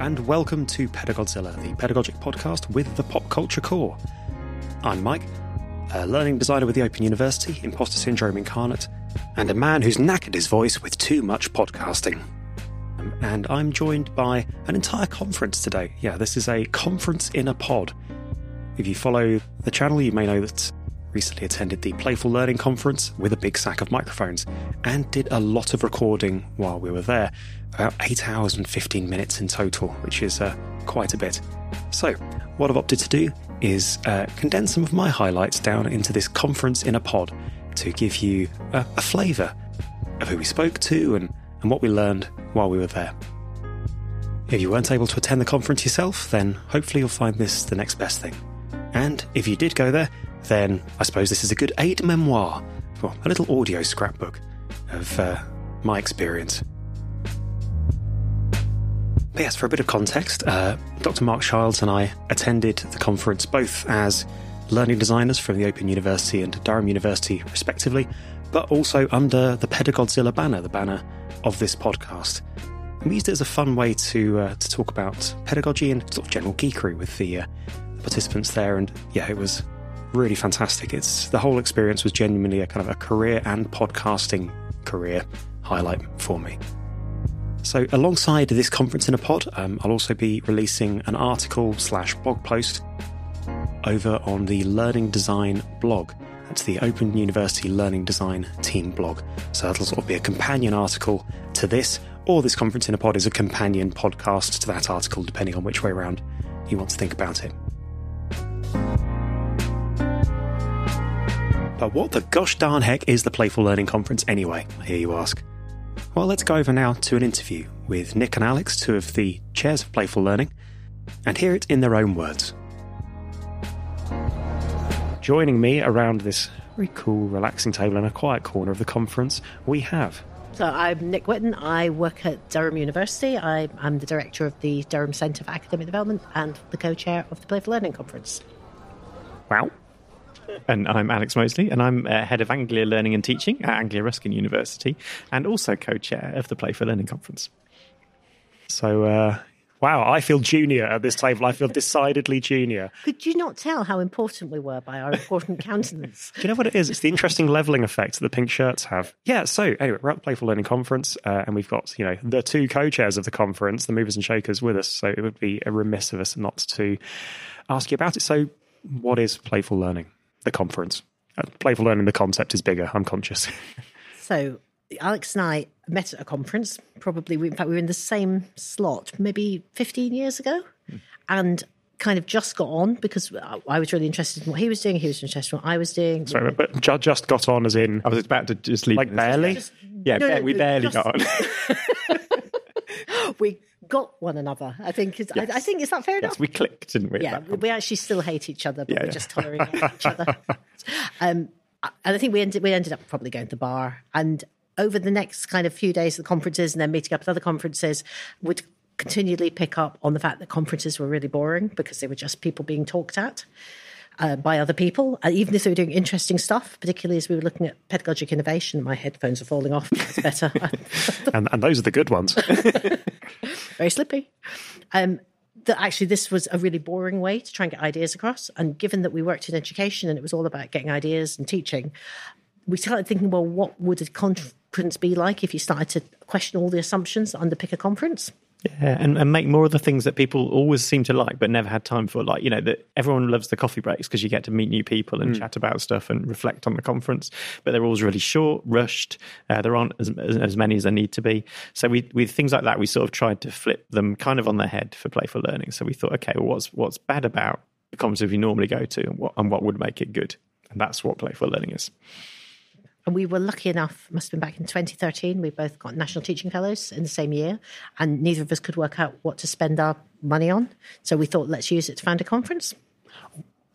and welcome to Pedagodzilla, the pedagogic podcast with the pop culture core. I'm Mike, a learning designer with the Open University, imposter syndrome incarnate, and a man who's knackered his voice with too much podcasting. Um, and I'm joined by an entire conference today. Yeah, this is a conference in a pod. If you follow the channel, you may know that recently attended the Playful Learning Conference with a big sack of microphones and did a lot of recording while we were there. About 8 hours and 15 minutes in total, which is uh, quite a bit. So, what I've opted to do is uh, condense some of my highlights down into this conference in a pod to give you a, a flavour of who we spoke to and, and what we learned while we were there. If you weren't able to attend the conference yourself, then hopefully you'll find this the next best thing. And if you did go there, then I suppose this is a good aide-memoire, or a little audio scrapbook of uh, my experience. But yes, for a bit of context, uh, Dr. Mark Childs and I attended the conference both as learning designers from the Open University and Durham University, respectively, but also under the Pedagodzilla banner, the banner of this podcast. We used it as a fun way to uh, to talk about pedagogy and sort of general geekery with the, uh, the participants there. And yeah, it was really fantastic. It's the whole experience was genuinely a kind of a career and podcasting career highlight for me. So, alongside this conference in a pod, um, I'll also be releasing an article slash blog post over on the Learning Design blog. That's the Open University Learning Design team blog. So that'll sort of be a companion article to this, or this conference in a pod is a companion podcast to that article, depending on which way around you want to think about it. But what the gosh darn heck is the Playful Learning Conference anyway, I hear you ask? Well, let's go over now to an interview with Nick and Alex, two of the chairs of Playful Learning, and hear it in their own words. Joining me around this very cool, relaxing table in a quiet corner of the conference, we have. So I'm Nick Whitton. I work at Durham University. I, am the director of the Durham Centre for Academic Development and the co-chair of the Playful Learning Conference. Wow, and I'm Alex Moseley, and I'm uh, head of Anglia Learning and Teaching at Anglia Ruskin University, and also co-chair of the Playful Learning Conference. So, uh, wow, I feel junior at this table. I feel decidedly junior. Could you not tell how important we were by our important countenance? Do you know what it is? It's the interesting leveling effect that the pink shirts have. Yeah. So anyway, we're at the Playful Learning Conference, uh, and we've got you know the two co-chairs of the conference, the movers and shakers, with us. So it would be a remiss of us not to ask you about it. So, what is playful learning? The conference. Playful learning, the concept is bigger. I'm conscious. so Alex and I met at a conference. Probably, in fact, we were in the same slot maybe 15 years ago, mm. and kind of just got on because I was really interested in what he was doing. He was interested in what I was doing. Sorry, but just got on as in I was about to just leave. Like barely. Just, yeah, no, no, we barely just, got on. we got one another. I think. Is, yes. I, I, think is that fair enough? Yes, we clicked, didn't we? Yeah, we actually still hate each other, but yeah, we yeah. just tolerating each other. Um, and I think we ended we ended up probably going to the bar, and over the next kind of few days of the conferences, and then meeting up at other conferences, would continually pick up on the fact that conferences were really boring because they were just people being talked at uh, by other people, uh, even if they were doing interesting stuff, particularly as we were looking at pedagogic innovation. My headphones are falling off. It's better. and, and, those are the good ones. Very slippy. Um, that actually this was a really boring way to try and get ideas across. And given that we worked in education and it was all about getting ideas and teaching, we started thinking, well, what would a conference be like if you started to question all the assumptions that underpick a conference? Yeah, and, and make more of the things that people always seem to like but never had time for. Like, you know, that everyone loves the coffee breaks because you get to meet new people and mm. chat about stuff and reflect on the conference. But they're always really short, rushed. Uh, there aren't as, as, as, many as there need to be. So we, with things like that, we sort of tried to flip them kind of on their head for playful learning. So we thought, okay, well, what's what's bad about the conference we normally go to, and what and what would make it good? And that's what playful learning is. And we were lucky enough, must have been back in 2013, we both got National Teaching Fellows in the same year, and neither of us could work out what to spend our money on. So we thought, let's use it to found a conference.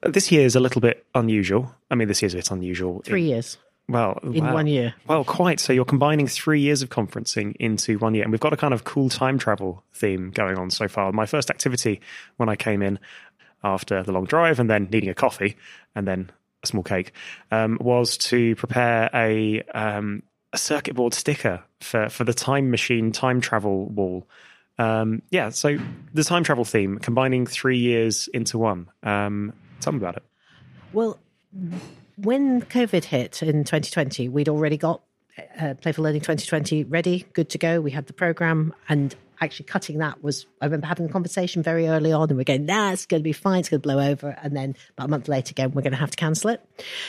This year is a little bit unusual. I mean, this year's a bit unusual. Three in, years. Well, in wow. one year. Well, quite. So you're combining three years of conferencing into one year. And we've got a kind of cool time travel theme going on so far. My first activity when I came in after the long drive and then needing a coffee and then a small cake, um, was to prepare a um, a circuit board sticker for for the time machine time travel wall Um, yeah, so the time travel theme, combining three years into one. Um, tell me about it. Well, when COVID hit in 2020, we'd already got uh, Playful Learning 2020 ready, good to go. We had the program, and actually cutting that was, I remember having a conversation very early on, and we're going, nah, it's going to be fine, it's going to blow over. And then about a month later, again, we're going to have to cancel it.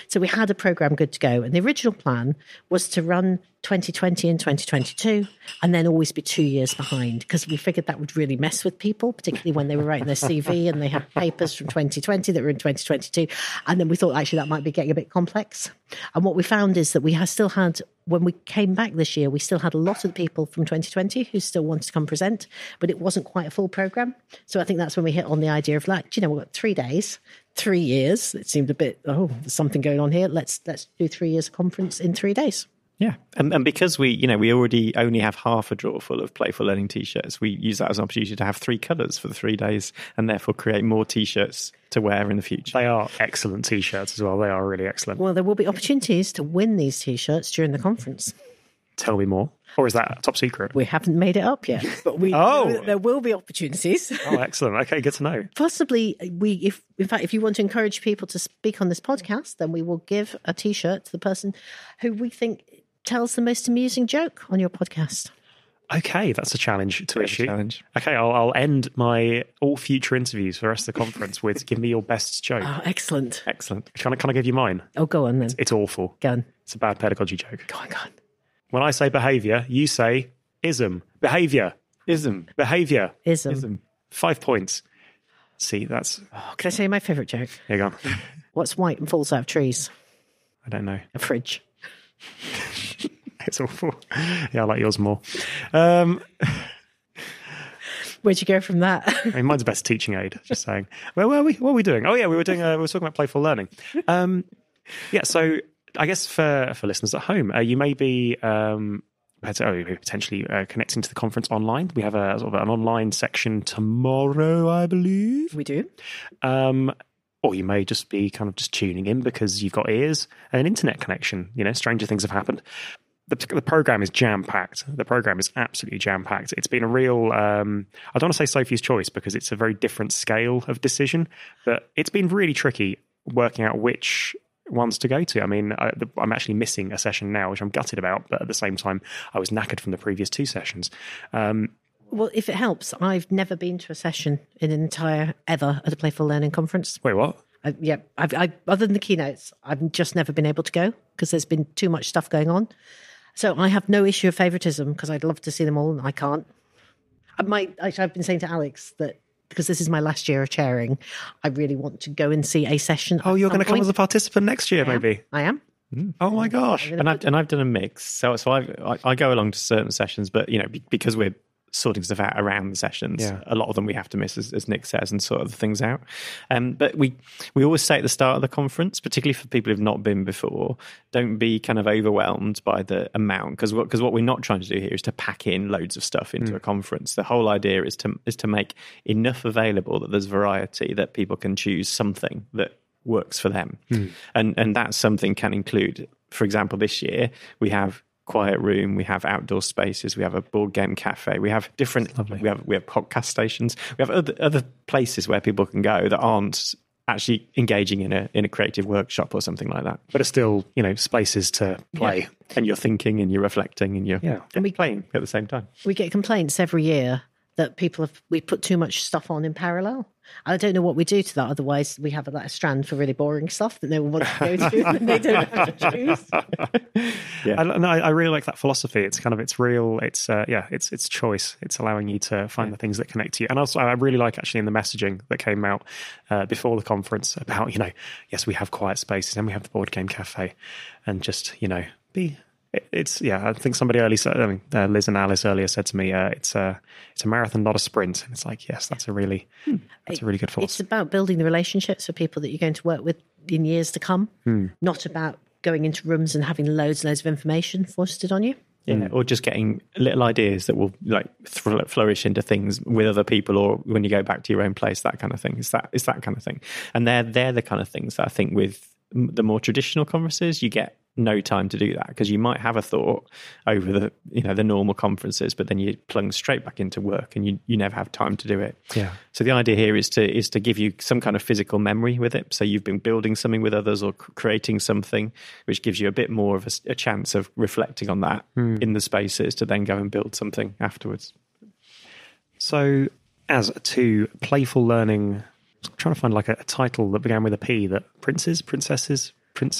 So we had a program good to go. And the original plan was to run 2020 and 2022, and then always be two years behind because we figured that would really mess with people, particularly when they were writing their CV and they had papers from 2020 that were in 2022. And then we thought actually that might be getting a bit complex. And what we found is that we still had, when we came back this year, we still had a lot of the people from 2020 who still wanted to come present, but it wasn't quite a full program. So I think that's when we hit on the idea of like, you know, we've got three days, three years. It seemed a bit, oh, there's something going on here. Let's let's do three years of conference in three days. Yeah, and, and because we, you know, we already only have half a drawer full of Playful Learning T-shirts, we use that as an opportunity to have three colours for the three days, and therefore create more T-shirts to wear in the future. They are excellent T-shirts as well. They are really excellent. Well, there will be opportunities to win these T-shirts during the conference. Tell me more. Or is that a top secret? We haven't made it up yet, but we oh. there will be opportunities. oh, excellent. Okay, good to know. Possibly, uh, we if in fact, if you want to encourage people to speak on this podcast, then we will give a T-shirt to the person who we think tells the most amusing joke on your podcast. Okay, that's a challenge to issue. Challenge. Okay, I'll, I'll end my all future interviews for the rest of the conference with give me your best joke. Oh, excellent. Excellent. Can I, can I give you mine? Oh, go on then. It's awful. Go on. It's a bad pedagogy joke. Go on, go on. When I say behaviour, you say ism. Behaviour. Ism. Behaviour. Ism. Ism. Five points. See, that's. Oh, can I tell you my favourite joke? Here you go. What's white and falls out of trees? I don't know. A fridge. It's awful. Yeah, I like yours more. Um, Where'd you go from that? I mean, mine's a better teaching aid. Just saying. Where were we? What were we doing? Oh yeah, we were doing. Uh, we were talking about playful learning. Um, yeah. So I guess for for listeners at home, uh, you may be. Um, oh, potentially uh, connecting to the conference online. We have a sort of an online section tomorrow, I believe. we do. Um, or you may just be kind of just tuning in because you've got ears and an internet connection. You know, stranger things have happened. The, the program is jam packed. The program is absolutely jam packed. It's been a real, um, I don't want to say Sophie's choice because it's a very different scale of decision, but it's been really tricky working out which ones to go to. I mean, I, the, I'm actually missing a session now, which I'm gutted about, but at the same time, I was knackered from the previous two sessions. Um, Well, if it helps, I've never been to a session in an entire ever at a playful learning conference. wait, what? I, yeah, I've, I, other than the keynotes, I've just never been able to go because there's been too much stuff going on. So I have no issue of favoritism because I'd love to see them all and I can't. I might, actually, I've been saying to Alex that because this is my last year of chairing, I really want to go and see a session. Oh, you're going to come as a participant next year, I am. maybe? I am. Mm. Oh my gosh. And I've and I've done a mix. So so I've, I I go along to certain sessions, but you know because we're sorting stuff out around the sessions, Yeah. a lot of them we have to miss, as, as Nick says, and sort of things out. Um, but we we always say at the start of the conference, particularly for people who've not been before, don't be kind of overwhelmed by the amount because what because what we're not trying to do here is to pack in loads of stuff into a conference. The whole idea is to is to make enough available that there's variety that people can choose something that works for them. And and that something can include, for example, this year we have quiet room, we have outdoor spaces, we have a board game cafe, we have different we have we have podcast stations, we have other other places where people can go that aren't actually engaging in a in a creative workshop or something like that. But it's still, you know, spaces to play. And you're thinking and you're reflecting and you're Yeah. and we playing at the same time. We get complaints every year that people have we put too much stuff on in parallel. I don't know what we do to that. Otherwise, we have a, like, a strand for really boring stuff that no one wants to go to, and they don't have to choose. Yeah. I, no, I I really like that philosophy. It's kind of it's real. It's uh, yeah, it's it's choice. It's allowing you to find the things that connect to you. And also, I really like actually in the messaging that came out uh, before the conference about you know, yes, we have quiet spaces and we have the board game cafe, and just you know, be. It- It's yeah. I think somebody early said. I mean, uh, Liz and Alice earlier said to me, uh, "It's a it's a marathon, not a sprint." And it's like, yes, that's a really that's a really good It's about building the relationships for people that you're going to work with in years to come, not about going into rooms and having loads and loads of information foisted on you. Yeah, or just getting little ideas that will like thr- flourish into things with other people, or when you go back to your own place, that kind of thing. It's that it's that kind of thing, and they're they're the kind of things that I think with m- the more traditional conferences you get no time to do that because you might have a thought over the you know the normal conferences but then you plunge straight back into work and you, you never have time to do it. Yeah. so the idea here is to is to give you some kind of physical memory with it. So you've been building something with others or creating something which gives you a bit more of a chance of reflecting on that hmm. in the spaces to then go and build something afterwards. So, as to playful learning, I was trying to find like a, a title that began with a P that princes, princesses, prince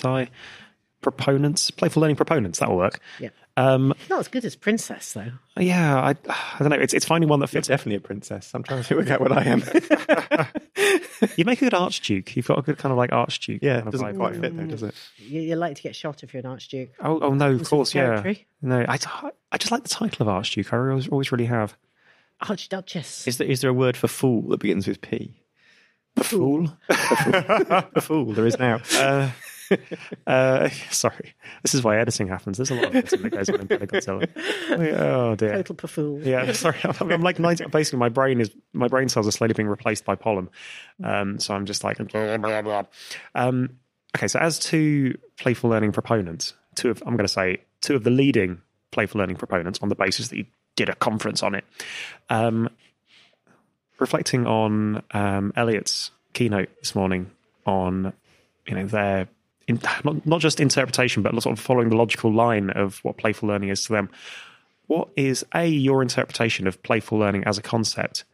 proponents, playful learning proponents, that'll work. Yeah. Um, Not as good as Princess, though. yeah, I, I don't know. It's, it's finding one that you're fits. definitely a princess i'm trying to figure out what i am You make a good archduke. You've got a good kind of like archduke. yeah kind it doesn't vibe. quite fit though does it You, you like to get shot if you're an Archduke. Oh, oh no, of Comes course, yeah. No, I, I just like the title of archduke. I always, always really have. Archduchess. is there, is there a word for fool that begins with p fool a fool there is now Uh, uh, sorry, this is why editing happens. There's a lot of editing that goes on in Godzilla. Oh dear. Total buffoon. Yeah, sorry. I'm, I'm like 90, basically my brain is my brain cells are slowly being replaced by pollen. Um, so I'm just like. Um, okay. So as to playful learning proponents, two of I'm going to say two of the leading playful learning proponents on the basis that you did a conference on it. Um, reflecting on um, Elliot's keynote this morning on you know their in, not not just interpretation, but sort of following the logical line of what playful learning is to them. What is a your interpretation of playful learning as a concept?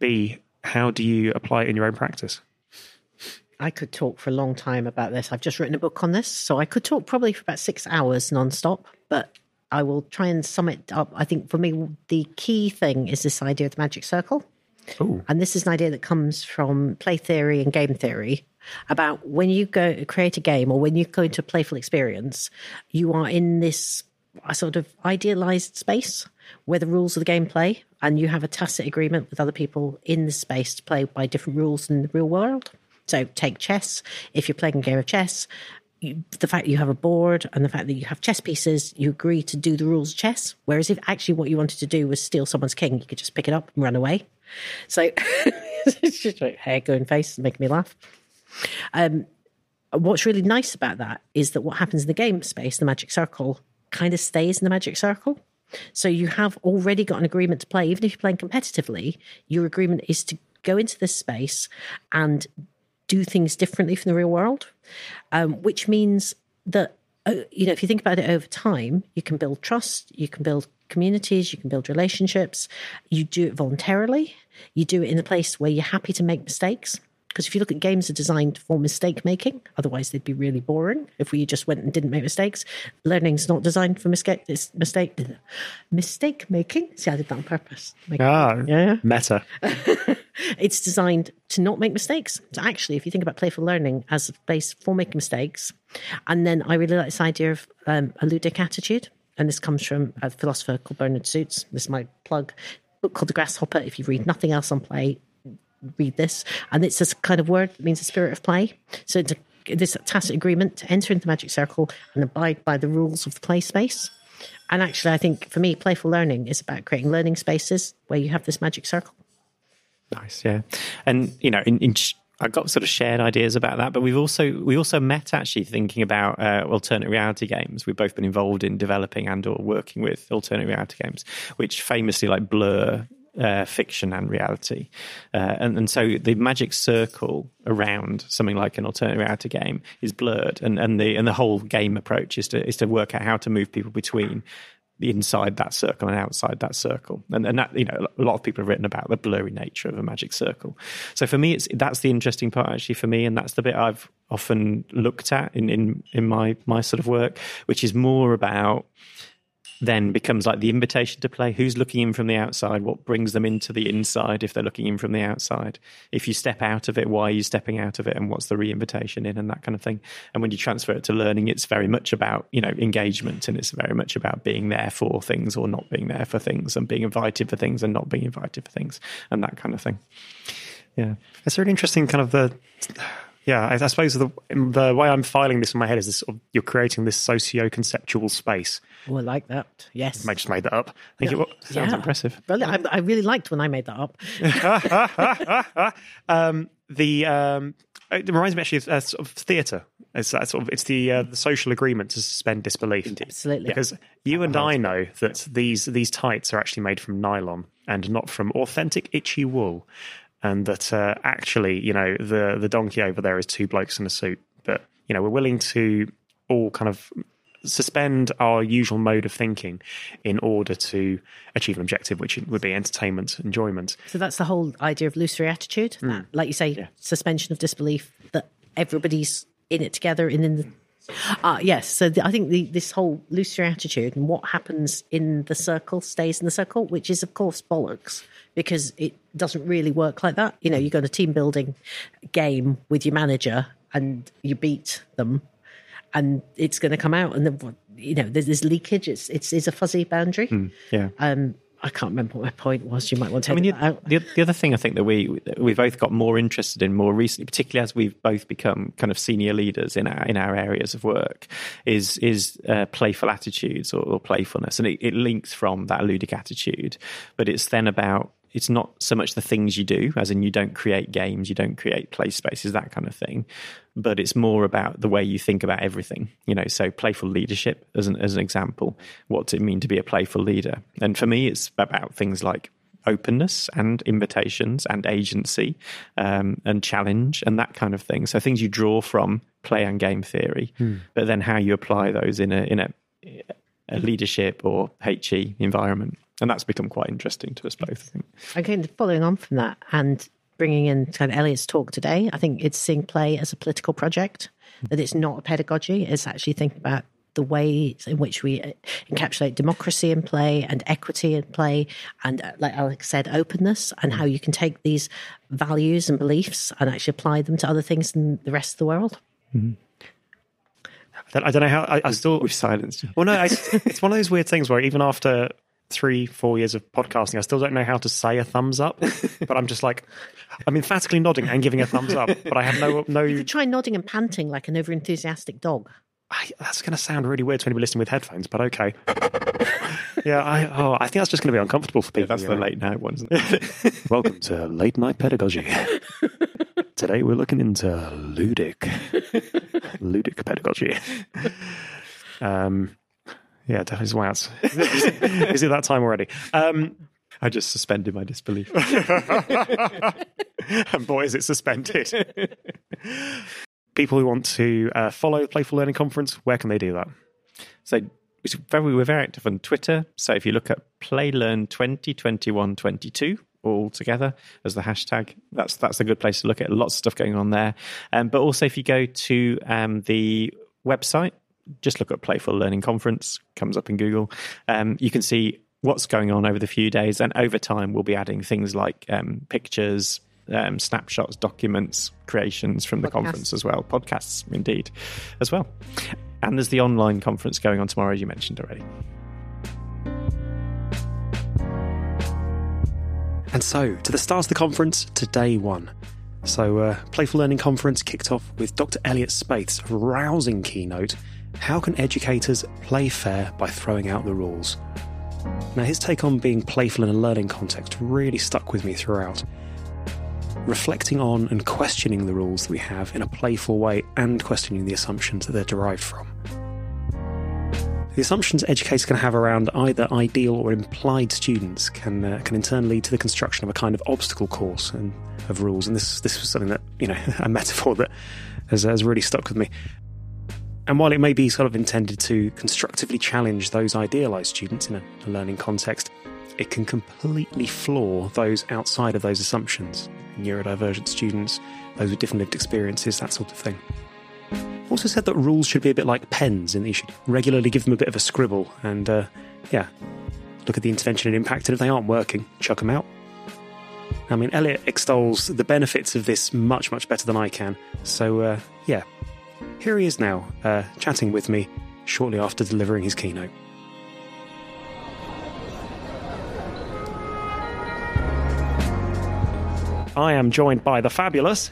B how do you apply it in your own practice? I could talk for a long time about this. I've just written a book on this, so I could talk probably for about six hours nonstop, but I will try and sum it up. I think for me, the key thing is this idea of the magic circle. Ooh. And this is an idea that comes from play theory and game theory about when you go create a game or when you go into a playful experience, you are in this a sort of idealized space where the rules of the game play and you have a tacit agreement with other people in the space to play by different rules in the real world. So take chess. If you're playing a game of chess, you, the fact that you have a board and the fact that you have chess pieces, you agree to do the rules of chess. Whereas if actually what you wanted to do was steal someone's king, you could just pick it up and run away. So it's just like hair going face, making me laugh. Um, what's really nice about that is that what happens in the game space, the magic circle, kind of stays in the magic circle. So you have already got an agreement to play, even if you're playing competitively. Your agreement is to go into this space and do things differently from the real world, um, which means that uh, you know if you think about it over time, you can build trust, you can build communities, you can build relationships. You do it voluntarily. You do it in a place where you're happy to make mistakes. Because if you look at games are designed for mistake making, otherwise they'd be really boring. If we just went and didn't make mistakes, learning's not designed for mistake. Mistake mistake making. See, I did that on purpose. Make- Ah, Yeah. meta. it's designed to not make mistakes. So actually, if you think about playful learning as a place for making mistakes, and then I really like this idea of um, a ludic attitude, and this comes from a philosopher called Bernard Suits. This is my plug. Book called The Grasshopper. If you read nothing else on play, read this. And it's this kind of word that means the spirit of play. So it's a, this tacit agreement to enter into the magic circle and abide by the rules of the play space. And actually, I think for me, playful learning is about creating learning spaces where you have this magic circle. Nice, yeah. And you know, in, in I got sort of shared ideas about that, but we've also we also met actually thinking about uh, alternate reality games. We've both been involved in developing and or working with alternate reality games, which famously like blur uh, fiction and reality. Uh, and, and so the magic circle around something like an alternate reality game is blurred, and, and the and the whole game approach is to is to work out how to move people between the inside that circle and outside that circle. And, and that, you know, a lot of people have written about the blurry nature of a magic circle. So for me, it's, that's the interesting part actually for me. And that's the bit I've often looked at in, in, in my, my sort of work, which is more about then becomes like the invitation to play. Who's looking in from the outside? What brings them into the inside if they're looking in from the outside? If you step out of it, why are you stepping out of it? And what's the re invitation in and that kind of thing? And when you transfer it to learning, it's very much about, you know, engagement and it's very much about being there for things or not being there for things and being invited for things and not being invited for things and that kind of thing. Yeah. It's really interesting, kind of the. Yeah, I, I suppose the the way I'm filing this in my head is this: sort of, you're creating this socio-conceptual space. Oh, I like that. Yes. I just made that up. I think it, Sounds Yeah. impressive. Brilliant. I, I really liked when I made that up. um, the um, it reminds me actually of uh, sort of theatre It's that sort of it's the uh, the social agreement to suspend disbelief. Absolutely. Because you and I know that these these tights are actually made from nylon and not from authentic itchy wool, and that uh, actually, you know, the the donkey over there is two blokes in a suit. But you know, we're willing to all kind of suspend our usual mode of thinking in order to achieve an objective, which would be entertainment, enjoyment. So that's the whole idea of a lusory attitude. Hmm. That, like you say, suspension of disbelief that everybody's in it together and in the. Uh, yes, so the, I think the, this whole a lusory attitude and what happens in the circle stays in the circle, which is of course bollocks because it doesn't really work like that. You know, you got a team building game with your manager and you beat them, and it's going to come out, and the, you know there's, there's leakage. It's it's, it's a fuzzy boundary. Yeah. Um, I can't remember what my point was. You might want to I mean, the, the other thing I think that we we both got more interested in more recently, particularly as we've both become kind of senior leaders in our in our areas of work, is is uh, playful attitudes or, or playfulness, and it, it links from that ludic attitude, but it's then about it's not so much the things you do, as in you don't create games, you don't create play spaces, that kind of thing, but it's more about the way you think about everything. You know, so playful leadership as an as an example. What does it mean to be a playful leader? And for me, it's about things like openness and invitations and agency um, and challenge and that kind of thing. So things you draw from play and game theory, but then how you apply those in a in a, a leadership or HE environment. And that's become quite interesting to us both. I think. Again, following on from that and bringing in kind of Elliot's talk today, I think it's seeing play as a political project, that it's not a pedagogy, it's actually thinking about the ways in which we uh, encapsulate democracy in play and equity in play, and uh, like Alex said, openness, and how you can take these values and beliefs and actually apply them to other things in the rest of the world. I don't, I don't know how I, I still. We've silenced. Well, no, I, it's one of those weird things where even after three, four years of podcasting, I still don't know how to say a thumbs up. But I'm just like, I'm emphatically nodding and giving a thumbs up, but I have no no. You could try nodding and panting like an overenthusiastic dog. I, that's going to sound really weird to anybody listening with headphones, but okay. yeah, I oh, I think that's just going to be uncomfortable for people. That's you the know. late night one, isn't it? Welcome to Late Night Pedagogy. Today we're looking into ludic, ludic pedagogy. Um, yeah, definitely is it's is it that time already? Um, I just suspended my disbelief. and boy, is it suspended. People who want to uh, follow the Playful Learning Conference, where can they do that? So it's very, we're very active on Twitter. So if you look at PlayLearn 2021 22 all together as the hashtag, that's that's a good place to look at. Lots of stuff going on there. Um, but also if you go to um, the website, just look at Playful Learning Conference, comes up in Google. Um, you can see what's going on over the few days, and over time we'll be adding things like um, pictures. Um, snapshots, documents, creations from the Podcasts. conference as well, podcasts indeed, as well. And there's the online conference going on tomorrow, as you mentioned already. And so, to the start of the conference, to day one. So, uh, Playful Learning Conference kicked off with Dr. Elliot Spaeth's rousing keynote How can educators play fair by throwing out the rules? Now, his take on being playful in a learning context really stuck with me throughout. Reflecting on and questioning the rules that we have in a playful way and questioning the assumptions that they're derived from. The assumptions educators can have around either ideal or implied students can uh, can in turn lead to the construction of a kind of obstacle course and of rules. And this this was something that you know a metaphor that has, has really stuck with me. And while it may be sort of intended to constructively challenge those idealised students in a, learning context, it can completely floor those outside of those assumptions. Neurodivergent students, those with different lived experiences, that sort of thing. Also said that rules should be a bit like pens, and that you should regularly give them a bit of a scribble, and uh, yeah, look at the intervention and impact, and if they aren't working, chuck them out. I mean, Elliot extols the benefits of this much, much better than I can. So, uh, yeah, here he is now, uh, chatting with me shortly after delivering his keynote. I am joined by the fabulous.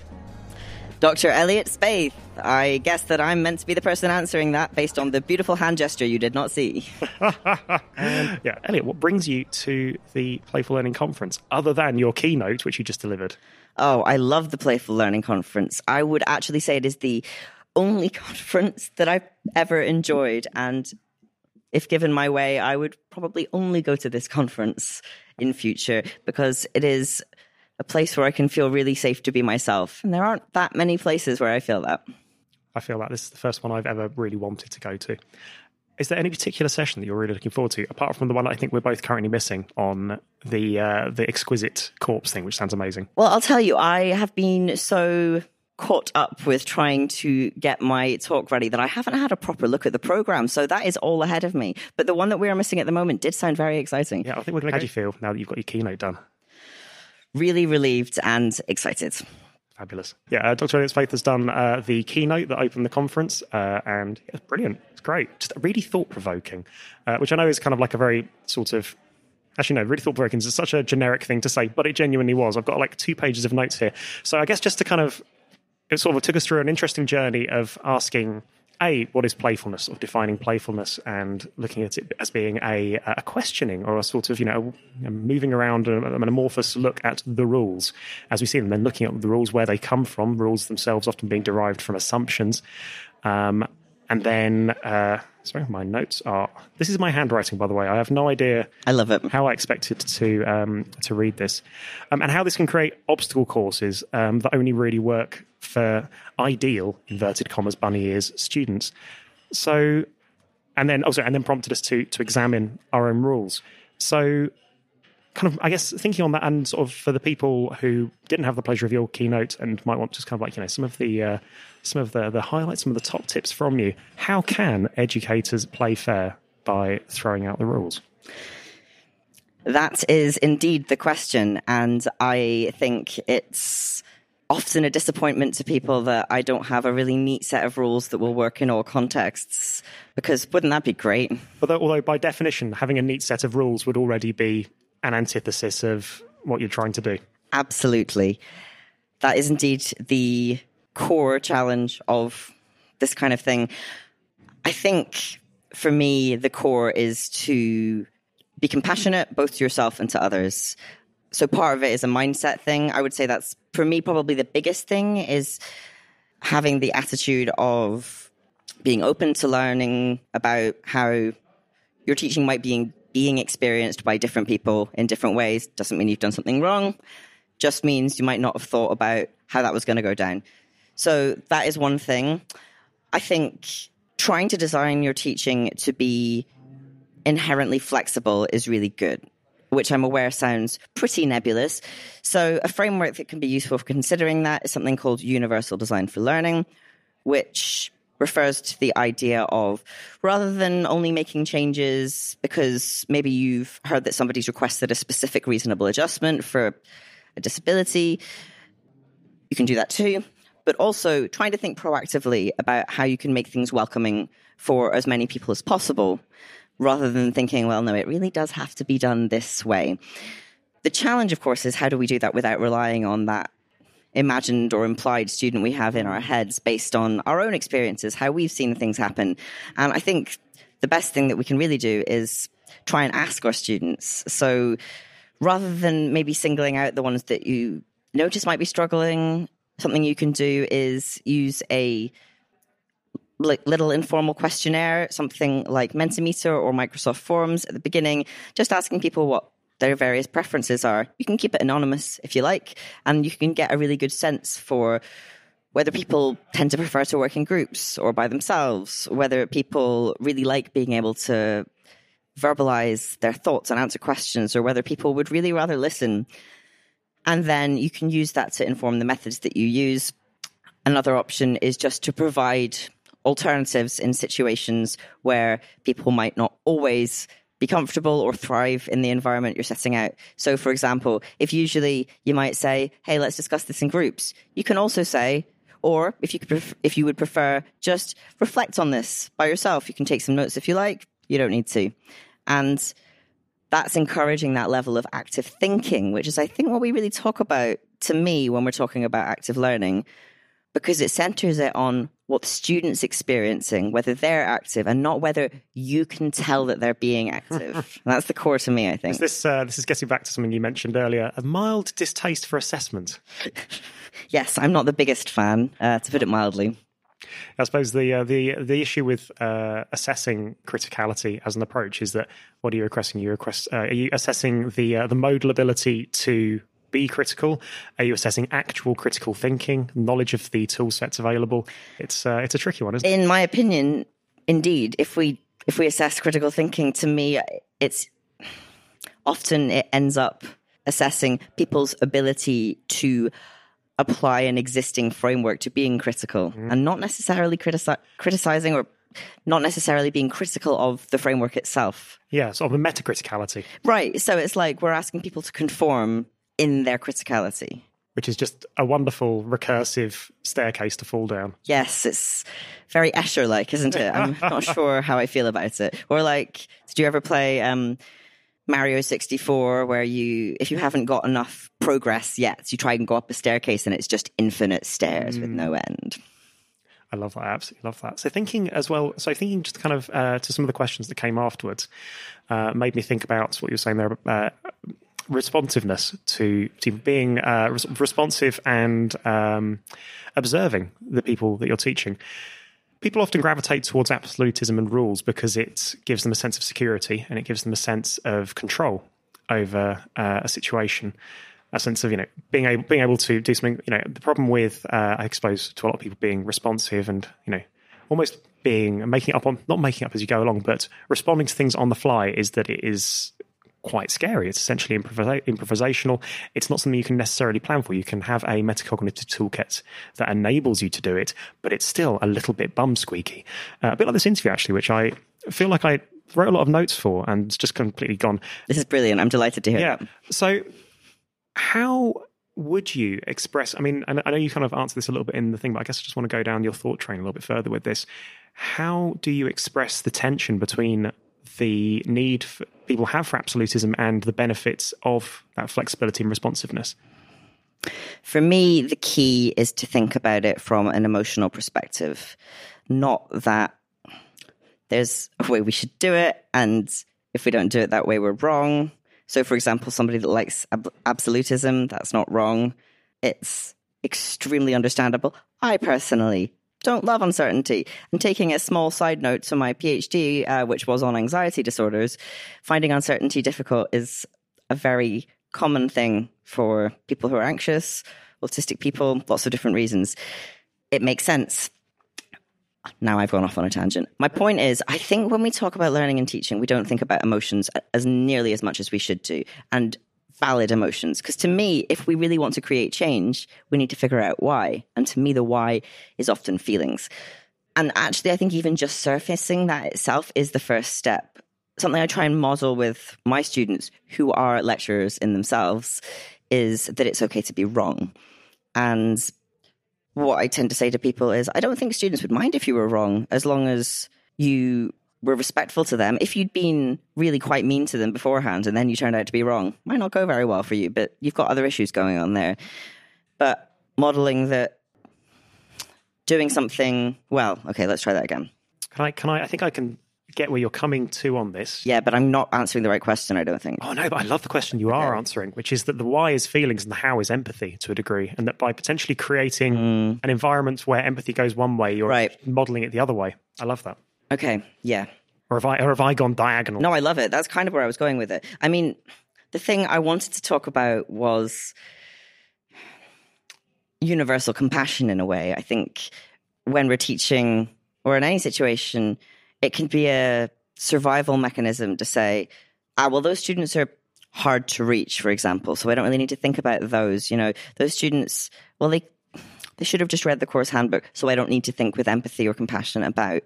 Dr. Elliot Spaeth. I guess that I'm meant to be the person answering that based on the beautiful hand gesture you did not see. Yeah, Elliot, what brings you to the Playful Learning Conference other than your keynote, which you just delivered? Oh, I love the Playful Learning Conference. I would actually say it is the only conference that I've ever enjoyed. And if given my way, I would probably only go to this conference in future because it is a place where I can feel really safe to be myself. And there aren't that many places where I feel that. I feel that this is the first one I've ever really wanted to go to. Is there any particular session that you're really looking forward to, apart from the one I think we're both currently missing on the uh, the exquisite corpse thing, which sounds amazing? Well, I'll tell you, I have been so caught up with trying to get my talk ready that I haven't had a proper look at the program. So that is all ahead of me. But the one that we are missing at the moment did sound very exciting. Yeah, I think we're going to. How do you feel now that you've got your keynote done? Really relieved and excited. Fabulous. Yeah, uh, Dr. Elliot Spaeth has done uh, the keynote that opened the conference, uh, and it's brilliant. It's great. Just really thought provoking, uh, which I know is kind of like a very sort of Actually, no, really thought provoking is such a generic thing to say, but it genuinely was. I've got like two pages of notes here. So I guess just to kind of, it sort of took us through an interesting journey of asking a what is playfulness of defining playfulness and looking at it as being a, a questioning or a sort of you know moving around a, an amorphous look at the rules as we see them then looking at the rules where they come from rules themselves often being derived from assumptions um, and then uh, sorry my notes are this is my handwriting by the way i have no idea i love it how i expected to um, to read this um, and how this can create obstacle courses um, that only really work for ideal inverted commas bunny ears students. So, and then also, and then prompted us to to examine our own rules. So, kind of, I guess, thinking on that, and sort of for the people who didn't have the pleasure of your keynote and might want just kind of like you know some of the uh, some of the the highlights, some of the top tips from you. How can educators play fair by throwing out the rules? That is indeed the question, and I think it's often a disappointment to people that I don't have a really neat set of rules that will work in all contexts. Because wouldn't that be great? Although, although by definition, having a neat set of rules would already be an antithesis of what you're trying to do. Absolutely. That is indeed the core challenge of this kind of thing. I think for me, the core is to be compassionate both to yourself and to others so part of it is a mindset thing. I would say that's for me probably the biggest thing is having the attitude of being open to learning about how your teaching might be being experienced by different people in different ways. Doesn't mean you've done something wrong. Just means you might not have thought about how that was going to go down. So that is one thing. I think trying to design your teaching to be inherently flexible is really good which I'm aware sounds pretty nebulous. So, a framework that can be useful for considering that is something called Universal Design for Learning, which refers to the idea of rather than only making changes because maybe you've heard that somebody's requested a specific reasonable adjustment for a disability, you can do that too. But also trying to think proactively about how you can make things welcoming for as many people as possible rather than thinking, well, no, it really does have to be done this way. The challenge, of course, is how do we do that without relying on that imagined or implied student we have in our heads based on our own experiences, how we've seen things happen. And I think the best thing that we can really do is try and ask our students. So rather than maybe singling out the ones that you notice might be struggling, something you can do is use a little informal questionnaire, something like Mentimeter or Microsoft Forms at the beginning, just asking people what their various preferences are. You can keep it anonymous if you like, and you can get a really good sense for whether people tend to prefer to work in groups or by themselves, whether people really like being able to verbalize their thoughts and answer questions, or whether people would really rather listen. And then you can use that to inform the methods that you use. Another option is just to provide alternatives in situations where people might not always be comfortable or thrive in the environment you're setting out. So, for example, if usually you might say, "Hey, let's discuss this in groups," you can also say, or if you pref- if you would prefer, just reflect on this by yourself. You can take some notes if you like. You don't need to, and that's encouraging that level of active thinking, which is, I think, what we really talk about to me when we're talking about active learning because it centers it on what the student's experiencing, whether they're active and not whether you can tell that they're being active. That's the core to me, I think. Is this, uh, this is getting back to something you mentioned earlier a mild distaste for assessment. yes, I'm not the biggest fan, uh, to put it mildly. I suppose the uh, the the issue with uh, assessing criticality as an approach is that what are you requesting? You request uh, are you assessing the uh, the modal ability to be critical? Are you assessing actual critical thinking, knowledge of the tool sets available? It's uh, it's a tricky one, isn't it? In my opinion, indeed, if we if we assess critical thinking, to me, it's often it ends up assessing people's ability to apply an existing framework to being critical mm. and not necessarily critici- criticizing or not necessarily being critical of the framework itself. Yeah, sort of a metacriticality. Right. So it's like we're asking people to conform in their criticality. Which is just a wonderful recursive staircase to fall down. Yes, it's very Escher like, isn't it? I'm not sure how I feel about it. Or like, did you ever play um, Mario 64 where you if you haven't got enough progress yet, you try and go up a staircase and it's just infinite stairs mm. with no end. I love that. I absolutely love that. So thinking as well. So thinking just kind of uh, to some of the questions that came afterwards, uh, made me think about what you were saying there. Uh, responsiveness to to being uh, responsive and um, observing the people that you're teaching. People often gravitate towards absolutism and rules because it gives them a sense of security and it gives them a sense of control over uh, a situation. A sense of you know being able being able to do something you know the problem with uh, I suppose to a lot of people being responsive and you know almost being making up on not making up as you go along but responding to things on the fly is that it is quite scary. It's essentially improvisa- improvisational. It's not something you can necessarily plan for. You can have a metacognitive toolkit that enables you to do it, but it's still a little bit bum squeaky. Uh, a bit like this interview, actually, which I feel like I wrote a lot of notes for and it's just completely gone. This is brilliant. I'm delighted to hear. Yeah. So, how would you express? I mean, I know you kind of answered this a little bit in the thing, but I guess I just want to go down your thought train a little bit further with this. How do you express the tension between the need people have for absolutism and the benefits of that flexibility and responsiveness? For me, the key is to think about it from an emotional perspective, not that there's a way we should do it, and if we don't do it that way, we're wrong. So, for example, somebody that likes ab- absolutism, that's not wrong. It's extremely understandable. I personally don't love uncertainty. And taking a small side note to my PhD, uh, which was on anxiety disorders, finding uncertainty difficult is a very common thing for people who are anxious, autistic people, lots of different reasons. It makes sense. Now I've gone off on a tangent. My point is, I think when we talk about learning and teaching, we don't think about emotions as nearly as much as we should do. And valid emotions. Because to me, if we really want to create change, we need to figure out why. And to me, the why is often feelings. And actually, I think even just surfacing that itself is the first step. Something I try and model with my students who are lecturers in themselves is that it's okay to be wrong. And what I tend to say to people is, I don't think students would mind if you were wrong as long as you were respectful to them. If you'd been really quite mean to them beforehand and then you turned out to be wrong, might not go very well for you, but you've got other issues going on there. But modeling that doing something well, okay, let's try that again. Can I can I I think I can get where you're coming to on this. Yeah, but I'm not answering the right question, I don't think. Oh no, but I love the question you are answering, which is that the why is feelings and the how is empathy to a degree. And that by potentially creating mm. an environment where empathy goes one way, you're right. modeling it the other way. I love that. Okay, yeah. Or have I or have I gone diagonal? No, I love it. That's kind of where I was going with it. I mean, the thing I wanted to talk about was universal compassion in a way. I think when we're teaching or in any situation, it can be a survival mechanism to say, ah, well, those students are hard to reach, for example. So I don't really need to think about those. You know, those students, well, they they should have just read the course handbook, so I don't need to think with empathy or compassion about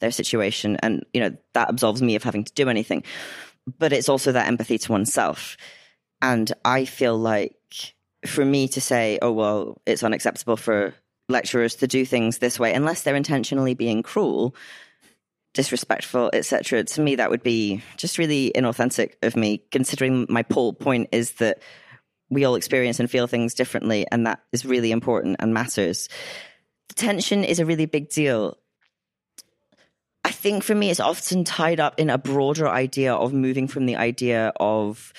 their situation. And, you know, that absolves me of having to do anything. But it's also that empathy to oneself. And I feel like for me to say, oh, well, it's unacceptable for lecturers to do things this way, unless they're intentionally being cruel, disrespectful, etc. To me, that would be just really inauthentic of me, considering my whole point is that we all experience and feel things differently, and that is really important and matters. Tension is a really big deal. I think for me, it's often tied up in a broader idea of moving from the idea of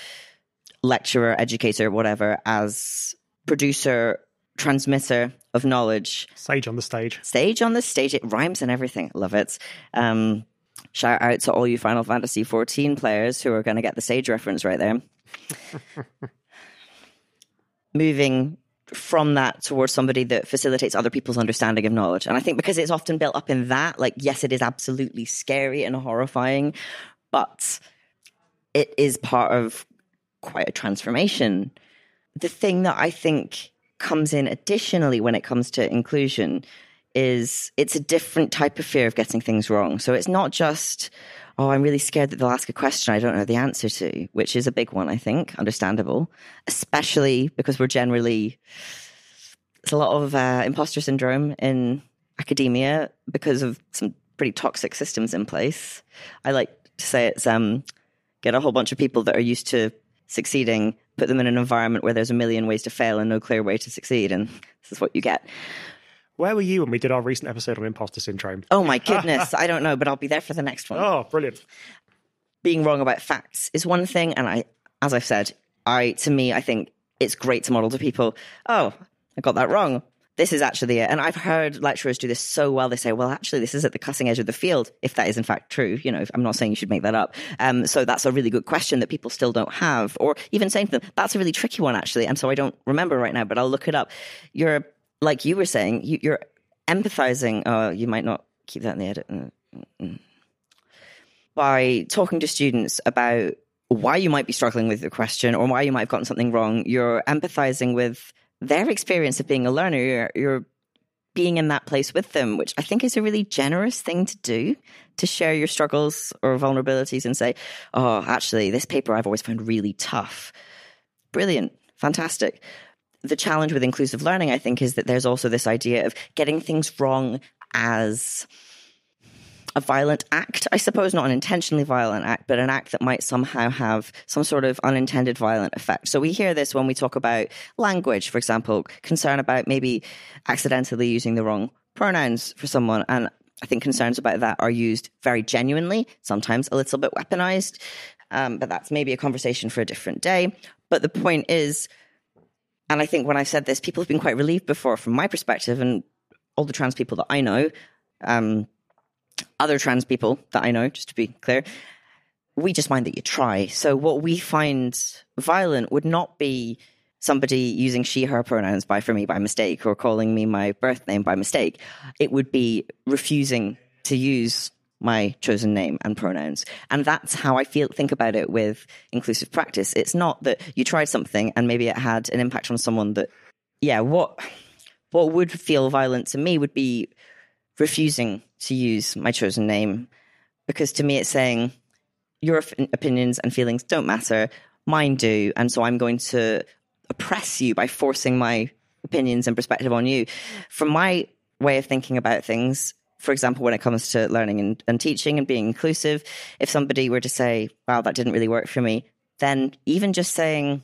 lecturer, educator, whatever, as producer transmitter of knowledge. Sage on the stage. Sage on the stage. It rhymes and everything. Love it. Um, shout out to all you Final Fantasy 14 players who are going to get the sage reference right there. Moving from that towards somebody that facilitates other people's understanding of knowledge. And I think because it's often built up in that, like, yes, it is absolutely scary and horrifying, but it is part of quite a transformation. The thing that I think comes in additionally when it comes to inclusion is it's a different type of fear of getting things wrong. So it's not just, oh, I'm really scared that they'll ask a question I don't know the answer to, which is a big one, I think, understandable, especially because we're generally, it's a lot of uh, imposter syndrome in academia because of some pretty toxic systems in place. I like to say it's um, get a whole bunch of people that are used to succeeding, put them in an environment where there's a million ways to fail and no clear way to succeed, and this is what you get. Where were you when we did our recent episode on imposter syndrome? Oh my goodness, I don't know, but I'll be there for the next one. Oh, brilliant. Being wrong about facts is one thing, and I as I've said, I to me, I think it's great to model to people, oh, I got that wrong. This is actually it. And I've heard lecturers do this so well. They say, well, actually, this is at the cutting edge of the field, if that is in fact true. You know, I'm not saying you should make that up. Um, so that's a really good question that people still don't have. Or even saying to them, that's a really tricky one, actually. And so I don't remember right now, but I'll look it up. You're like you were saying, you, you're empathizing. Oh, you might not keep that in the edit. Mm, mm, mm. By talking to students about why you might be struggling with the question or why you might have gotten something wrong, you're empathizing with their experience of being a learner. You're, you're being in that place with them, which I think is a really generous thing to do to share your struggles or vulnerabilities and say, oh, actually, this paper I've always found really tough. Brilliant. Fantastic the challenge with inclusive learning, I think, is that there's also this idea of getting things wrong as a violent act, I suppose, not an intentionally violent act, but an act that might somehow have some sort of unintended violent effect. So we hear this when we talk about language, for example, concern about maybe accidentally using the wrong pronouns for someone. And I think concerns about that are used very genuinely, sometimes a little bit weaponized. Um, but that's maybe a conversation for a different day. But the point is, and I think when I said this, people have been quite relieved before from my perspective and all the trans people that I know, um, other trans people that I know, just to be clear, we just mind that you try. So what we find violent would not be somebody using she, her pronouns by for me by mistake or calling me my birth name by mistake. It would be refusing to use my chosen name and pronouns. And that's how I feel think about it with inclusive practice. It's not that you tried something and maybe it had an impact on someone that yeah, what what would feel violent to me would be refusing to use my chosen name because to me it's saying your opinions and feelings don't matter, mine do, and so I'm going to oppress you by forcing my opinions and perspective on you. From my way of thinking about things, for example, when it comes to learning and, and teaching and being inclusive, if somebody were to say, wow, that didn't really work for me, then even just saying,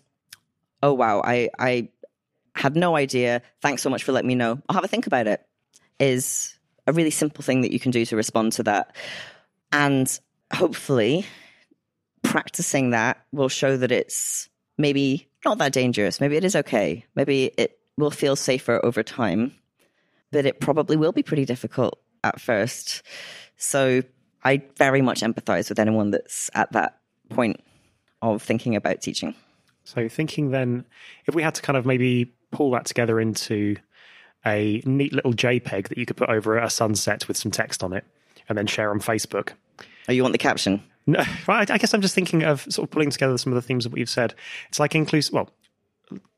oh, wow, I, I had no idea. Thanks so much for letting me know. I'll have a think about it is a really simple thing that you can do to respond to that. And hopefully, practicing that will show that it's maybe not that dangerous. Maybe it is okay. Maybe it will feel safer over time, but it probably will be pretty difficult at first. So I very much empathize with anyone that's at that point of thinking about teaching. So, thinking then, if we had to kind of maybe pull that together into a neat little JPEG that you could put over a sunset with some text on it and then share on Facebook. Oh, you want the caption? No, right. I guess I'm just thinking of sort of pulling together some of the themes of what you've said. It's like inclusive, well,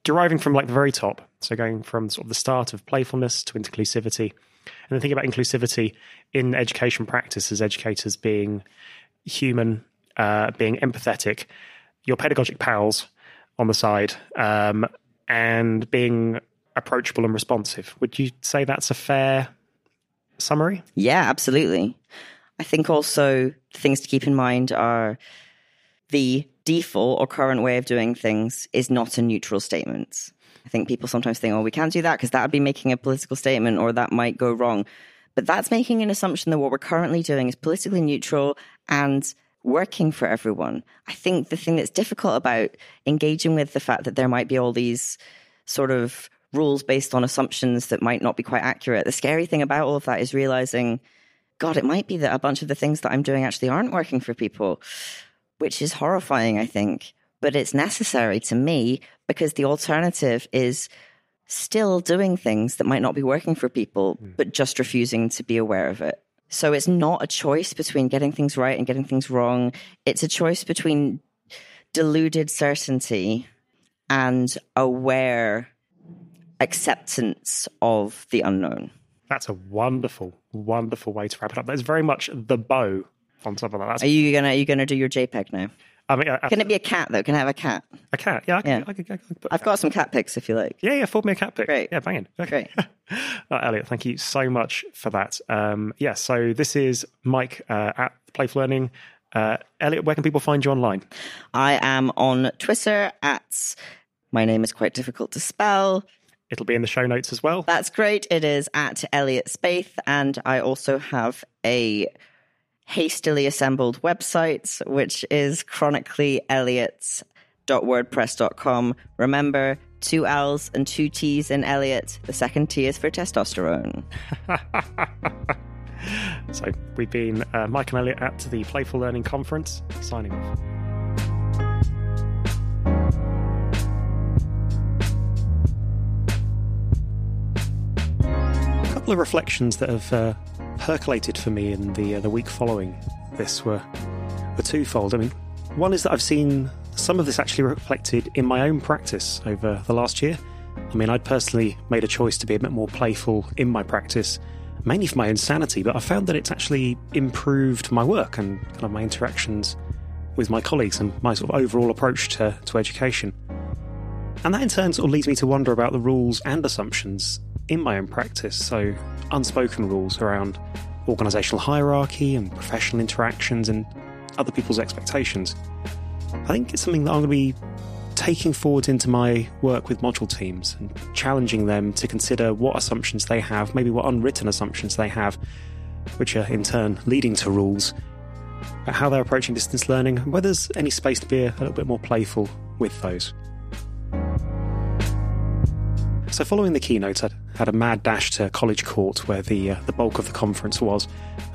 deriving from like the very top. So going from sort of the start of playfulness to inclusivity and then think about inclusivity in education practice as educators being human, uh, being empathetic, your pedagogic pals on the side, um, and being approachable and responsive. Would you say that's a fair summary? Yeah, absolutely. I think also things to keep in mind are the default or current way of doing things is not a neutral statement. I think people sometimes think, oh, we can't do that because that would be making a political statement or that might go wrong. But that's making an assumption that what we're currently doing is politically neutral and working for everyone. I think the thing that's difficult about engaging with the fact that there might be all these sort of rules based on assumptions that might not be quite accurate. The scary thing about all of that is realizing, God, it might be that a bunch of the things that I'm doing actually aren't working for people, which is horrifying, I think. But it's necessary to me because the alternative is still doing things that might not be working for people, mm. but just refusing to be aware of it. So it's not a choice between getting things right and getting things wrong. It's a choice between deluded certainty and aware acceptance of the unknown. That's a wonderful, wonderful way to wrap it up. That's very much the bow on top of that. That's are you gonna are you gonna do your JPEG now? I mean, I, can it be a cat though? Can I have a cat? A cat? Yeah, I can, yeah. I can, I can I've got some cat pics if you like. Yeah, yeah, forward me a cat pic. Great. Yeah, banging. Okay. Great. Elliot, thank you so much for that. Um, yeah, so this is Mike uh, at Playful Learning. Uh, Elliot, where can people find you online? I am on Twitter at my name is quite difficult to spell. It'll be in the show notes as well. That's great. It is at Elliot Spaeth, and I also have a hastily assembled websites, which is chronicallyelliot.wordpress.com. Remember, two L's and two T's in Elliot. The second T is for testosterone. so we've been uh, Mike and Elliot at the Playful Learning Conference, signing off. A couple of reflections that have uh, percolated for me in the uh, the week following this were were twofold. I mean, one is that I've seen some of this actually reflected in my own practice over the last year. I mean, I'd personally made a choice to be a bit more playful in my practice, mainly for my own sanity, but I found that it's actually improved my work and kind of my interactions with my colleagues and my sort of overall approach to, to education. And that in turn sort of leads me to wonder about the rules and assumptions in my own practice. So, unspoken rules around organisational hierarchy and professional interactions and other people's expectations. I think it's something that I'm going to be taking forward into my work with module teams and challenging them to consider what assumptions they have, maybe what unwritten assumptions they have, which are in turn leading to rules, about how they're approaching distance learning, and whether there's any space to be a little bit more playful with those. So, following the keynote, I had a mad dash to College Court, where the uh, the bulk of the conference was,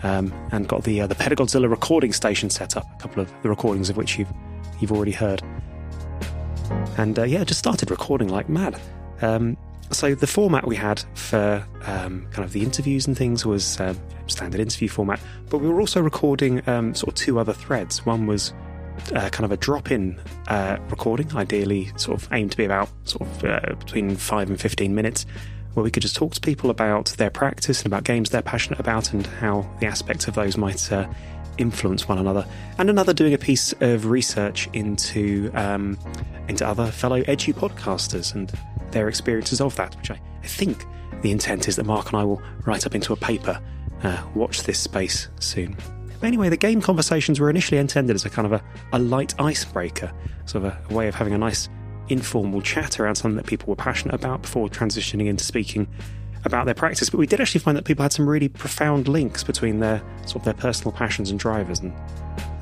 um, and got the uh, the Pedagodzilla recording station set up. A couple of the recordings of which you've you've already heard, and uh, yeah, just started recording like mad. Um, so the format we had for um, kind of the interviews and things was um, standard interview format, but we were also recording um, sort of two other threads. One was uh, kind of a drop-in uh, recording, ideally sort of aimed to be about sort of uh, between five and fifteen minutes, where we could just talk to people about their practice and about games they're passionate about and how the aspects of those might uh, influence one another. And another doing a piece of research into um, into other fellow edu podcasters and their experiences of that, which I, I, think the intent is that Mark and I will write up into a paper. Uh, watch this space soon. But anyway, the game conversations were initially intended as a kind of a, a light icebreaker, sort of a, a way of having a nice informal chat around something that people were passionate about before transitioning into speaking about their practice. But we did actually find that people had some really profound links between their sort of their personal passions and drivers and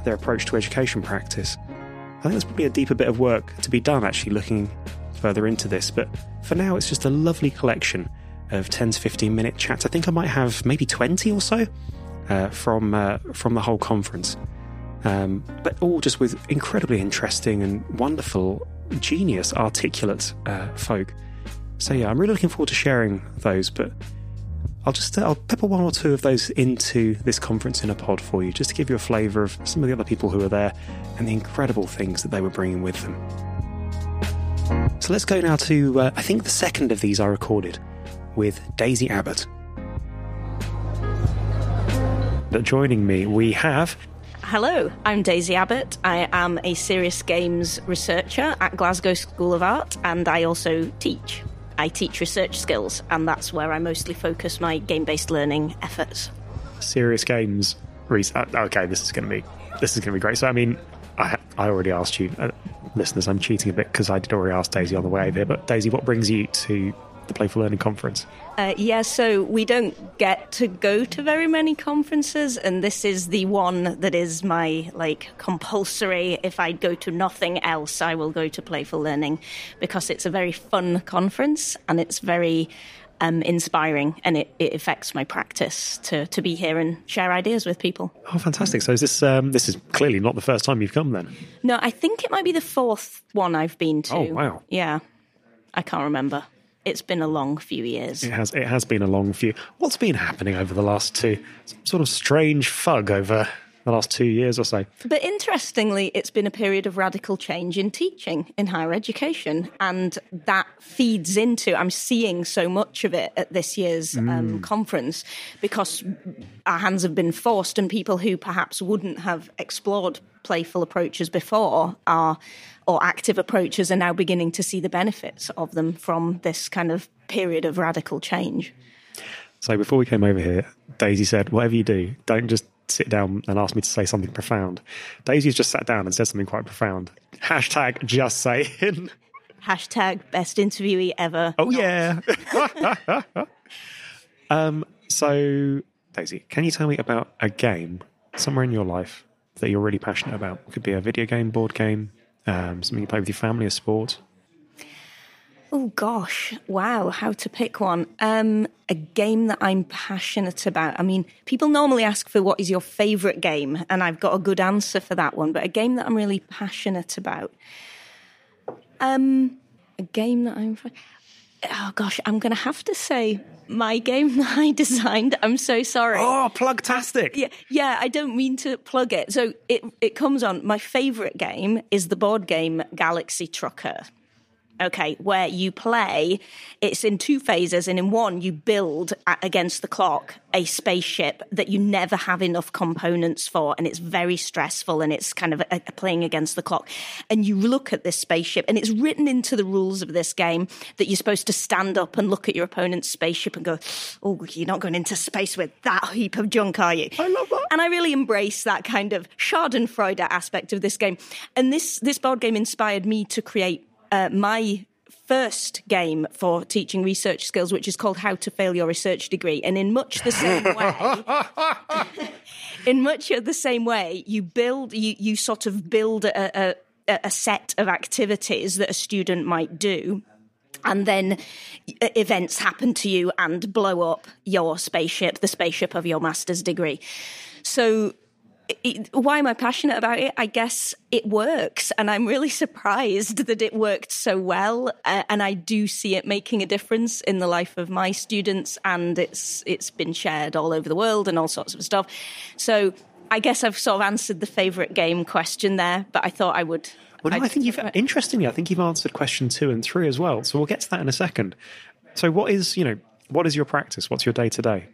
their approach to education practice. I think there's probably a deeper bit of work to be done actually looking further into this, but for now it's just a lovely collection of 10 to 15 minute chats. I think I might have maybe 20 or so uh, from uh, from the whole conference. Um, but all just with incredibly interesting and wonderful, genius, articulate uh, folk. So yeah, I'm really looking forward to sharing those. But I'll just uh, I'll pepper one or two of those into this conference in a pod for you, just to give you a flavour of some of the other people who were there and the incredible things that they were bringing with them. So let's go now to uh, I think the second of these I recorded with Daisy Abbott that joining me we have. Hello, I'm Daisy Abbott. I am a serious games researcher at Glasgow School of Art and I also teach. I teach research skills, and that's where I mostly focus my game based learning efforts. Serious games research. Uh, okay, this is going to be this is going to be great. So, I mean, I I already asked you, uh, listeners. I'm cheating a bit because I did already ask Daisy on the way there. But Daisy, what brings you to the Playful Learning Conference? Uh, yeah, so we don't get to go to very many conferences, and this is the one that is my like compulsory. If I go to nothing else, I will go to Playful Learning because it's a very fun conference and it's very um, inspiring, and it, it affects my practice to to be here and share ideas with people. Oh, fantastic! So is this um, this is clearly not the first time you've come then? No, I think it might be the fourth one I've been to. Oh, wow! Yeah, I can't remember it's been a long few years. It has. It has been a long few. What's been happening over the last two? Some sort of strange fug over the last two years or so. But interestingly, it's been a period of radical change in teaching in higher education, and that feeds into. I'm seeing so much of it at this year's um, mm. um, conference because our hands have been forced, and people who perhaps wouldn't have explored playful approaches before are or active approaches are now beginning to see the benefits of them from this kind of period of radical change. So before we came over here, Daisy said, "Whatever you do, don't just sit down and ask me to say something profound." Daisy's just sat down and said something quite profound. Hashtag just saying. Hashtag best interviewee ever. Oh yeah. um. So Daisy, can you tell me about a game somewhere in your life that you're really passionate about? It could be a video game, board game, um, something you play with your family, a sport. Oh gosh, wow, how to pick one. Um, a game that I'm passionate about. I mean, people normally ask for what is your favorite game, and I've got a good answer for that one, but a game that I'm really passionate about. Um, a game that I'm oh gosh, I'm going to have to say my game that I designed. I'm so sorry. Oh, plugtastic. Yeah, yeah. I don't mean to plug it. So it it comes on. My favorite game is the board game Galaxy Trucker okay, where you play, it's in two phases, and in one, you build against the clock a spaceship that you never have enough components for, and it's very stressful, and it's kind of a, a playing against the clock. And you look at this spaceship, and it's written into the rules of this game that you're supposed to stand up and look at your opponent's spaceship and go, "Oh, you're not going into space with that heap of junk, are you?" I love that, and I really embrace that kind of Schadenfreude aspect of this game. And this this board game inspired me to create uh, my first game for teaching research skills, which is called How to Fail Your Research Degree. And in much the same way, in much of the same way, you build, you, you sort of build a, a, a set of activities that a student might do and then events happen to you and blow up your spaceship, the spaceship of your master's degree. So it, why am I passionate about it? I guess it works, and I'm really surprised that it worked so well. Uh, and I do see it making a difference in the life of my students, and it's it's been shared all over the world and all sorts of stuff. So I guess I've sort of answered the favorite game question there, but I thought I would. Well, no, I think you've interestingly, I think you've answered question two and three as well. So we'll get to that in a second. So, what is you know, what is your practice? What's your day to day?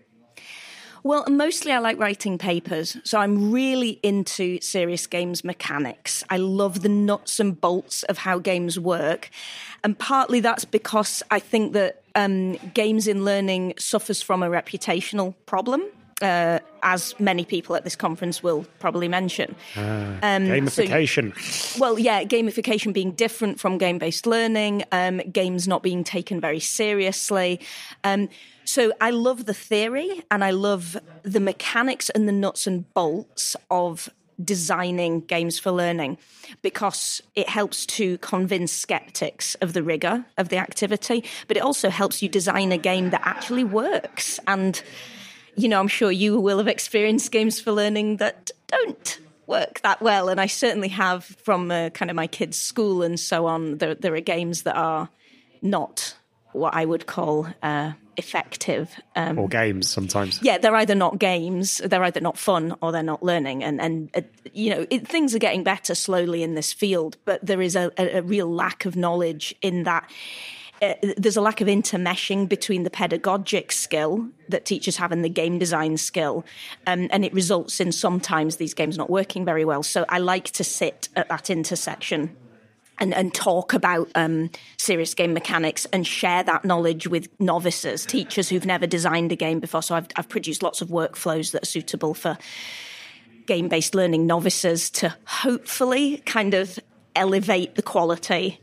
Well, mostly I like writing papers. So I'm really into serious games mechanics. I love the nuts and bolts of how games work. And partly that's because I think that um, games in learning suffers from a reputational problem. Uh, as many people at this conference will probably mention. Uh, um, gamification. So, well, yeah, gamification being different from game based learning, um, games not being taken very seriously. Um, so I love the theory and I love the mechanics and the nuts and bolts of designing games for learning because it helps to convince skeptics of the rigor of the activity, but it also helps you design a game that actually works. And, you know, I'm sure you will have experienced games for learning that don't work that well. And I certainly have from uh, kind of my kids' school and so on. There, there are games that are not what I would call uh, effective. Um, or games sometimes. Yeah, they're either not games, they're either not fun, or they're not learning. And and uh, you know it, things are getting better slowly in this field, but there is a, a, a real lack of knowledge in that. Uh, there's a lack of intermeshing between the pedagogic skill that teachers have and the game design skill, um, and it results in sometimes these games not working very well. So I like to sit at that intersection and, and talk about um, serious game mechanics and share that knowledge with novices, teachers who've never designed a game before. So I've, I've produced lots of workflows that are suitable for game based learning novices to hopefully kind of elevate the quality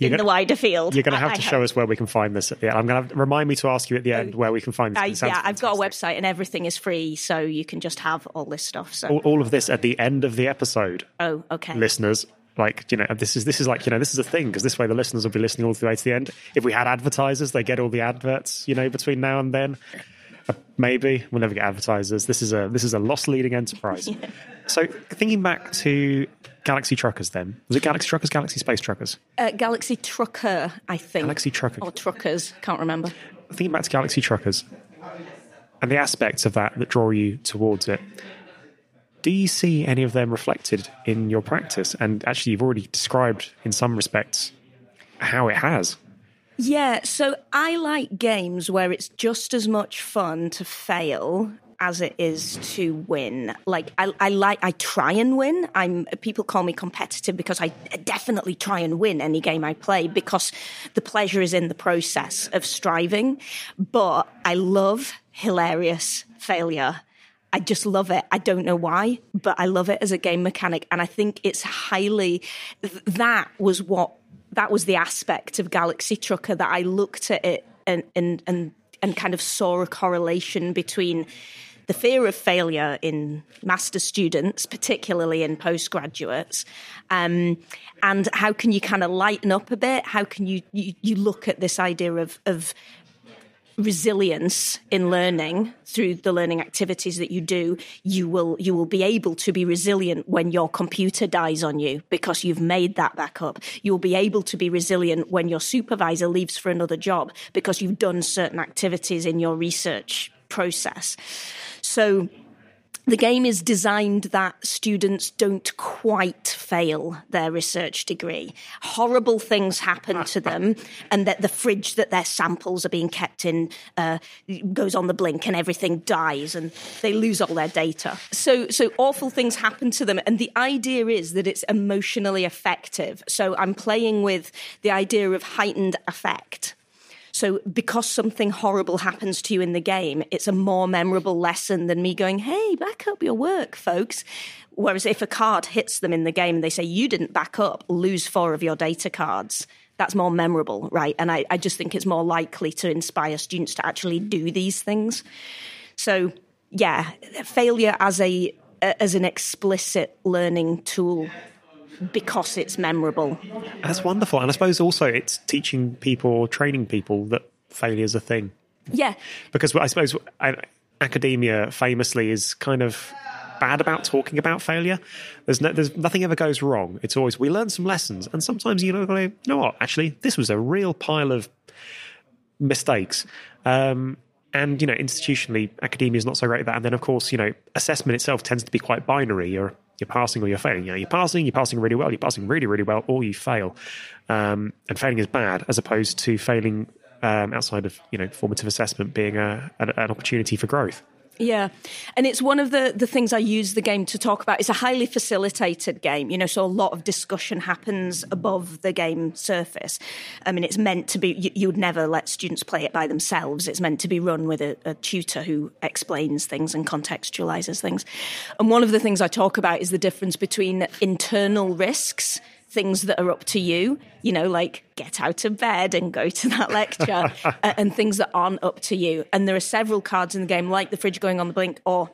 in gonna, the wider field. You're going to have I, to I show us where we can find this at the end. I'm going to remind me to ask you at the end where we can find this. Yeah, I've got a website and everything is free, so you can just have all this stuff. So all, all of this at the end of the episode. Oh, okay. Listeners, like you know, this is this is like you know, this is a thing because this way the listeners will be listening all the way to the end. If we had advertisers, they get all the adverts, you know, between now and then. Uh, maybe we'll never get advertisers. This is a this is a lost leading enterprise. yeah. So thinking back to Galaxy Truckers, then was it Galaxy Truckers, Galaxy Space Truckers, uh, Galaxy Trucker, I think. Galaxy Trucker or Truckers, can't remember. Thinking back to Galaxy Truckers and the aspects of that that draw you towards it. Do you see any of them reflected in your practice? And actually, you've already described in some respects how it has. Yeah, so I like games where it's just as much fun to fail as it is to win. Like I, I like I try and win. I'm people call me competitive because I definitely try and win any game I play because the pleasure is in the process of striving. But I love hilarious failure. I just love it. I don't know why, but I love it as a game mechanic. And I think it's highly, that was what that was the aspect of Galaxy Trucker that I looked at it and and and and kind of saw a correlation between the fear of failure in master students, particularly in postgraduates, um, and how can you kind of lighten up a bit? How can you you, you look at this idea of of resilience in learning through the learning activities that you do you will you will be able to be resilient when your computer dies on you because you've made that backup. You'll be able to be resilient when your supervisor leaves for another job because you've done certain activities in your research process. So the game is designed that students don't quite fail their research degree. Horrible things happen to them, and that the fridge that their samples are being kept in uh, goes on the blink, and everything dies, and they lose all their data. So, so awful things happen to them, and the idea is that it's emotionally effective. So, I'm playing with the idea of heightened affect. So because something horrible happens to you in the game, it's a more memorable lesson than me going, hey, back up your work, folks. Whereas if a card hits them in the game and they say, you didn't back up, lose four of your data cards, that's more memorable, right? And I, I just think it's more likely to inspire students to actually do these things. So, yeah, failure as a as an explicit learning tool because it's memorable. That's wonderful. And I suppose also it's teaching people, training people that failure is a thing. Yeah. Because I suppose academia famously is kind of bad about talking about failure. There's no, there's nothing ever goes wrong. It's always we learn some lessons, and sometimes you know, you know what? Actually, this was a real pile of mistakes. Um, and you know, institutionally, academia is not so great at that. And then, of course, you know, assessment itself tends to be quite binary. You're you're passing or you're failing. You know, you're passing, you're passing really well, you're passing really, really well, or you fail. Um, and failing is bad, as opposed to failing um, outside of you know formative assessment being a, an, an opportunity for growth. Yeah. And it's one of the, the things I use the game to talk about. It's a highly facilitated game, you know, so a lot of discussion happens above the game surface. I mean, it's meant to be, you, you would never let students play it by themselves. It's meant to be run with a, a tutor who explains things and contextualizes things. And one of the things I talk about is the difference between internal risks things that are up to you, you know, like get out of bed and go to that lecture, and things that aren't up to you. And there are several cards in the game, like the fridge going on the blink, or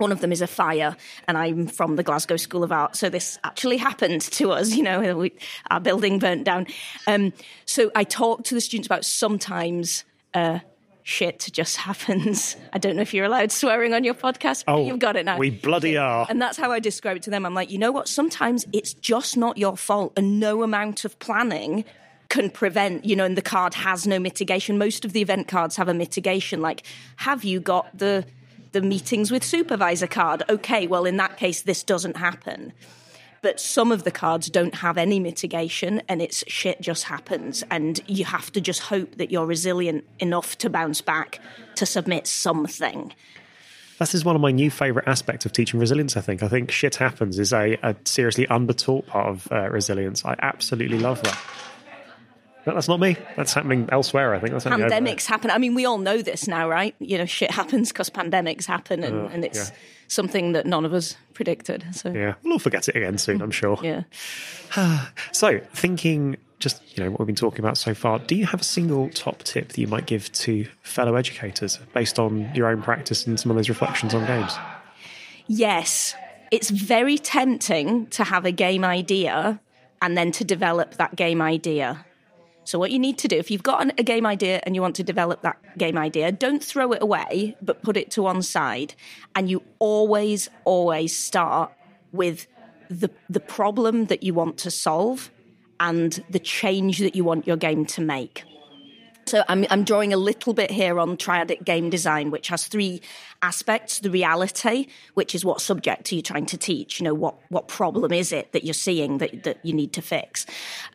one of them is a fire, and I'm from the Glasgow School of Art, so this actually happened to us. You know, we, our building burnt down. Um, so I talk to the students about sometimes uh, shit just happens. I don't know if you're allowed swearing on your podcast. Oh, you've got it now. We bloody are. And that's how I describe it to them. I'm like, you know what? Sometimes it's just not your fault, and no amount of planning can prevent, you know, and the card has no mitigation. Most of the event cards have a mitigation. Like, have you got the the meetings with supervisor card? Okay, well, in that case, this doesn't happen but some of the cards don't have any mitigation and it's shit just happens and you have to just hope that you're resilient enough to bounce back to submit something this is one of my new favourite aspects of teaching resilience. I think. I think shit happens is a, a seriously undertaught part of uh, resilience. I absolutely love that. But that's not me. That's happening elsewhere. I think that's happening. pandemics happen. I mean, we all know this now, right? You know, shit happens because pandemics happen, and, uh, and it's yeah. something that none of us predicted. So yeah, we'll all forget it again soon. I'm sure. yeah. so thinking just you know what we've been talking about so far, do you have a single top tip that you might give to fellow educators based on your own practice and some of those reflections on games? Yes, it's very tempting to have a game idea and then to develop that game idea. So, what you need to do, if you've got a game idea and you want to develop that game idea, don't throw it away, but put it to one side. And you always, always start with the, the problem that you want to solve and the change that you want your game to make. So I'm, I'm drawing a little bit here on triadic game design, which has three aspects: the reality, which is what subject are you trying to teach? You know, what what problem is it that you're seeing that that you need to fix,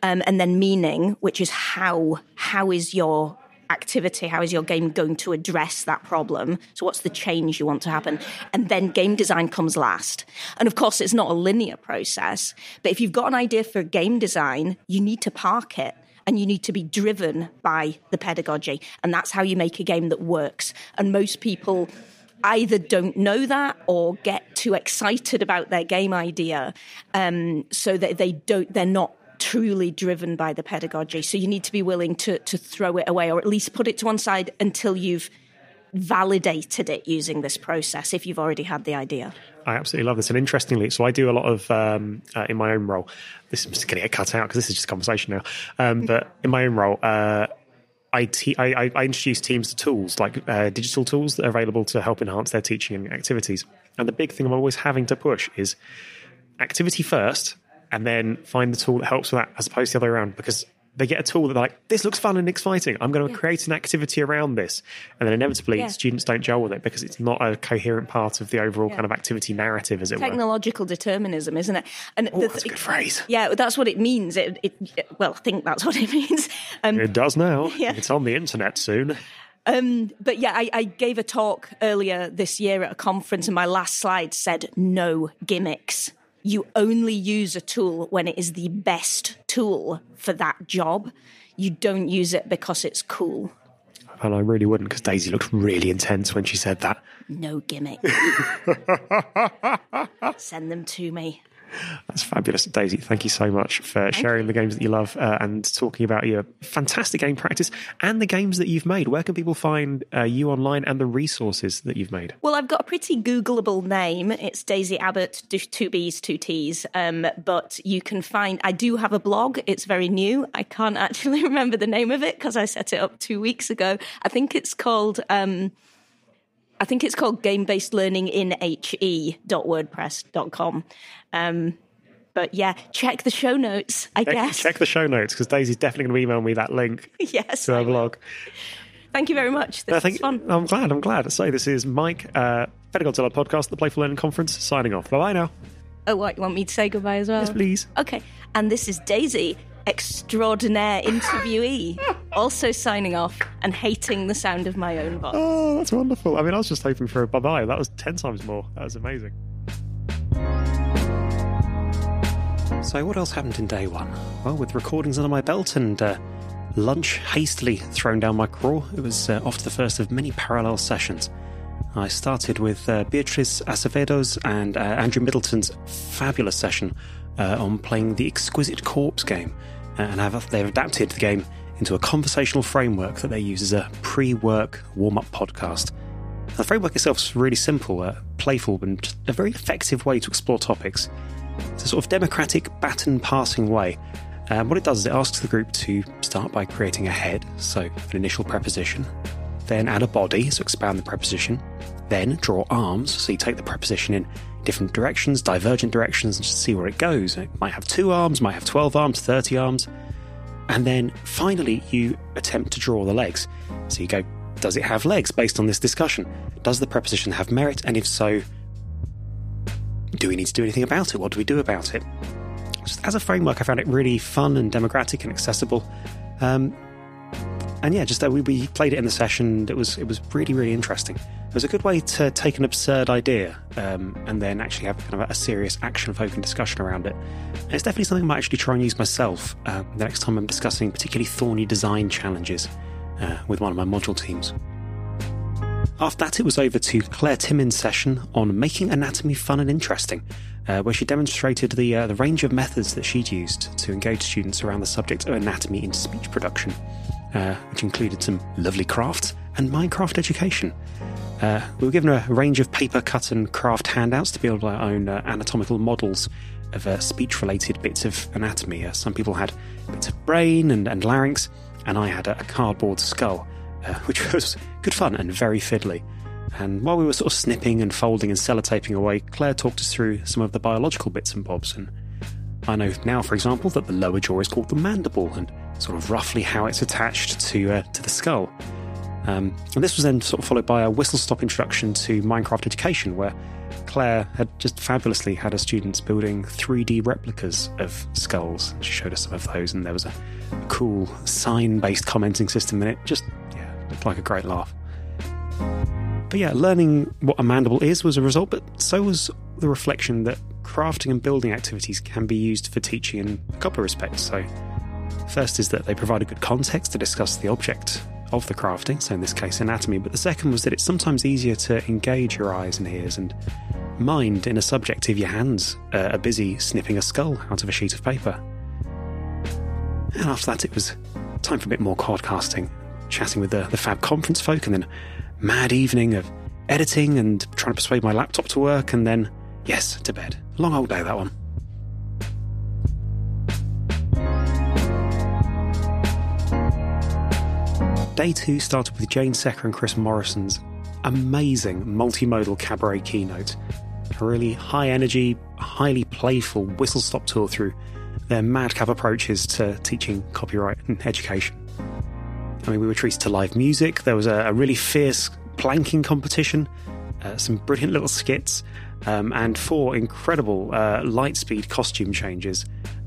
um, and then meaning, which is how how is your activity how is your game going to address that problem? So what's the change you want to happen? And then game design comes last. And of course it's not a linear process but if you've got an idea for game design you need to park it and you need to be driven by the pedagogy. And that's how you make a game that works. And most people either don't know that or get too excited about their game idea um, so that they don't, they're not truly driven by the pedagogy. So you need to be willing to, to throw it away or at least put it to one side until you've validated it using this process if you've already had the idea. I absolutely love this. And interestingly, so I do a lot of, um, uh, in my own role, this is going to get cut out because this is just a conversation now. Um, but in my own role, uh, I, te- I, I, introduce teams to tools like uh, digital tools that are available to help enhance their teaching activities. And the big thing I'm always having to push is activity first, and then find the tool that helps with that, as opposed to the other way around. Because they get a tool that they're like, this looks fun and exciting. I'm going to yeah. create an activity around this. And then inevitably, yeah. students don't gel with it because it's not a coherent part of the overall yeah. kind of activity narrative, as it were. Technological were. determinism, isn't it? And oh, the, that's a good phrase. Yeah, that's what it means. It, it, well, I think that's what it means. Um, it does now. It's on the internet soon. Um, but yeah, I, I, gave a talk earlier this year at a conference, and my last slide said no gimmicks you only use a tool when it is the best tool for that job. You don't use it because it's cool. And I really wouldn't because Daisy looked really intense when she said that. No gimmick. Send them to me. That's fabulous, Daisy. Thank you so much for Thank sharing you. the games that you love uh, and talking about your fantastic game practice and the games that you've made. Where can people find uh, you online and the resources that you've made? Well, I've got a pretty Googleable name. It's Daisy Abbott, two B's, two T's. Um, but you can find, I do have a blog. It's very new. I can't actually remember the name of it because I set it up two weeks ago. I think it's called. Um, I think it's called game based learning in he.wordpress.com. Um, but yeah, check the show notes, I check, guess. Check the show notes because Daisy's definitely going to email me that link yes, to her blog. Thank you very much. This no, thank, fun. I'm glad. I'm glad. So this is Mike, uh, Pedagodzilla podcast, the Playful Learning Conference, signing off. Bye bye now. Oh, what? You want me to say goodbye as well? Yes, please. Okay. And this is Daisy extraordinaire interviewee, also signing off and hating the sound of my own voice. Oh, that's wonderful. I mean, I was just hoping for a bye bye. That was 10 times more. That was amazing. So, what else happened in day one? Well, with recordings under my belt and uh, lunch hastily thrown down my craw, it was uh, off to the first of many parallel sessions. I started with uh, Beatrice Acevedo's and uh, Andrew Middleton's fabulous session uh, on playing the Exquisite Corpse game, and have, they've adapted the game into a conversational framework that they use as a pre work warm up podcast. The framework itself is really simple, uh, playful, and a very effective way to explore topics. It's a sort of democratic baton passing way. Um, what it does is it asks the group to start by creating a head, so an initial preposition, then add a body, so expand the preposition, then draw arms, so you take the preposition in different directions, divergent directions, and just see where it goes. It might have two arms, might have 12 arms, 30 arms. And then finally, you attempt to draw the legs. So you go, does it have legs based on this discussion? Does the preposition have merit? And if so, do we need to do anything about it? What do we do about it? Just as a framework, I found it really fun and democratic and accessible. Um, and yeah, just that we, we played it in the session. It was it was really really interesting. It was a good way to take an absurd idea um, and then actually have kind of a serious action focused discussion around it. And it's definitely something I might actually try and use myself uh, the next time I'm discussing particularly thorny design challenges uh, with one of my module teams. After that, it was over to Claire Timmins' session on making anatomy fun and interesting. uh, where she demonstrated the, uh, the range of methods that she'd used to engage students around the subject of anatomy in speech production, uh, which included some lovely crafts and Minecraft education. Uh, we were given a range of paper cut and craft handouts to build our own uh, anatomical models of uh, speech related bits of anatomy. Uh, some people had bits of brain and, and larynx, and I had a, cardboard skull, uh, which was good fun and very fiddly. And while we were sort of snipping and folding and sellotaping away, Claire talked us through some of the biological bits and bobs. And I know now, for example, that the lower jaw is called the mandible, and sort of roughly how it's attached to uh, to the skull. Um, and this was then sort of followed by a whistle stop introduction to Minecraft education, where Claire had just fabulously had her students building 3D replicas of skulls. She showed us some of those, and there was a, cool sign based commenting system in it. Just, yeah, looked like a great laugh. But yeah, learning what a mandible is was a result, but so was the reflection that crafting and building activities can be used for teaching in a couple of respects. So, first is that they provide a good context to discuss the object of the crafting, so in this case, anatomy, but the second was that it's sometimes easier to engage your eyes and ears and mind in a subject if your hands uh, are busy snipping a skull out of a sheet of paper. And after that, it was time for a bit more cardcasting, chatting with the, the Fab conference folk, and then mad evening of editing and trying to persuade my laptop to work, and then, yes, to bed. Long old day, that one. Day two started with Jane Secker and Chris Morrison's amazing multimodal cabaret keynote. A really high energy, highly playful whistle stop tour through their madcap approaches to teaching copyright and education. I mean, we were treated to live music, there was a, a really fierce planking competition, uh, some brilliant little skits, um, and four incredible uh, light speed costume changes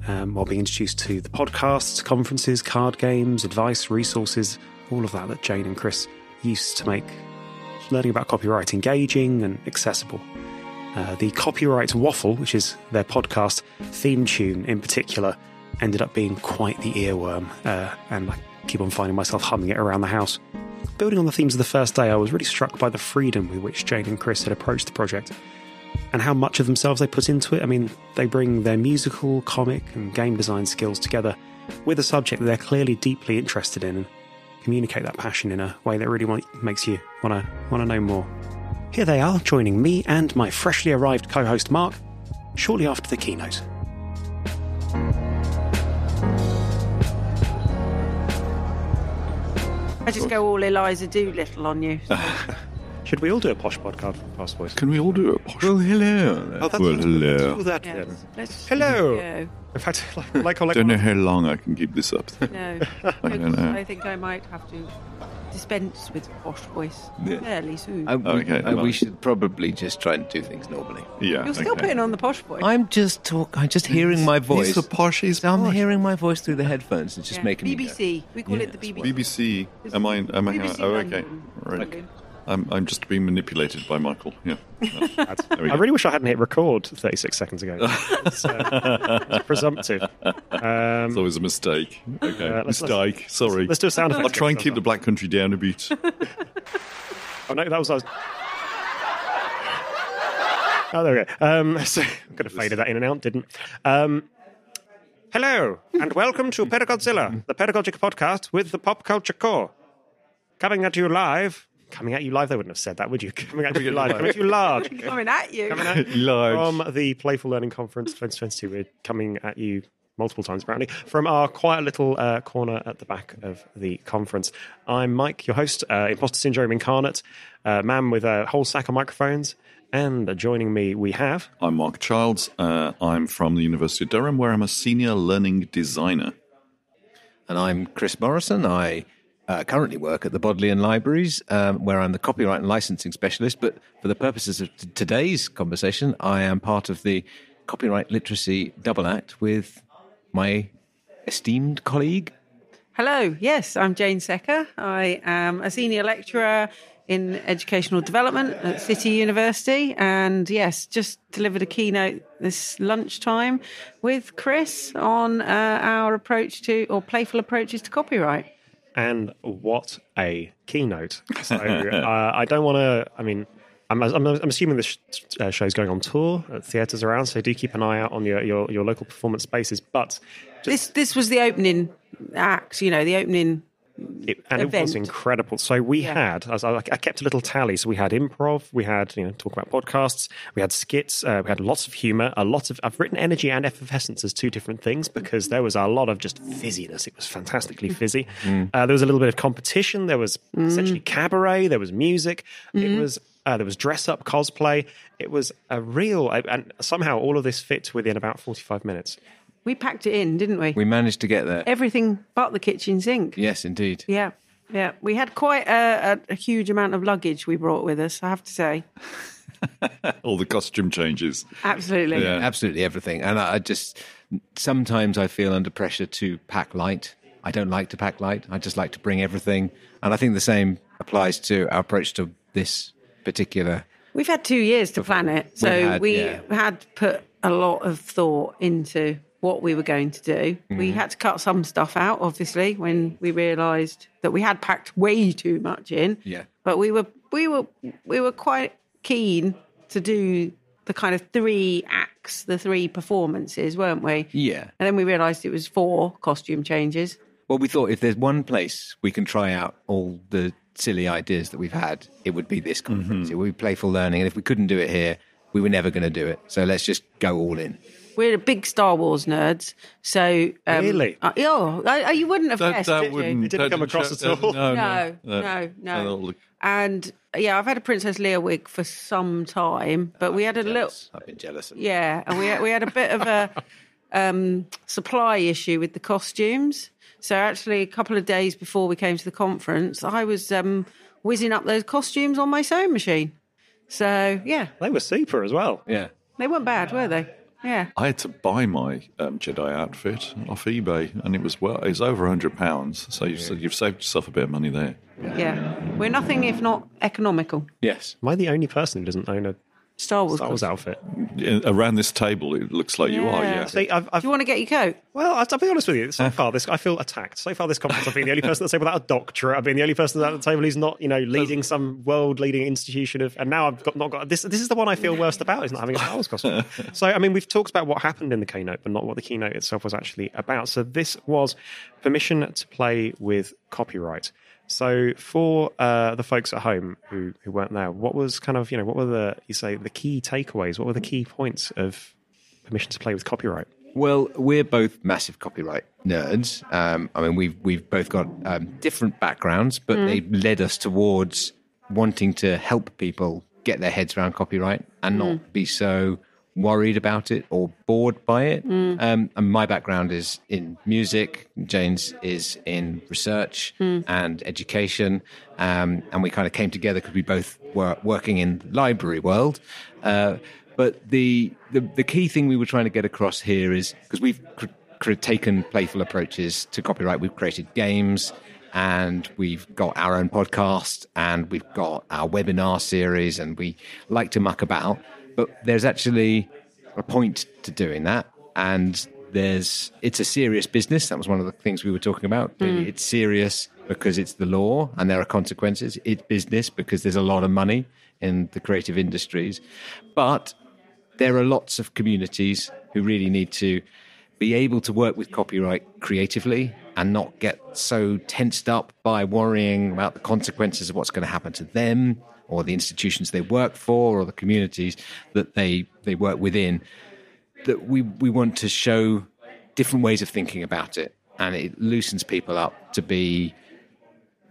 um, while being introduced to the podcasts, conferences, card games, advice, resources, all of that that Jane and Chris used to make learning about copyright engaging and accessible. Uh, the Copyright Waffle, which is their podcast theme tune in particular, ended up being quite the earworm, uh, and I keep on finding myself humming it around the house. Building on the themes of the first day, I was really struck by the freedom with which Jane and Chris had approached the project and how much of themselves they put into it. I mean, they bring their musical, comic, and game design skills together with a subject that they're clearly deeply interested in and communicate that passion in a way that really want, makes you want to want to know more. Here they are, joining me and my freshly arrived co-host Mark shortly after the keynote. I just go all Eliza Doolittle on you. so. Should we all do a posh podcast from Past Voice? Can we all do it? Well, hello. Oh, that's well, Do hello. that Yes. then. Let's Hello. go. In fact, like, like, like Don't know how long I can keep this up. No, I don't know. I think I might have to dispense with posh voice Yeah. fairly soon. I, we, Okay, I- well- we should probably just try and do things normally. Yeah. You're still okay. putting on the posh voice. I'm just talk. I'm just hearing my voice. He's so posh. He's So I'm posh. hearing my voice through the headphones and just Yeah. making me go. BBC. We call Yeah, it the BBC. BBC. Am I? Am I? BBC oh, okay. London. Right. Okay. I'm. I'm just being manipulated by Michael. Yeah. I really wish I hadn't hit record 36 seconds ago. It's, uh, it's presumptive. Um, It's always a mistake. Okay. Uh, let's- Mistake. Sorry. let's do a sound effect. I'll try and keep the black country down a bit. Oh no, that was us. Oh, there we go. Um, so I'm going to fade that in and out. Didn't. Um, hello and welcome to Pedagodzilla, the pedagogic podcast with the pop culture core. Coming at you live. Coming at you live. They wouldn't have said that, would you? Coming at you live. Coming at you large. Coming at you. Large. From the Playful Learning Conference 2022, we're coming at you multiple times apparently from our quiet little uh, corner at the back of the conference. I'm Mike, your host, uh, Imposter Syndrome Incarnate, uh, man with a whole sack of microphones. And joining me, we have. I'm Mark Childs. Uh, I'm from the University of Durham, where I'm a senior learning designer. And I'm Chris Morrison. I uh, currently work at the Bodleian Libraries, um, where I'm the copyright and licensing specialist. But for the purposes of t- today's conversation, I am part of the copyright literacy double act with my esteemed colleague. Hello, yes, I'm Jane Secker. I am a senior lecturer in educational development at City University, and yes, just delivered a keynote this lunchtime with Chris on uh, our approach to or playful approaches to copyright. And what a keynote. So uh, I don't want to, I mean, I'm, I'm, I'm assuming the sh- uh, show's going on tour at theatres around, so do keep an eye out on your, your, your local performance spaces. But this this was the opening act, you know, the opening it, and it was incredible. So we Yeah. had, as I, I kept a little tally. So we had improv, we had you know talk about podcasts, we had skits, uh, we had lots of humour, a lot of. I've written energy and effervescence as two different things because there was a lot of just fizziness. It was fantastically fizzy. Uh, there was a little bit of competition. There was essentially cabaret. There was music. It was. Uh, there was dress up cosplay. It was a real, and somehow all of this fit within about forty-five minutes. We packed it in, didn't we? We managed to get there. Everything but the kitchen sink. Yes, indeed. Yeah. Yeah, we had quite a, a, a huge amount of luggage we brought with us. I have to say, All the costume changes. absolutely. Yeah. Absolutely everything. And I I just sometimes I feel under pressure to pack light. I don't like to pack light. I just like to bring everything. And I think the same applies to our approach to this particular. We've had two years to plan it, so had, we yeah. had put a lot of thought into what we were going to do. We Mm-hmm. had to cut some stuff out, obviously, when we realised that we had packed way too much in. Yeah. but we were we were we were quite keen to do the kind of three acts, the three performances, weren't we? Yeah. And then we realised it was four costume changes. Well, we thought if there's one place we can try out all the silly ideas that we've had, it would be this conference. It would be playful learning. And if we couldn't do it here, we were never going to do it. So let's just go all in. We're big Star Wars nerds, so um, Really? Uh, oh, uh, you wouldn't have That, guessed, that did you? wouldn't. It didn't that come across show- at all. No, No, no, no, no. That'll And yeah, I've had a Princess Leia wig for some time, but we had a little I've been jealous. Of yeah, and we had, we had a bit of a um, supply issue with the costumes. So actually, a couple of days before we came to the conference, I was um, whizzing up those costumes on my sewing machine. So yeah, They were super as well. Yeah. they weren't bad, were they? Yeah. I had to buy my um, Jedi outfit off eBay, and it was well, it was over hundred pounds. So you've, so you've saved yourself a bit of money there. Yeah, we're nothing if not economical. Yes. Am I the only person who doesn't own a Star Wars. Star Wars outfit? In- Around this table, it looks like you are. Yeah. Yeah. See, I've, I've Do you want to get your coat? Well, I'll, I'll be honest with you. So far, this I feel attacked. So far, this conference, I've been the only person at the table without a doctorate. I've been the only person at the table who's not, you know, leading some world-leading institution of. And now I've got not got this. This is the one I feel worst about is not having a Star Wars costume. so, I mean, we've talked about what happened in the keynote, but not what the keynote itself was actually about. So, this was permission to play with copyright. So, for uh, the folks at home who who weren't there, what was kind of you know what were the you say the key takeaways? What were the key points of permission to play with copyright? Well, we're both massive copyright nerds. Um, I mean, we've we've both got um, different backgrounds, but they led us towards wanting to help people get their heads around copyright and not be so worried about it or bored by it. Um, and my background is in music. Jane's is in research and education. Um, and we kind of came together because we both were working in the library world. Uh, but the, the the key thing we were trying to get across here is because we've cr- cr- taken playful approaches to copyright. We've created games, and we've got our own podcast, and we've got our webinar series, and we like to muck about. But there's actually a point to doing that, and there's it's a serious business. That was one of the things we were talking about. Hmm. Really, It's serious because it's the law and there are consequences. It's business because there's a lot of money in the creative industries, but there are lots of communities who really need to be able to work with copyright creatively and not get so tensed up by worrying about the consequences of what's going to happen to them or the institutions they work for or the communities that they, they work within. That we, we want to show different ways of thinking about it and it loosens people up to be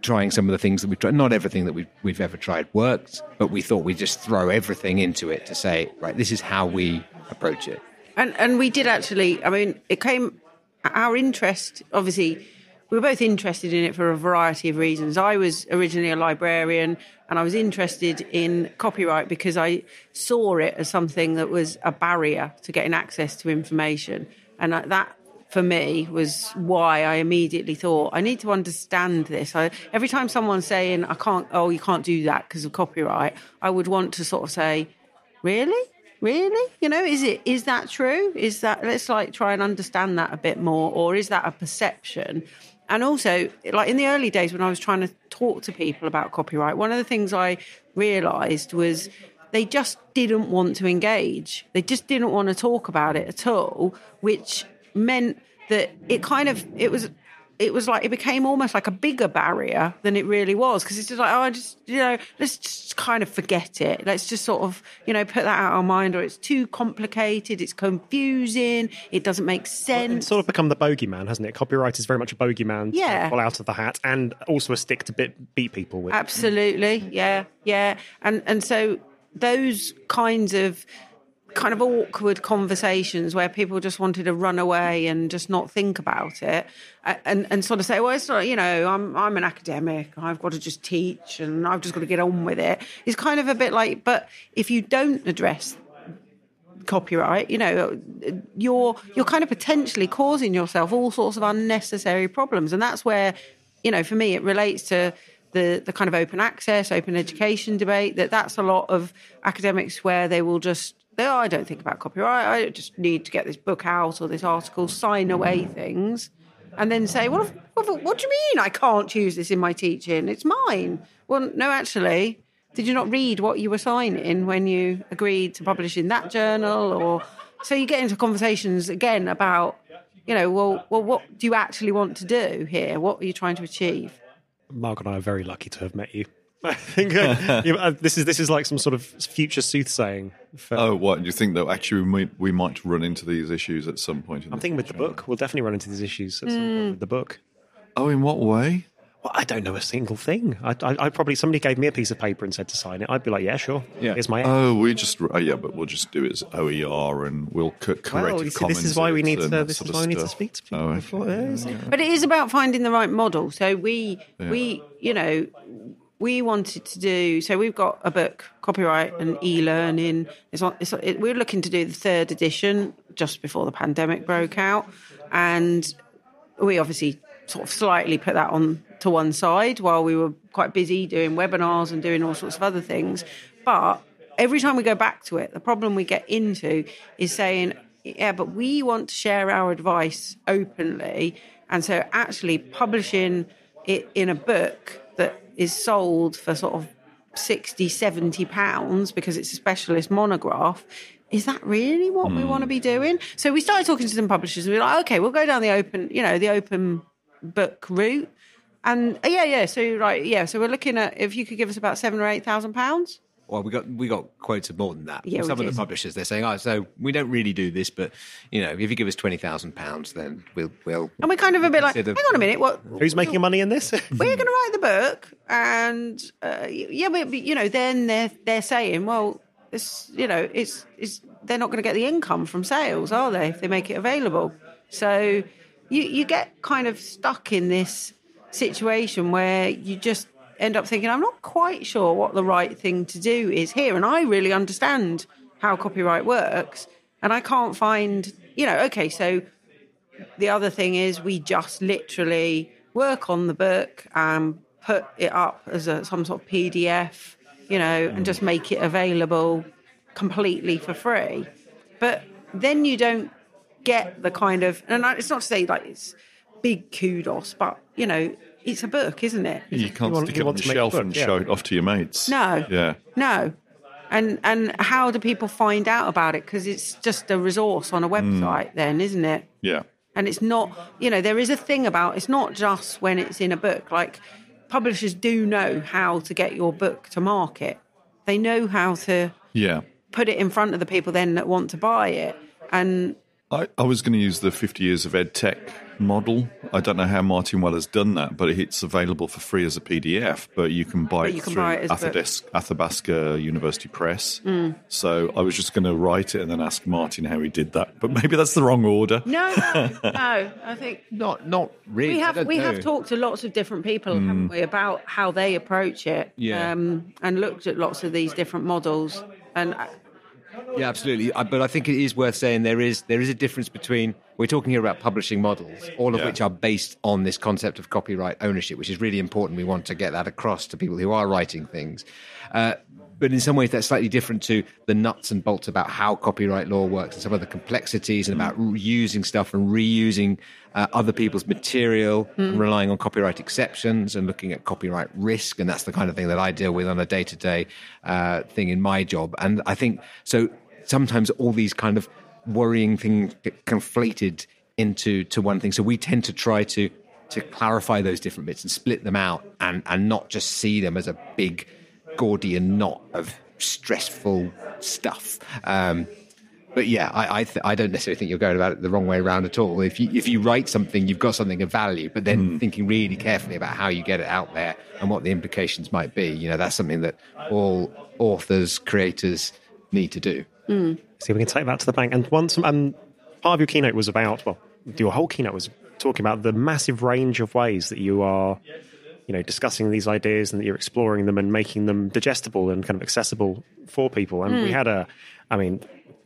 trying some of the things that we've tried. Not everything that we've, we've ever tried worked, but we thought we'd just throw everything into it to say, right, this is how we approach it. And and we did actually. I mean, it came. Our interest, obviously, we were both interested in it for a variety of reasons. I was originally a librarian, and I was interested in copyright because I saw it as something that was a barrier to getting access to information, and that. For me, was why I immediately thought I need to understand this. I, every time someone's saying I can't, oh, you can't do that because of copyright, I would want to sort of say, really really you know is it is that true is that let's like try and understand that a bit more or is that a perception and also like in the early days when i was trying to talk to people about copyright one of the things i realised was they just didn't want to engage. They just didn't want to talk about it at all, which meant that it kind of it was it was like it became almost like a bigger barrier than it really was because it's just like oh I just you know let's just kind of forget it let's just sort of you know put that out of our mind or it's too complicated it's confusing it doesn't make sense It's sort of become the bogeyman, hasn't it? Copyright is very much a bogeyman. Yeah. pull out of the hat, and also a stick to bit, beat people with. Absolutely, yeah, yeah, and and so those kinds of kind of awkward conversations where people just wanted to run away and just not think about it, and and sort of say, well, it's not, you know, I'm I'm an academic, I've got to just teach, and I've just got to get on with it. It's kind of a bit like, but if you don't address copyright, you know, you're you're kind of potentially causing yourself all sorts of unnecessary problems, and that's where, you know, for me, it relates to the the kind of open access, open education debate. That that's a lot of academics where they will just. They, I don't think about copyright. I just need to get this book out or this article, sign away things, and then say, "What? If, what, what do you mean I can't use this in my teaching? It's mine." Well, no, actually, did you not read what you were signing when you agreed to publish in that journal? Or so you get into conversations again about, you know, well, well, what do you actually want to do here? What are you trying to achieve? Mark and I are very lucky to have met you. I think uh, you- uh, this is this is like some sort of future soothsaying. For, Oh, what? Do you think that actually we might, we might run into these issues at some point? In I'm thinking with the book, we'll definitely run into these issues at some point with the book. Oh, in what way? Well, I don't know a single thing. I, I, I probably somebody gave me a piece of paper and said to sign it. I'd be like, yeah, sure. Yeah. Here's my. Oh, we just oh, yeah, but we'll just do it as OER and we'll c- correct well, you see, this is why we need to. This is why we need to speak to people. Oh, okay. before, yeah, is it? But it is about finding the right model. So we we you know we wanted to do so we've got a book copyright and e-learning. It's on, it's, it, we're looking to do the third edition just before the pandemic broke out. And we obviously sort of slightly put that on to one side while we were quite busy doing webinars and doing all sorts of other things. But every time we go back to it the problem we get into is saying yeah but we want to share our advice openly. And so actually publishing it in a book is sold for sort of 60 70 pounds because it's a specialist monograph is that really what we want to be doing? So we started talking to some publishers and we were like okay we'll go down the open you know the open book route. And uh, yeah yeah so right yeah so we're looking at if you could give us about seven or eight thousand pounds Well, we got we got quotes of more than that. Yeah, some of did. the publishers, they're saying, "Oh, so we don't really do this, but you know, if you give us twenty thousand pounds, then we'll we'll." and we're kind of a bit like hang on a minute what Who's making money in this? we're going to write the book, and uh, yeah, but but, you know, then they're they're saying, well, it's you know, it's it's they're not going to get the income from sales, are they? If they make it available, so you you get kind of stuck in this situation where you just end up thinking, I'm not quite sure what the right thing to do is here, and I really understand how copyright works, and I can't find, you know, okay, so the other thing is we just literally work on the book and put it up as a, some sort of PDF, you know, and just mm. make it available completely for free. But then you don't get the kind of, and it's not to say like it's big kudos, but you know, it's a book, isn't it? You can't want- stick you it on the to make a shelf book, and yeah. show it off to your mates. No. Yeah. No. And and how do people find out about it? Because it's just a resource on a hmm. website, then, isn't it? Yeah. And it's not, you know, there is a thing about it's not just when it's in a book. Like publishers do know how to get your book to market. They know how to Yeah. put it in front of the people then that want to buy it. And I, I was going to use the 50 years of ed tech model. I don't know how Martin Weller's done that, but it's available for free as a PDF. But you can buy But it you can through buy it as book. Athabas- Athabasca University Press. Mm. So I was just going to write it and then ask Martin how he did that. But maybe that's the wrong order. no, no, no. I think Not not really. we have we know. have talked to lots of different people, haven't we, about how they approach it, Yeah. um, and looked at lots of these different models. And uh, Yeah, absolutely. I, but I think it is worth saying there is there is a difference between we're talking here about publishing models, all of Yeah. which are based on this concept of copyright ownership, which is really important. We want to get that across to people who are writing things. Uh, but in some ways, that's slightly different to the nuts and bolts about how copyright law works and some of the complexities and about mm. using stuff and reusing uh, other people's material and mm. relying on copyright exceptions and looking at copyright risk. And that's the kind of thing that I deal with on a day to day thing in my job. And I think so sometimes all these kind of worrying things get conflated into to one thing. So we tend to try to to clarify those different bits and split them out and, and not just see them as a big Gordian knot of stressful stuff. Um, but yeah, I I, th- I don't necessarily think you're going about it the wrong way around at all. If you if you write something, you've got something of value, but then thinking really carefully about how you get it out there and what the implications might be. You know, that's something that all authors, creators need to do. See, we can take that to the bank. And once, um, part of your keynote was about, well, your whole keynote was talking about the massive range of ways that you are, you know, discussing these ideas and that you're exploring them and making them digestible and kind of accessible for people. And we had a, I mean,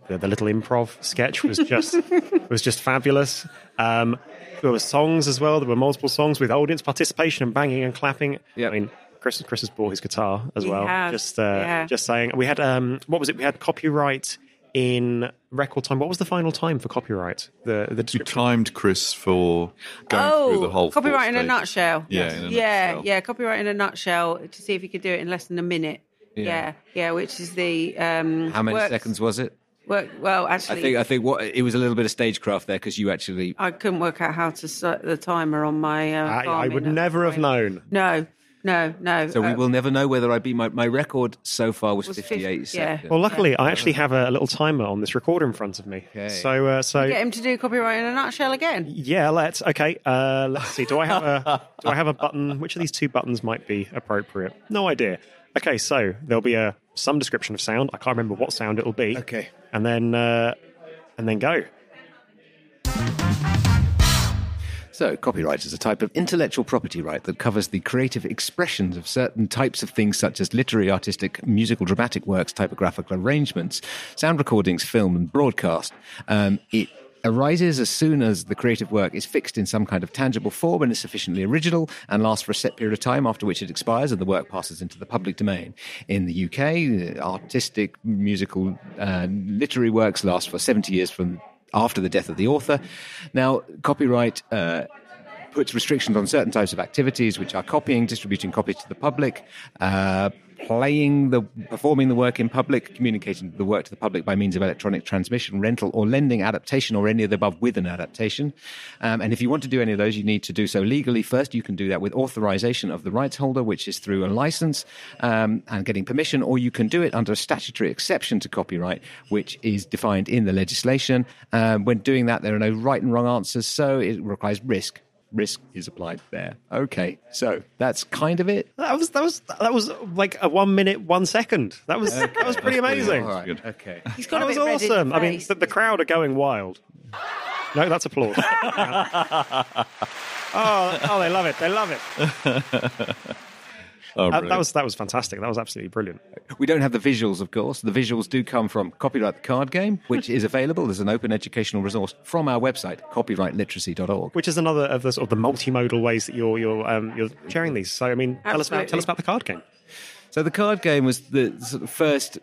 the, the little improv sketch was just was just fabulous. Um, there were songs as well. There were multiple songs with audience participation and banging and clapping. Yep. I mean, Chris Chris has brought his guitar as He well. has, Just uh, yeah. just saying. We had um, what was it? We had copyright in record time. What was the final time for copyright? The the You timed Chris for going through the whole. Oh, copyright in a nutshell. Yeah, in a yeah, nutshell. yeah. Copyright in a nutshell to see if you could do it in less than a minute. Yeah, yeah. which is the um, How many works- seconds was it? Work, well, I actually, think I think what it was a little bit of stagecraft there because you actually I couldn't work out how to set the timer on my. Uh, I, I would never have known. No, no, no. So we uh, will never know whether I beat my, my record so far was, Was 58 50, yeah. seconds. Well, luckily, I actually have a little timer on this recorder in front of me. Okay. So, uh, so Get him to do copyright in a nutshell again. yeah, let's. Okay, uh, let's see. Do I have a do I have a button? Which of these two buttons might be appropriate? No idea. Okay, so there'll be a some description of sound. I can't remember what sound it'll be. Okay. and then uh, and then go. So, copyright is a type of intellectual property right that covers the creative expressions of certain types of things such as literary, artistic, musical, dramatic works, typographical arrangements, sound recordings, film, and broadcast. Um, it arises as soon as the creative work is fixed in some kind of tangible form and is sufficiently original and lasts for a set period of time after which it expires and the work passes into the public domain. In the UK, artistic, musical, uh, literary works last for 70 years from after the death of the author. Now, copyright uh, puts restrictions on certain types of activities, which are copying, distributing copies to the public, uh, playing the, performing the work in public, communicating the work to the public by means of electronic transmission, rental, or lending, adaptation, or any of the above with an adaptation. Um, and if you want to do any of those, you need to do so legally first. You can do that with authorization of the rights holder, which is through a license um, and getting permission, or you can do it under a statutory exception to copyright, which is defined in the legislation. Um, when doing that, there are no right and wrong answers, so it requires risk. Risk is applied there. Okay, so that's kind of it. That was that was that was like a one minute one second. That was that was pretty amazing. All right. good. Okay. He's got That a was bit red in awesome. I mean, the, the crowd are going wild. No, that's applause. oh, oh, they love it. They love it. Oh, Uh, that was that was fantastic. That was absolutely brilliant. We don't have the visuals, of course. The visuals do come from Copyright the Card Game, which is available as an open educational resource from our website, copyrightliteracy.org. Which is another of the sort of the multimodal ways that you're you're um, you're sharing these. So I mean, tell us about tell us about the card game. So the card game was the sort of first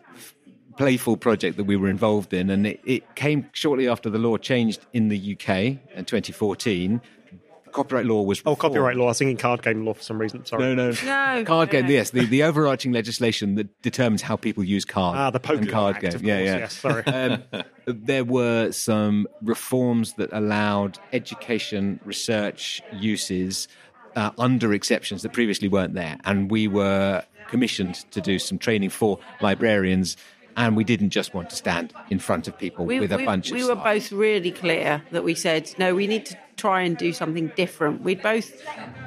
playful project that we were involved in, and it, it came shortly after the law changed in the UK in 2014. Copyright law was Oh, reformed. copyright law. I was thinking card game law for some reason. Sorry. No, no, No, Card game. no. Yes, the, the overarching legislation that determines how people use cards. Ah, the poker and card Act, game. of yeah, course, yeah. yes, sorry. um, there were some reforms that allowed education research uses uh, under exceptions that previously weren't there, and we were commissioned to do some training for librarians. And we didn't just want to stand in front of people we, with a we- bunch of. we were slides. both really clear that we said no we need to try and do something different. We'd both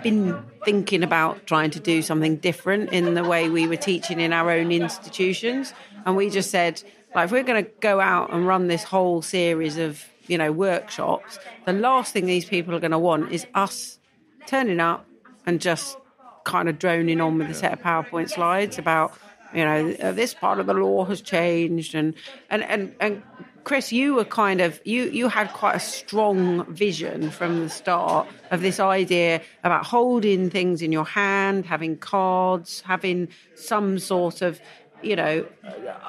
been thinking about trying to do something different in the way we were teaching in our own institutions. And we just said like if we're going to go out and run this whole series of you know workshops the last thing these people are going to want is us turning up and just kind of droning on with a set of PowerPoint slides about, you know, this part of the law has changed, and and and and Chris, you were kind of you you had quite a strong vision from the start of this idea about holding things in your hand, having cards, having some sort of you know,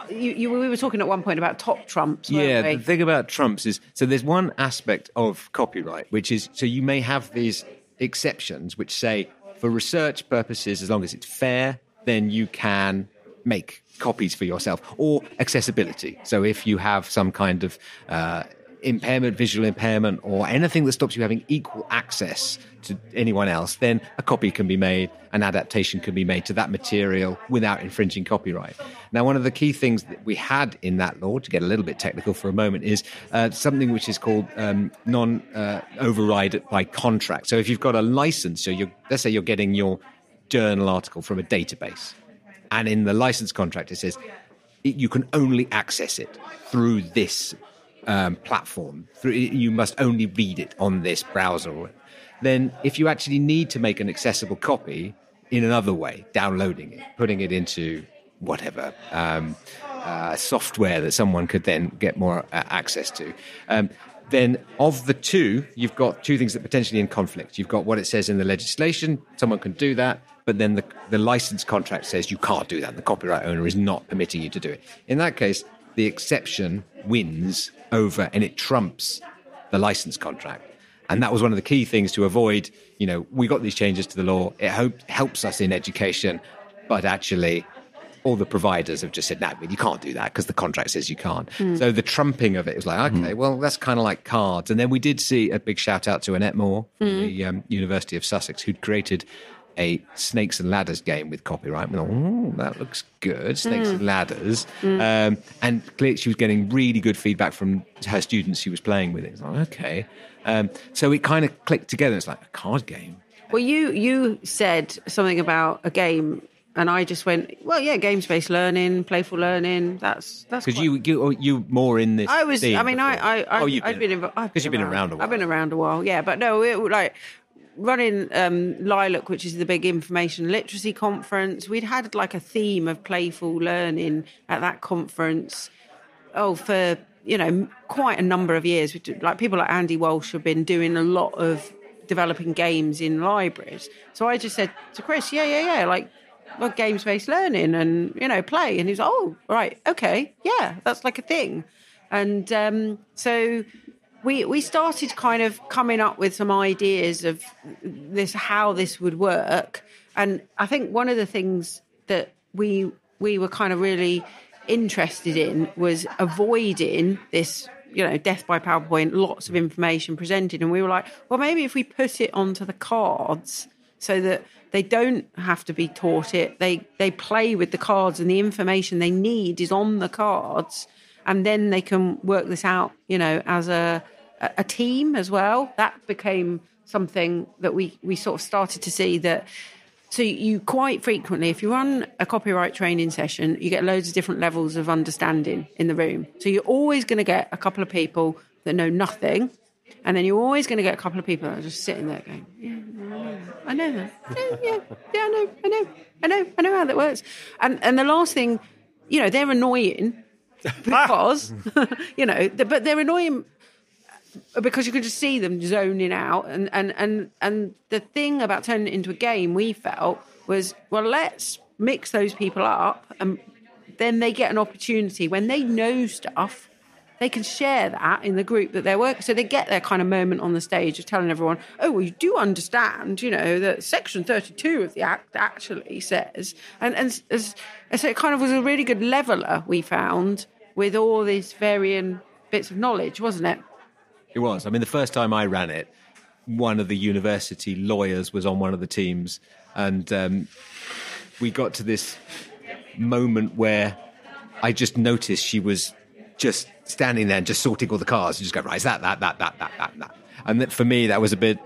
you, you, we were talking at one point about top trumps. Yeah, we? the thing about trumps is so there's one aspect of copyright which is so you may have these exceptions which say for research purposes, as long as it's fair, then you can make copies for yourself or accessibility. So if you have some kind of uh, impairment, visual impairment, or anything that stops you having equal access to anyone else, then a copy can be made, an adaptation can be made to that material without infringing copyright. Now, one of the key things that we had in that law, to get a little bit technical for a moment, is uh, something which is called um, non uh, override by contract. So if you've got a license, so you're, let's say you're getting your journal article from a database, and in the license contract it says you can only access it through this um, platform. You must only read it on this browser. Then, if you actually need to make an accessible copy in another way, downloading it, putting it into whatever um, uh, software that someone could then get more uh, access to. Um, then, of the two, you've got two things that potentially in conflict. You've got what it says in the legislation, someone can do that, but then the, the license contract says you can't do that. The copyright owner is not permitting you to do it. In that case, the exception wins over and it trumps the license contract. And that was one of the key things to avoid. You know, we got these changes to the law. It hope, helps us in education, but actually, all the providers have just said, no, you can't do that because the contract says you can't. Mm. So the trumping of it was like, okay, mm. well, that's kind of like cards. And then we did see a big shout out to Annette Moore from mm. the um, University of Sussex, who'd created a snakes and ladders game with copyright. Oh, that looks good, snakes mm. and ladders. Mm. Um, and clearly, she was getting really good feedback from her students she was playing with. It was like, okay. Um, so it kind of clicked together. It's like a card game. Well, you you said something about a game and I just went, well, yeah, games based learning, playful learning. That's that's because you you you more in this. I was. I mean, before. I I oh, you've I've been because you've been around a while. I've been around a while, yeah. But no, it, like running um, Lilac, which is the big information literacy conference, we'd had like a theme of playful learning at that conference. Oh, for you know, quite a number of years. Like people like Andy Walsh have been doing a lot of developing games in libraries. So I just said to Chris, yeah, yeah, yeah, like well, games based learning and you know play, and he's like, oh, right, okay, yeah, that's like a thing. And um, so we we started kind of coming up with some ideas of this how this would work. And i think one of the things that we we were kind of really interested in was avoiding this you know death by powerpoint lots of information presented. And we were like well maybe if we put it onto the cards so that they don't have to be taught it they they play with the cards and the information they need is on the cards. And then they can work this out you know as a a team as well. That became something that we, we sort of started to see that. So you quite frequently, if you run a copyright training session, you get loads of different levels of understanding in the room. So you're always going to get a couple of people that know nothing, and then you're always going to get a couple of people that are just sitting there going, "Yeah, I know that. Yeah, yeah, yeah, I know, I know, I know, I know how that works." And and the last thing, you know, they're annoying because you know, but they're annoying because you could just see them zoning out. And and and and the thing about turning it into a game we felt was well let's mix those people up and then they get an opportunity. When they know stuff they can share that in the group that they're working. So they get their kind of moment on the stage of telling everyone oh well you do understand you know that section 32 of the act actually says and and, and so it kind of was a really good leveler we found with all these varying bits of knowledge wasn't it it was. I mean, the first time I ran it, one of the university lawyers was on one of the teams, and um, we got to this moment where I just noticed she was just standing there and just sorting all the cars and just go right, is that that that that that that that, and that for me that was a bit.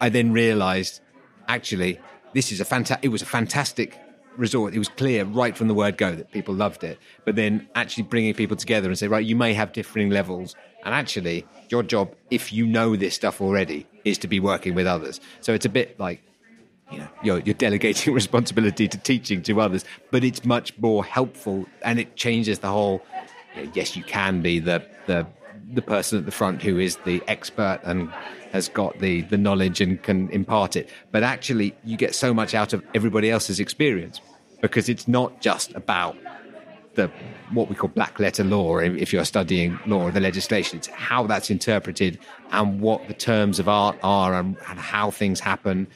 I then realised actually this is a fantastic. It was a fantastic resort. It was clear right from the word go that people loved it. But then actually bringing people together and say, right, you may have differing levels, and actually your job, if you know this stuff already, is to be working with others. So it's a bit like you know you're, you're delegating responsibility to teaching to others, but it's much more helpful and it changes the whole you know, yes, you can be the the the person at the front who is the expert and has got the the knowledge and can impart it, but actually you get so much out of everybody else's experience because it's not just about the what we call black letter law if you're studying law or the legislation it's how that's interpreted and what the terms of art are and, and how things happen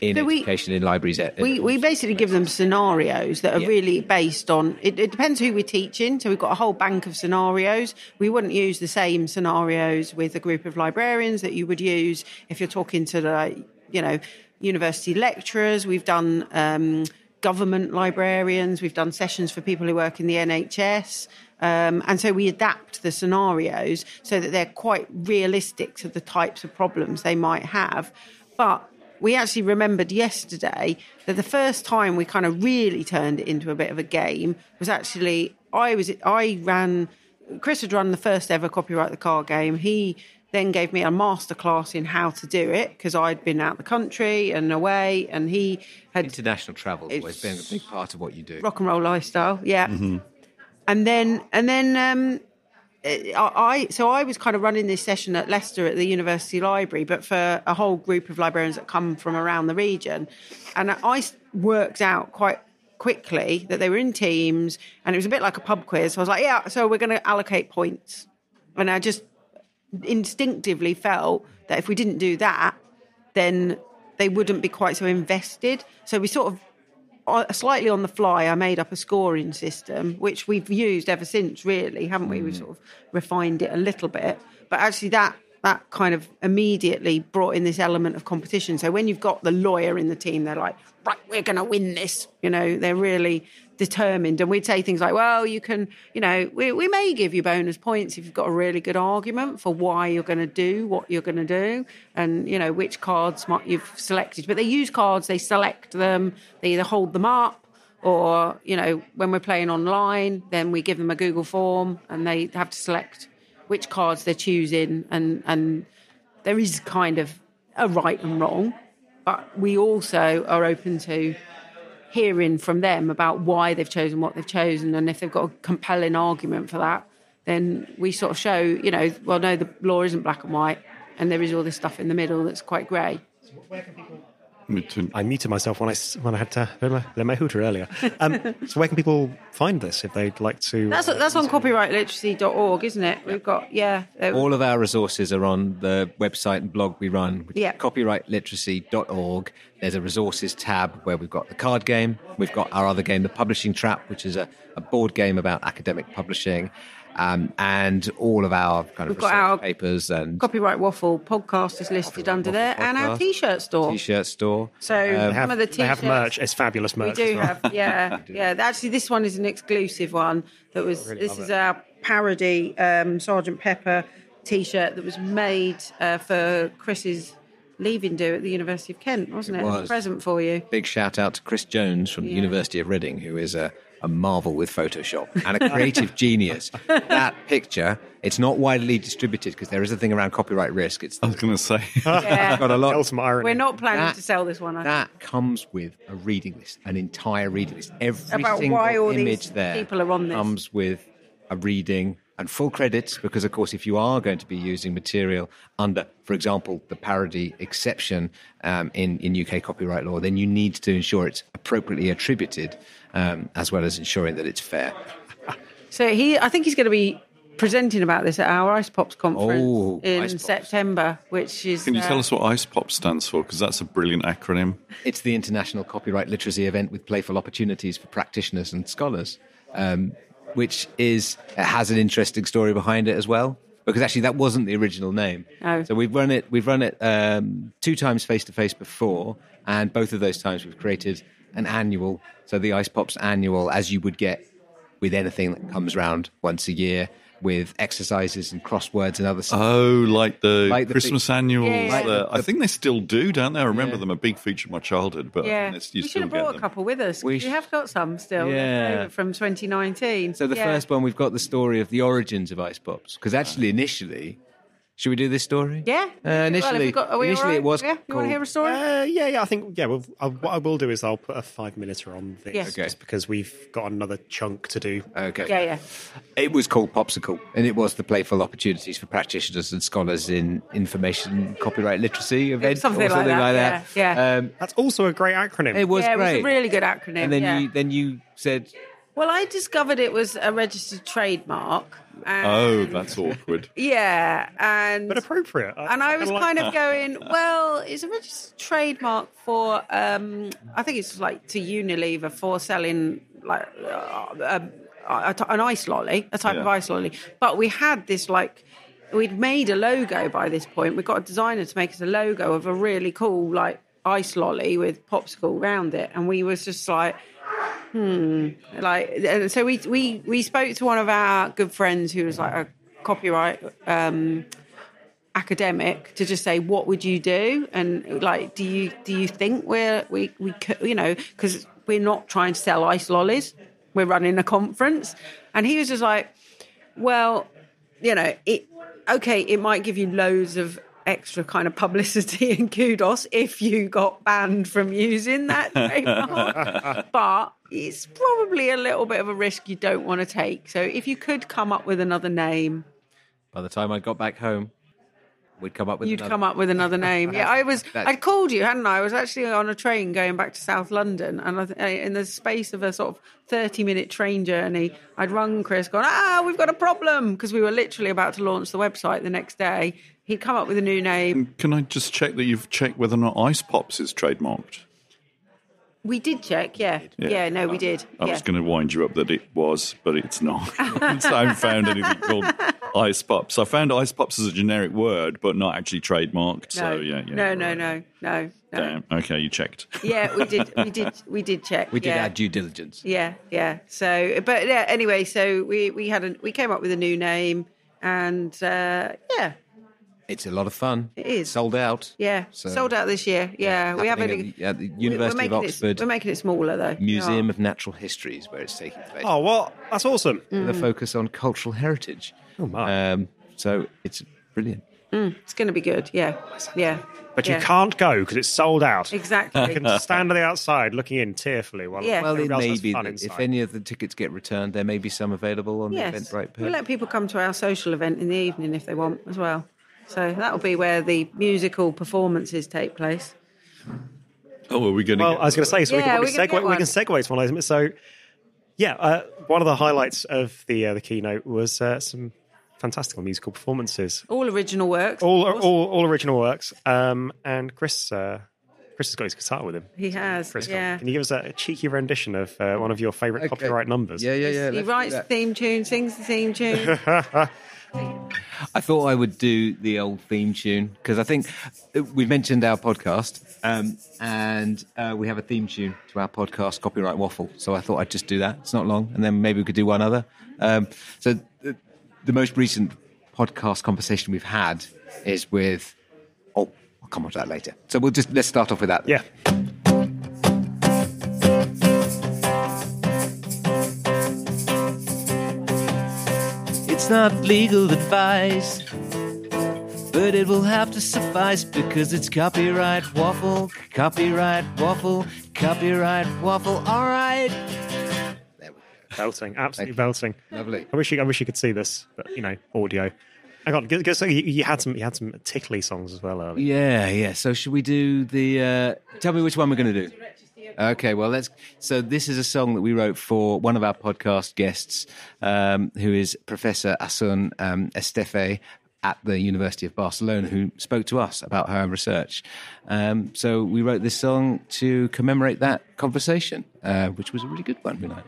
in so education we, in libraries we, we basically give them scenarios that are yeah. really based on it, it, depends who we're teaching so we've got a whole bank of scenarios we wouldn't use the same scenarios with a group of librarians that you would use if you're talking to the you know university lecturers we've done um, government librarians. We've done sessions for people who work in the NHS. Um, and so we adapt the scenarios so that they're quite realistic to the types of problems they might have. But we actually remembered yesterday that the first time we kind of really turned it into a bit of a game was actually I was I ran Chris had run the first ever copyright the car game. He then gave me a masterclass in how to do it because I'd been out the country and away, and he had international travel always been a big part of what you do. Rock and roll lifestyle, yeah. Mm-hmm. And then and then um, I so I was kind of running this session at Leicester at the University Library, but for a whole group of librarians that come from around the region, and I worked out quite quickly that they were in teams, and it was a bit like a pub quiz. So I was like, yeah, so we're going to allocate points, and I just instinctively felt that if we didn't do that, then they wouldn't be quite so invested. So we sort of uh, slightly on the fly, I made up a scoring system, which we've used ever since, really, haven't we? We've mm. sort of refined it a little bit. But actually, that that kind of immediately brought in this element of competition. So when you've got the lawyer in the team, they're like, right, we're going to win this. You know, they're really determined. And we'd say things like, well, you can, you know, we, we may give you bonus points if you've got a really good argument for why you're going to do what you're going to do and, you know, which cards you've selected. But they use cards, they select them, they either hold them up or, you know, when we're playing online, then we give them a Google form and they have to select which cards they're choosing, and and there is kind of a right and wrong, but we also are open to hearing from them about why they've chosen what they've chosen, and if they've got a compelling argument for that, then we sort of show, you know, well, no, the law isn't black and white, and there is all this stuff in the middle that's quite grey. So where can people I muted myself when I when I had to let my, let my hooter earlier. Um, so where can people find this if they'd like to? That's that's on copyrightliteracy.org, isn't it? We've got yeah. Uh, All of our resources are on the website and blog we run. yeah. Copyrightliteracy.org. There's a resources tab where we've got the card game. We've got our other game, the Publishing Trap, which is a, a board game about academic publishing um, and all of our kind We've of got our papers and copyright waffle podcast is listed under there, podcast, and our t-shirt store. T-shirt store. So um, have, some of the t-shirts, they have merch. It's fabulous merch. We do well. have, yeah, yeah. Actually, this one is an exclusive one. That was. Really this is it. our parody um, Sergeant Pepper t-shirt that was made uh, for Chris's leaving do at the University of Kent, wasn't it? it was. A present for you. Big shout out to Chris Jones from yeah. the University of Reading, who is a a marvel with Photoshop and a creative genius. That picture, it's not widely distributed because there is a thing around copyright risk. It's I was going to say, yeah. got a lot. Irony. We're not planning that, to sell this one. I That comes with a reading list, an entire reading list. Every About single why all image these there people are on this. comes with a reading and full credits because, of course, if you are going to be using material under, for example, the parody exception um, in, in UK copyright law, then you need to ensure it's appropriately attributed um, as well as ensuring that it's fair. So he, I think he's going to be presenting about this at our IcePops conference oh, in Ice September, which is. Can you uh, tell us what IcePop stands for? Because that's a brilliant acronym. It's the International Copyright Literacy Event with playful opportunities for practitioners and scholars. Um, which is has an interesting story behind it as well. Because actually, that wasn't the original name. Oh. So we've run it. We've run it um, two times face to face before, and both of those times we've created an annual. So the Ice Pop's annual, as you would get with anything that comes around once a year, with exercises and crosswords and other stuff. Oh, like the like Christmas the big, annuals. Yeah, uh, like the, I think they still do, don't they? I remember yeah. them a big feature of my childhood, but yeah. we should have brought a couple with us. We, we have got some still yeah. from 2019. So the yeah. first one, we've got the story of the origins of Ice Pops, because actually initially Should we do this story? Yeah. Uh, initially, Well, we got- we initially all right? it was Yeah, you want to hear a story? Uh, yeah, yeah. I think yeah. Well, I, what I will do is I'll put a five minuter on this, Yeah. Okay. just because we've got another chunk to do. Okay. Yeah, yeah. It was called Popsicle, and it was the playful opportunities for practitioners and scholars in information copyright literacy event something or like something that, like that. yeah, yeah. Um, That's also a great acronym. it was yeah, great. it was a really good acronym. and then yeah. you then you said, Well, I discovered it was a registered trademark. And Oh, that's awkward. Yeah, and but appropriate. and I was like kind that. of going, well, it's a registered trademark for, um, I think it's like to Unilever for selling like uh, a, a, an ice lolly, a type of ice lolly. But we had this like, we'd made a logo by this point. We got a designer to make us a logo of a really cool like ice lolly with popsicle around it, and we was just like. Hmm. Like, and so we we we spoke to one of our good friends who was like a copyright um, academic to just say what would you do? And like do you do you think we're we we could you know because we're not trying to sell ice lollies. We're running a conference. And he was just like well you know it okay it might give you loads of extra kind of publicity and kudos if you got banned from using that trademark but it's probably a little bit of a risk you don't want to take so if you could come up with another name by the time I got back home, we'd come up with You'd another. come up with another name. Yeah, I was. That's- I'd called you, hadn't I? I was actually on a train going back to South London, and I, uh, in the space of a sort of thirty-minute train journey, I'd rung Chris, gone, "Ah, we've got a problem," because we were literally about to launch the website the next day. He'd come up with a new name. Can I just check that you've checked whether or not Ice Pops is trademarked? We did check, yeah, yeah. no, we did. I yeah. was going to wind you up that it was, but it's not. so I haven't found anything called Ice Pops. I found Ice Pops as a generic word, but not actually trademarked. no, So yeah, yeah. no, no, right. no, no, no. Damn. Okay, you checked. Yeah, we did. We did. We did check. we did yeah. our due diligence. Yeah, yeah. So, but yeah. Anyway, so we we had a we came up with a new name, and uh, yeah, It's a lot of fun. It is. sold out. yeah, So- sold out this year. Yeah, we haven't. Happening at the, at the University of Oxford It, we're making it smaller though. Museum Yeah. of Natural History is where it's taking place. Oh, what? That's awesome. with a focus on cultural heritage. Oh, my. Um, so it's brilliant. It's going to be good. Yeah, yeah. But yeah. you can't go because it's sold out. exactly. You can stand on the outside looking in tearfully while Yeah. Well, it may be fun that if any of the tickets get returned, there may be some available on the yes, Eventbrite we page. let people come to our social event in the evening if they want as well. So that'll be where the musical performances take place. Oh, are we going to? Well, I was going to say, so we Yeah, can, we can get segue, we can segue to one of those. So, yeah, uh, one of the highlights of the uh, the keynote was uh, some fantastical musical performances, All original works. all all, all original works. Um, and Chris, uh, Chris has got his guitar with him. he has. Chris, yeah. can you give us a, a cheeky rendition of uh, one of your favourite Okay. copyright numbers? Yeah, yeah, yeah. He writes the theme tune, sings the theme tune. I thought I would do the old theme tune because I think uh, we mentioned our podcast um, and uh, we have a theme tune to our podcast, Copyright Waffle. So I thought I'd just do that. It's not long, and then maybe we could do one other. Um, so the, the most recent podcast conversation we've had is with. Oh, I'll come on to that later. So we'll just let's start off with that. Yeah. It's not legal advice, but it will have to suffice because it's copyright waffle, copyright waffle, copyright waffle. All right. Belting, absolutely belting. Lovely. I wish you, I wish you could see this, but you know, audio. Hang on, g- g- so you, you had some, you had some tickly songs as well earlier. Yeah, yeah. So should we do the? Uh, tell me which one we're going to do. Okay, well let's. So this is a song that we wrote for one of our podcast guests, um, who is Professor Asun um, Esteve at the University of Barcelona, who spoke to us about her research. Um, so we wrote this song to commemorate that conversation, uh, which was a really good one.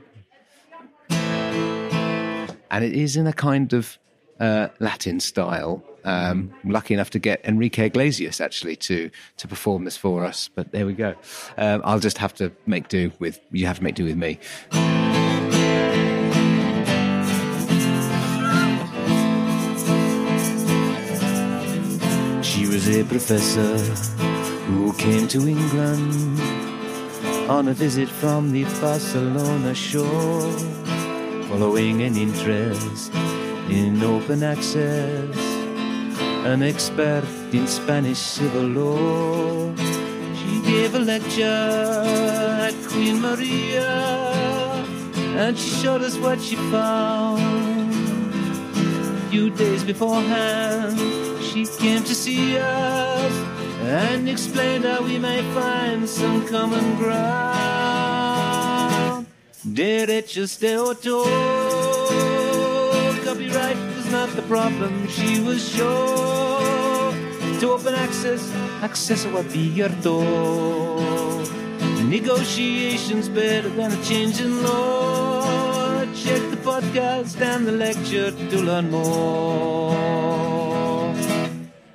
And it is in a kind of uh, Latin style. Um, I'm lucky enough to get Enrique Iglesias actually to to perform this for us, but there we go. Um, I'll just have to make do with you. Have to make do with me. She was a professor who came to England on a visit from the Barcelona shore, following an interest in open access an expert in Spanish civil law. She gave a lecture at Queen Maria, and she showed us what she found. A few days beforehand, she came to see us and explained how we may find some common ground. Derechos de autor, was not the problem. She was sure to open access, access will be acceso abierto. Negotiations better than a change in law. Check the podcast and the lecture to learn more.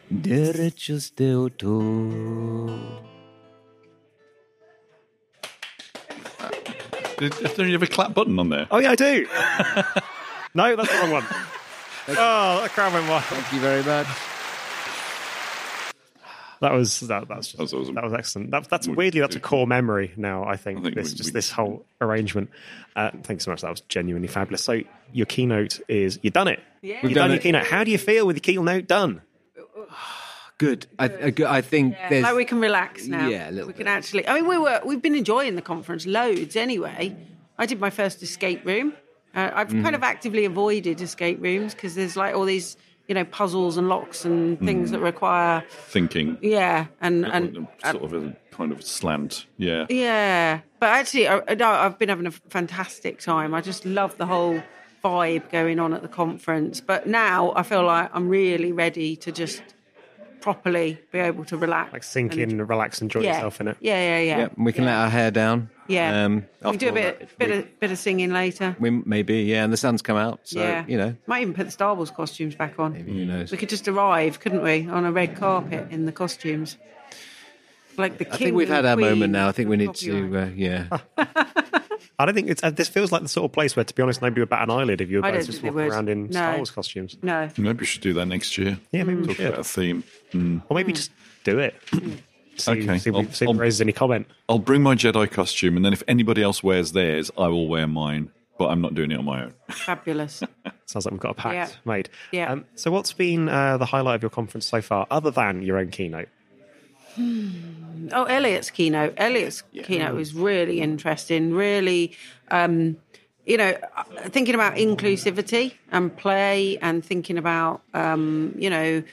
Derechos de autor. Did, don't you have a clap button on there? Oh, yeah, I do. no, that's the wrong one. Oh, that crowd went wild. Thank you very much. That was that, that's just, That was awesome. that was excellent. That, that's weirdly that's a core memory now. I think, I think this we- just we- this whole arrangement. Uh, thanks so much. That was genuinely fabulous. So your keynote is you've done it. Yeah. You've done done your keynote. How do you feel with your keynote done? Good. I, I, I think there's. Like we can relax now. Yeah, a little we bit. can actually. I mean, we were we've been enjoying the conference loads anyway. I did my first escape room. Uh, I've Mm. kind of actively avoided escape rooms because there's like all these you know puzzles and locks and things that require Thinking. yeah and and. sort of a kind of slant. Yeah. Yeah, but actually, I, no, I've been having a fantastic time. I just love the whole vibe going on at the conference. But now I feel like I'm really ready to just properly be able to relax, Like sink and- in, relax, enjoy yeah, yourself in it. Yeah, yeah, yeah. yeah, we can let our hair down. Yeah. Um, we can do a bit, that, bit we, of, bit of singing later. we maybe yeah, and the sun's come out, so yeah, you know, might even put the Star Wars costumes back on. who knows. We could just arrive, couldn't we, on a red carpet in the costumes, like the king. I think we've had our queen moment now. I think we need to, uh, yeah. I don't think it's. Uh, this feels like the sort of place where, to be honest, nobody would bat an eyelid if you were both just walking around in No. Star Wars costumes. No, Maybe we should do that next year. Yeah, maybe we Talk about a theme. Mm. Or maybe just do it. see, Okay, See, if I'll- we- see if it raises any comment. I'll bring my Jedi costume, and then if anybody else wears theirs, I will wear mine. But I'm not doing it on my own. fabulous. Sounds like we've got a pact Yeah. made. Yeah. Um, so, what's been uh, the highlight of your conference so far, other than your own keynote? Oh, Elliot's keynote. Elliot's keynote was really interesting. Really, um, you know, thinking about inclusivity and play, and thinking about, um, you know,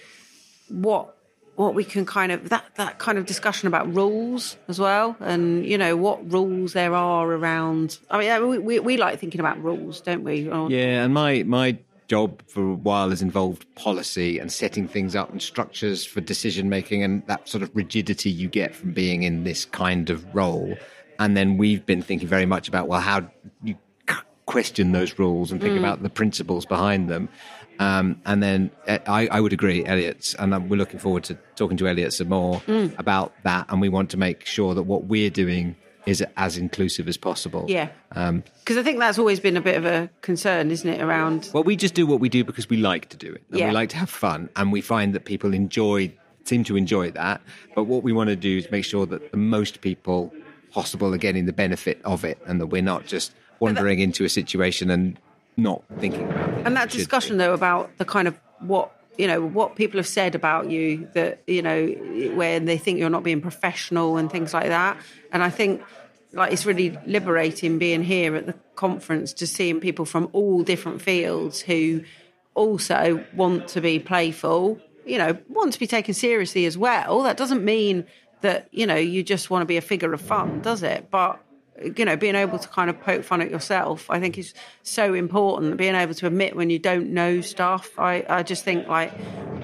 what what we can kind of that that kind of discussion about rules as well, and you know what rules there are around. I mean, we we, we like thinking about rules, don't we? Or- Yeah, and my my job for a while has involved policy and setting things up and structures for decision making and that sort of rigidity you get from being in this kind of role. And then we've been thinking very much about well, how you question those rules and think mm. about the principles behind them. Um, and then uh, I, I would agree, Elliot, and um, we're looking forward to talking to Elliot some more about that. And we want to make sure that what we're doing is as inclusive as possible. Yeah, Um, because I think that's always been a bit of a concern, isn't it? Around well, we just do what we do because we like to do it. And Yeah. we like to have fun. And we find that people enjoy, seem to enjoy that. But what we want to do is make sure that the most people possible are getting the benefit of it and that we're not just wandering into a situation and not thinking about it. and that discussion be. though about the kind of what you know what people have said about you that you know when they think you're not being professional and things like that and i think like it's really liberating being here at the conference to seeing people from all different fields who also want to be playful you know want to be taken seriously as well that doesn't mean that you know you just want to be a figure of fun does it but you know, being able to kind of poke fun at yourself, I think is so important. Being able to admit when you don't know stuff. I, I just think, like,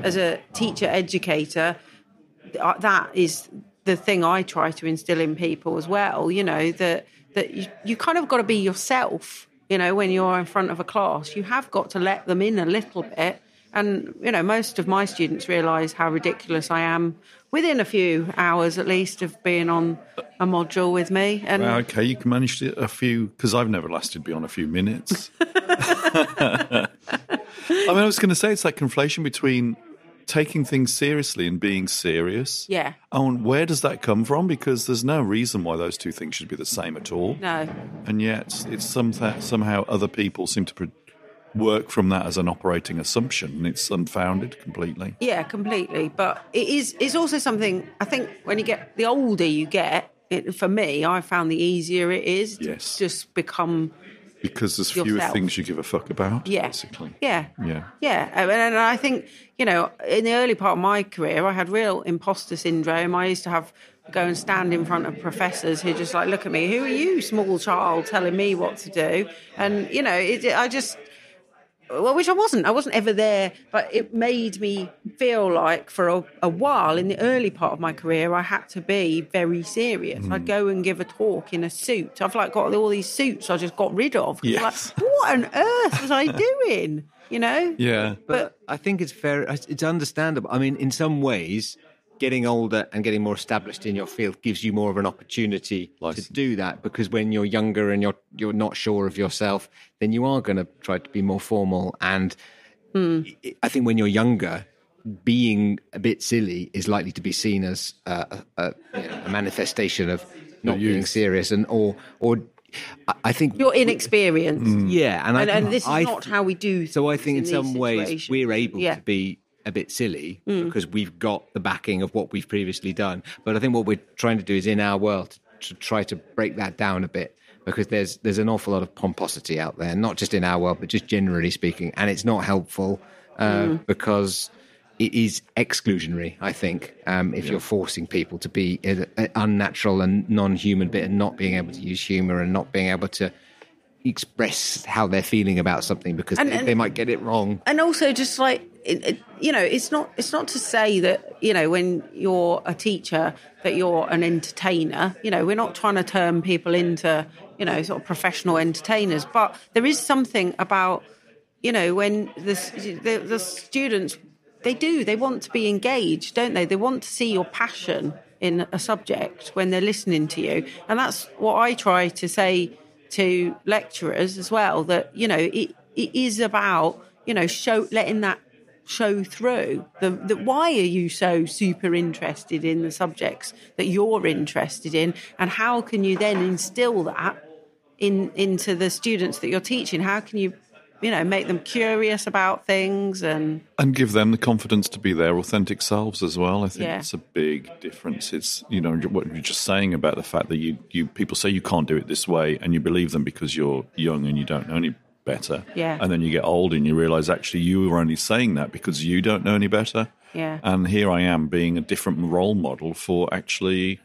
as a teacher educator, uh, that is the thing I try to instill in people as well. You know, that that you, you kind of got to be yourself. You know, when you're in front of a class, you have got to let them in a little bit. And you know, most of my students realise how ridiculous I am within a few hours, at least, of being on a module with me. And Well, okay, you can manage a few because I've never lasted beyond a few minutes. I mean, I was going to say it's that conflation between taking things seriously and being serious. Yeah. Oh, and where does that come from? Because there's no reason why those two things should be the same at all. no, And yet, it's some somehow other people seem to work from that as an operating assumption, and it's unfounded completely. Yeah, completely. But it is. It's also something. I think when you get the older you get, it, for me, I found the easier it is Yes. to just become. Because there's fewer Yourself. things you give a fuck about, Yeah. basically. Yeah. Yeah. Yeah. And, and I think, you know, in the early part of my career, I had real imposter syndrome. I used to have go and stand in front of professors who just like look at me, who are you, small child, telling me what to do? And, you know, it, I just, well, which I wasn't. I wasn't ever there, but it made me feel like for a, a while in the early part of my career, I had to be very serious. I'd go and give a talk in a suit. I've like got all these suits I just got rid of. Yes. Like, what on earth was I doing? You know? Yeah. But I think it's fair. It's understandable. I mean, in some ways, getting older and getting more established in your field gives you more of an opportunity License. to do that. Because when you're younger and you're you're not sure of yourself, then you are going to try to be more formal. And I- I think when you're younger, being a bit silly is likely to be seen as a, a, a, you know, a manifestation of not being serious and or or. I- I think you're inexperienced. yeah, and, I And, and this is I not how we do so I think in, in some these ways we're able Yeah. Mm. to be a bit silly because we've got the backing of what we've previously done. But I think what we're trying to do is in our world to try to break that down a bit because there's there's an awful lot of pomposity out there, not just in our world, but just generally speaking, and it's not helpful uh, Mm. because it is exclusionary. I think um, if you're forcing people to be an unnatural and non-human bit, and not being able to use humour and not being able to express how they're feeling about something because And- they, and- they might get it wrong. and also just like it, it, you know it's not it's not to say that you know when you're a teacher that you're an entertainer. You know we're not trying to turn people into you know sort of professional entertainers. But there is something about you know when the the, the students they do they want to be engaged don't they? They want to see your passion in a subject when they're listening to you. And that's what i try to say to lecturers as well that you know it, it is about you know show letting that show through. The, the why are you so super interested in the subjects that you're interested in? And how can you then instill that in into the students that you're teaching? How can you you know make them curious about things and and give them the confidence to be their authentic selves as well. I think Yeah. it's a big difference. It's you know what you're just saying about the fact that you you people say you can't do it this way, and you believe them because you're young and you don't know any better. Yeah. And then you get old and you realize actually you were only saying that because you don't know any better. Yeah. And here I am being a different role model for actually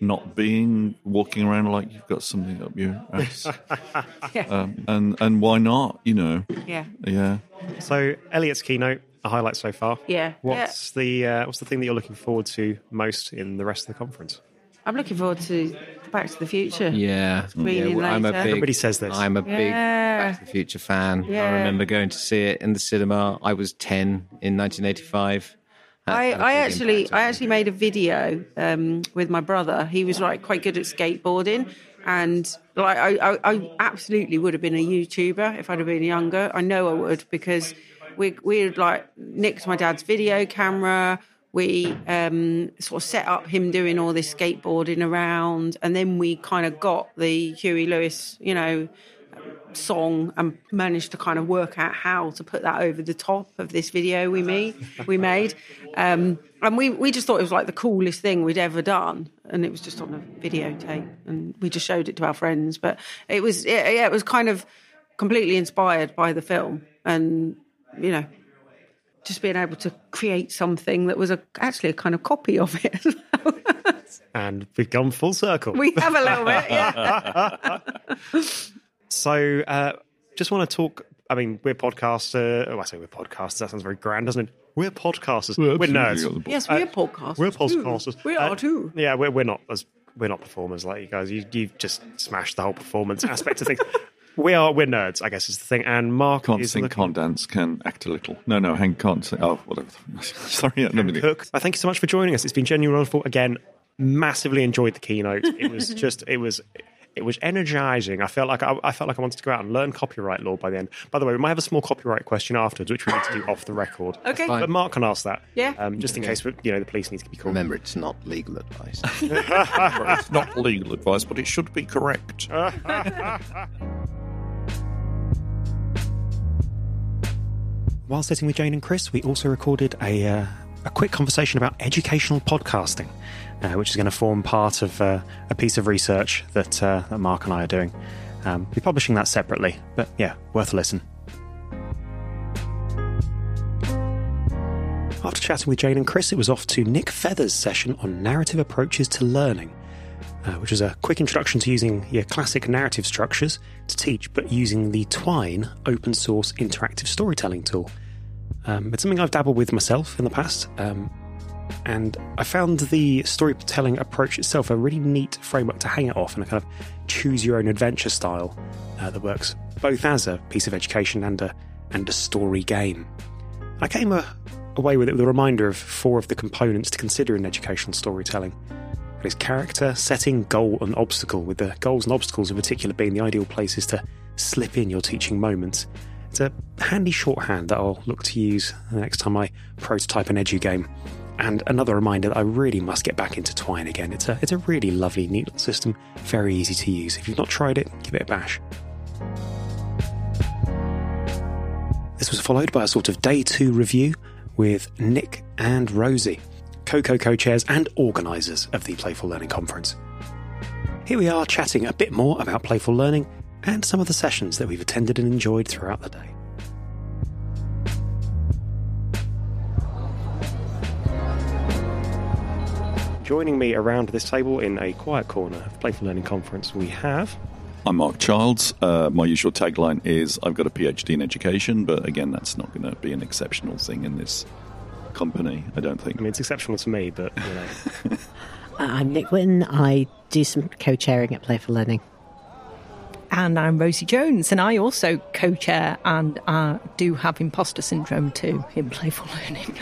not being walking around like you've got something up your ass. um, and and why not? You know. yeah Yeah. So Elliot's keynote, a highlight so far. Yeah. What's the uh, what's the thing that you're looking forward to most in the rest of the conference? i'm looking forward to back to the future Yeah, Screening well, I'm a big. Everybody says this. I'm a big Back to the Future fan. I remember going to see it in the cinema. I was ten in 1985. I, I actually I actually made a video um, with my brother. He was like quite good at skateboarding, and like I, I, I absolutely would have been a YouTuber if I'd have been younger. I know I would because we we like nicked my dad's video camera. We um, sort of set up him doing all this skateboarding around, and then we kind of got the Huey Lewis, you know, song and managed to kind of work out how to put that over the top of this video we made. We made, um, and we we just thought it was like the coolest thing we'd ever done, and it was just on a videotape, and we just showed it to our friends. But it was yeah, yeah it was kind of completely inspired by the film, and you know. Just being able to create something that was a, actually a kind of copy of it. and we've gone full circle. we have a little bit, yeah. So, uh, just want to talk. I mean, we're podcasters. Oh, I say we're podcasters. That sounds very grand, doesn't it? We're podcasters. Well, we're nerds. got the ball. Yes, we're podcasters. We're too. podcasters. We Uh, are too. Yeah, we're, we're not as we're not performers like you guys. You you've just smashed the whole performance aspect of things. We are we're nerds, I guess is the thing. And Mark Can't is sing, looking- can't dance, can act a little. No, no, hang can't sing. Oh, whatever. Sorry, I don't mean to- Cook. I thank you so much for joining us. It's been genuinely wonderful. Again, massively enjoyed the keynote. It was just it was it was energizing. I felt like I, I felt like I wanted to go out and learn copyright law by the end. By the way, we might have a small copyright question afterwards, which we need to do off the record. Okay. But Mark can ask that. Yeah. Um, just in case you know the police need to be called. Remember, it's not legal advice. Well, it's not legal advice, but it should be correct. while sitting with Jane and Chris, we also recorded a, uh, a quick conversation about educational podcasting, uh, which is going to form part of uh, a piece of research that, uh, that Mark and I are doing. Um, we'll be publishing that separately, but yeah, worth a listen. After chatting with Jane and Chris, it was off to Nick Feather's session on narrative approaches to learning, uh, which is a quick introduction to using your classic narrative structures to teach, but using the Twine open source interactive storytelling tool. Um, it's something I've dabbled with myself in the past, um, and I found the storytelling approach itself a really neat framework to hang it off and a kind of choose your own adventure style uh, that works both as a piece of education and a and a story game. I came a, away with it with a reminder of four of the components to consider in educational storytelling. It is character, setting, goal, and obstacle, with the goals and obstacles in particular being the ideal places to slip in your teaching moments. It's a handy shorthand that I'll look to use the next time I prototype an edu game. And another reminder that I really must get back into Twine again. It's a, it's a really lovely, neat system, very easy to use. If you've not tried it, give it a bash. This was followed by a sort of day two review with Nick and Rosie, CoCo co chairs and organisers of the Playful Learning Conference. Here we are chatting a bit more about playful learning and some of the sessions that we've attended and enjoyed throughout the day. Joining me around this table in a quiet corner of Playful Learning Conference, we have I'm Mark Childs. Uh, my usual tagline is I've got a PhD in education, but again, that's not going to be an exceptional thing in this company, I don't think. I mean, it's exceptional to me, but, you know. Uh, I'm Nick Whitton. I do some co chairing at Playful Learning. And I'm Rosie Jones, and I also co chair and uh, do have imposter syndrome too in Playful Learning.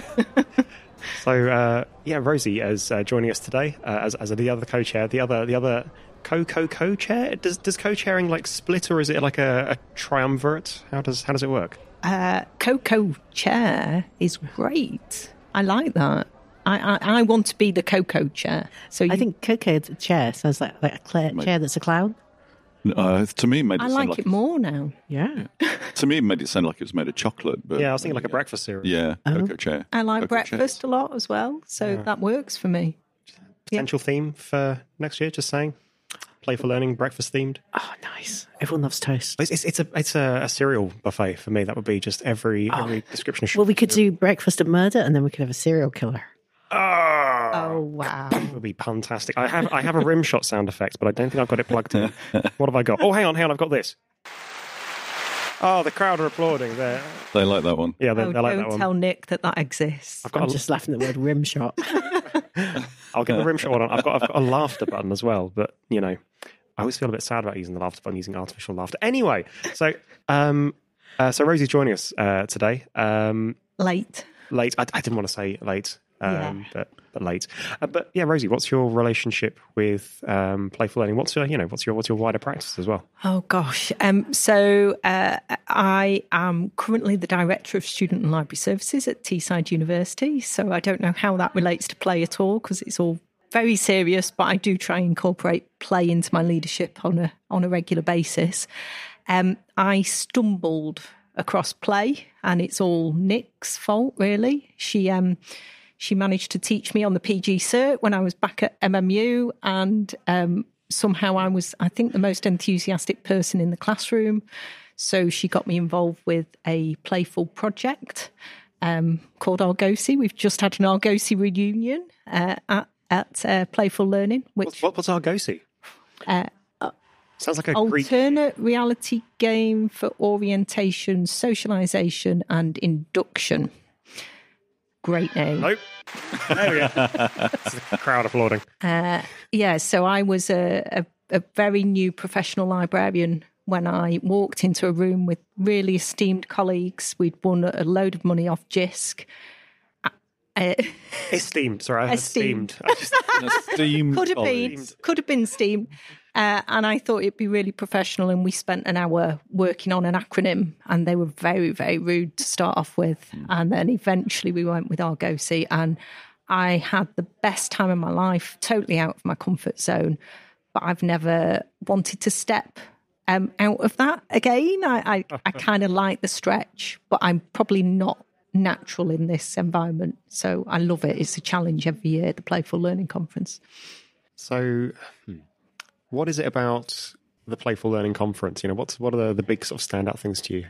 so, uh, yeah, Rosie is uh, joining us today uh, as, as the other co chair. The other, the other co co co chair? Does, does co chairing like split or is it like a, a triumvirate? How does, how does it work? Uh, co co chair is great. I like that. I, I, I want to be the Coco chair. So you, I think Coco chair sounds like, like a cla- chair that's a clown. Uh, to me, it made it I sound like like it more now. Yeah. To me, it made it sound like it was made of chocolate. But Yeah, I was thinking like a breakfast cereal. Yeah, cocoa chair. I like Cocoa breakfast chairs. a lot as well, so that works for me. Potential theme for next year, just saying. Playful learning, breakfast themed. Oh, nice. Everyone loves toast. It's, it's, it's a it's a, a cereal buffet for me. That would be just every every description of Well, we could do breakfast and murder, and then we could have a serial killer. Oh oh wow! It would be fantastic. I have I have a rim shot sound effect, but I don't think I've got it plugged in. What have I got? Oh, hang on, hang on, I've got this. Oh, the crowd are applauding. There, They like that one. yeah, they, Oh, they like don't that one. tell Nick that that exists. I've got I'm a, just laughing at the word rim shot. I'll get the rim shot one on. I've got I've got a laughter button as well, but you know, I always feel a bit sad about using the laughter button, using artificial laughter. Anyway, so um, uh, so Rosie's joining us uh, today. Um, Late. late. I, I didn't want to say late, um, Yeah. but but late. Uh, but yeah, Rosie, what's your relationship with um, playful learning? What's your you know what's your what's your wider practice as well? Oh gosh. Um, so uh, I am currently the director of student and library services at Teesside University. So I don't know how that relates to play at all because it's all very serious. But I do try and incorporate play into my leadership on a on a regular basis. Um, I stumbled across play, and it's all Nick's fault, really. She um, she managed to teach me on the PG cert when I was back at MMU, and um, somehow I was, I think, the most enthusiastic person in the classroom. So she got me involved with a playful project um, called ARGOSI. We've just had an ARGOSI reunion uh, at at uh, Playful Learning, which What, what's ARGOSI? uh, Sounds like a Greek. alternate reality game for orientation, socialization, and induction. Great name. Nope. There we go. It's the crowd applauding. Uh, yeah, so I was a, a, a very new professional librarian when I walked into a room with really esteemed colleagues. We'd won a load of money off JISC. Uh, Esteemed. Sorry, I heard Esteemed. steamed. I just, Steam could have been, colleagues. could have been steamed. Uh, and I thought it'd be really professional. And we spent an hour working on an acronym, and they were very, very rude to start off with. And then eventually we went with ARGOSI, and I had the best time of my life, totally out of my comfort zone. But I've never wanted to step um, out of that again. I, I, I kind of like the stretch, but I'm probably not natural in this environment. So I love it. It's a challenge every year at the Playful Learning Conference. So, hmm, what is it about the Playful Learning Conference? You know, what's what are the, the big sort of standout things to you?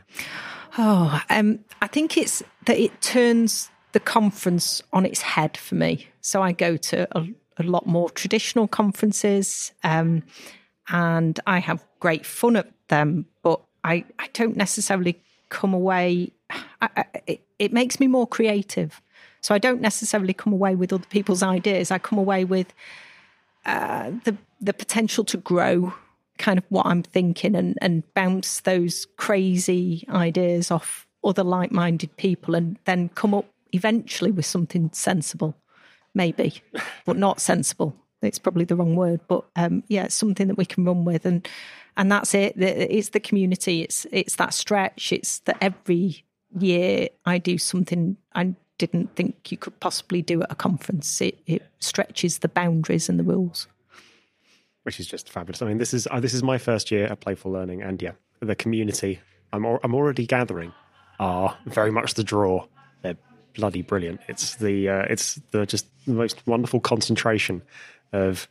Oh, um, I think it's that it turns the conference on its head for me. So I go to a, a lot more traditional conferences, um, and I have great fun at them. But I, I don't necessarily come away. I, I, it, it makes me more creative. So I don't necessarily come away with other people's ideas. I come away with uh, the the potential to grow kind of what I'm thinking and, and bounce those crazy ideas off other like minded people and then come up eventually with something sensible, maybe, but not sensible. It's probably the wrong word, but um, yeah, it's something that we can run with, and and that's it. It's the community. It's it's that stretch. It's that every year I do something I didn't think you could possibly do at a conference. It it stretches the boundaries and the rules which is just fabulous. I mean, this is uh, this is my first year at Playful Learning, and yeah, the community I'm I'm already gathering are very much the draw. They're bloody brilliant. It's the uh, it's the just the most wonderful concentration of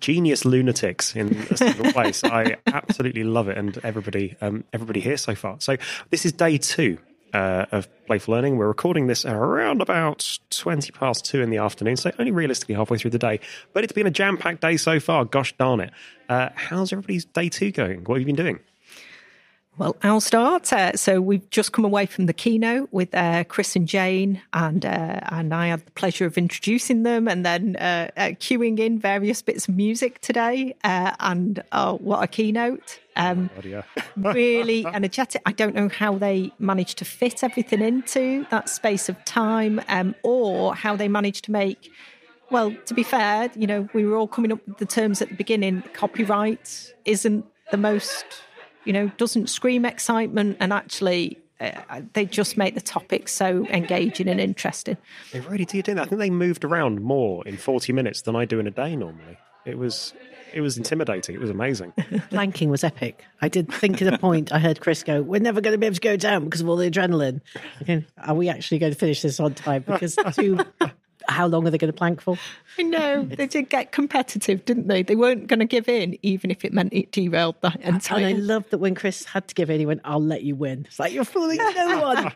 genius lunatics in a single place. I absolutely love it, and everybody um, everybody here so far. So this is day two uh, of Playful Learning. We're recording this around about 20 past two in the afternoon, so only realistically halfway through the day. But it's been a jam packed day so far. Gosh darn it. Uh, how's everybody's day two going? What have you been doing? Well, I'll start. Uh, so we've just come away from the keynote with uh, Chris and Jane, and uh, and I had the pleasure of introducing them, and then uh, uh, queuing in various bits of music today. Uh, and oh, what a keynote! Um, oh, really energetic. I don't know how they managed to fit everything into that space of time, um, or how they managed to make. Well, to be fair, you know, we were all coming up with the terms at the beginning. Copyright isn't the most you know, doesn't scream excitement and actually uh, they just make the topic so engaging and interesting. They really do do that. I think they moved around more in 40 minutes than I do in a day normally. It was it was intimidating. It was amazing. Planking was epic. I did think at a point I heard Chris go, "We're never going to be able to go down because of all the adrenaline." Again, are we actually going to finish this on time? Because two how long are they going to plank for? I know they did get competitive, didn't they? They weren't going to give in, even if it meant it derailed the entire. And I love that when Chris had to give in, he went, "I'll let you win." It's like you're fooling no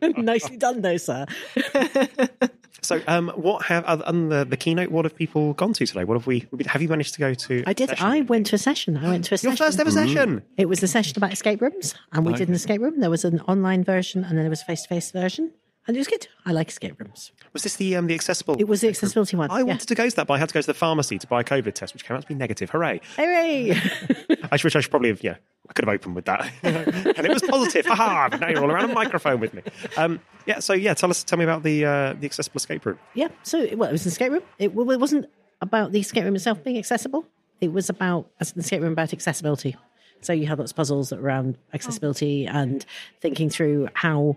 one. Nicely done, though, sir. So, um, what have other than the, the keynote? What have people gone to today? What have we? Have you managed to go to? I did. I went to a session. I went to a Your session. first ever session. It was a session about escape rooms, and we did an escape room. There was an online version, and then there was a face to face version and it was good. I like escape rooms. Was this the um, the accessible? It was the accessibility one. I yeah. wanted to go to that, but I had to go to the pharmacy to buy a COVID test, which came out to be negative. Hooray! Hooray! I wish I should probably have. Yeah, I could have opened with that, and it was positive. Ha Now you're all around a microphone with me. Um, yeah. So yeah, tell us, tell me about the uh, the accessible escape room. Yeah. So well, it was an escape room. It, well, it wasn't about the escape room itself being accessible. It was about as an escape room about accessibility. So you had lots of puzzles around accessibility and thinking through how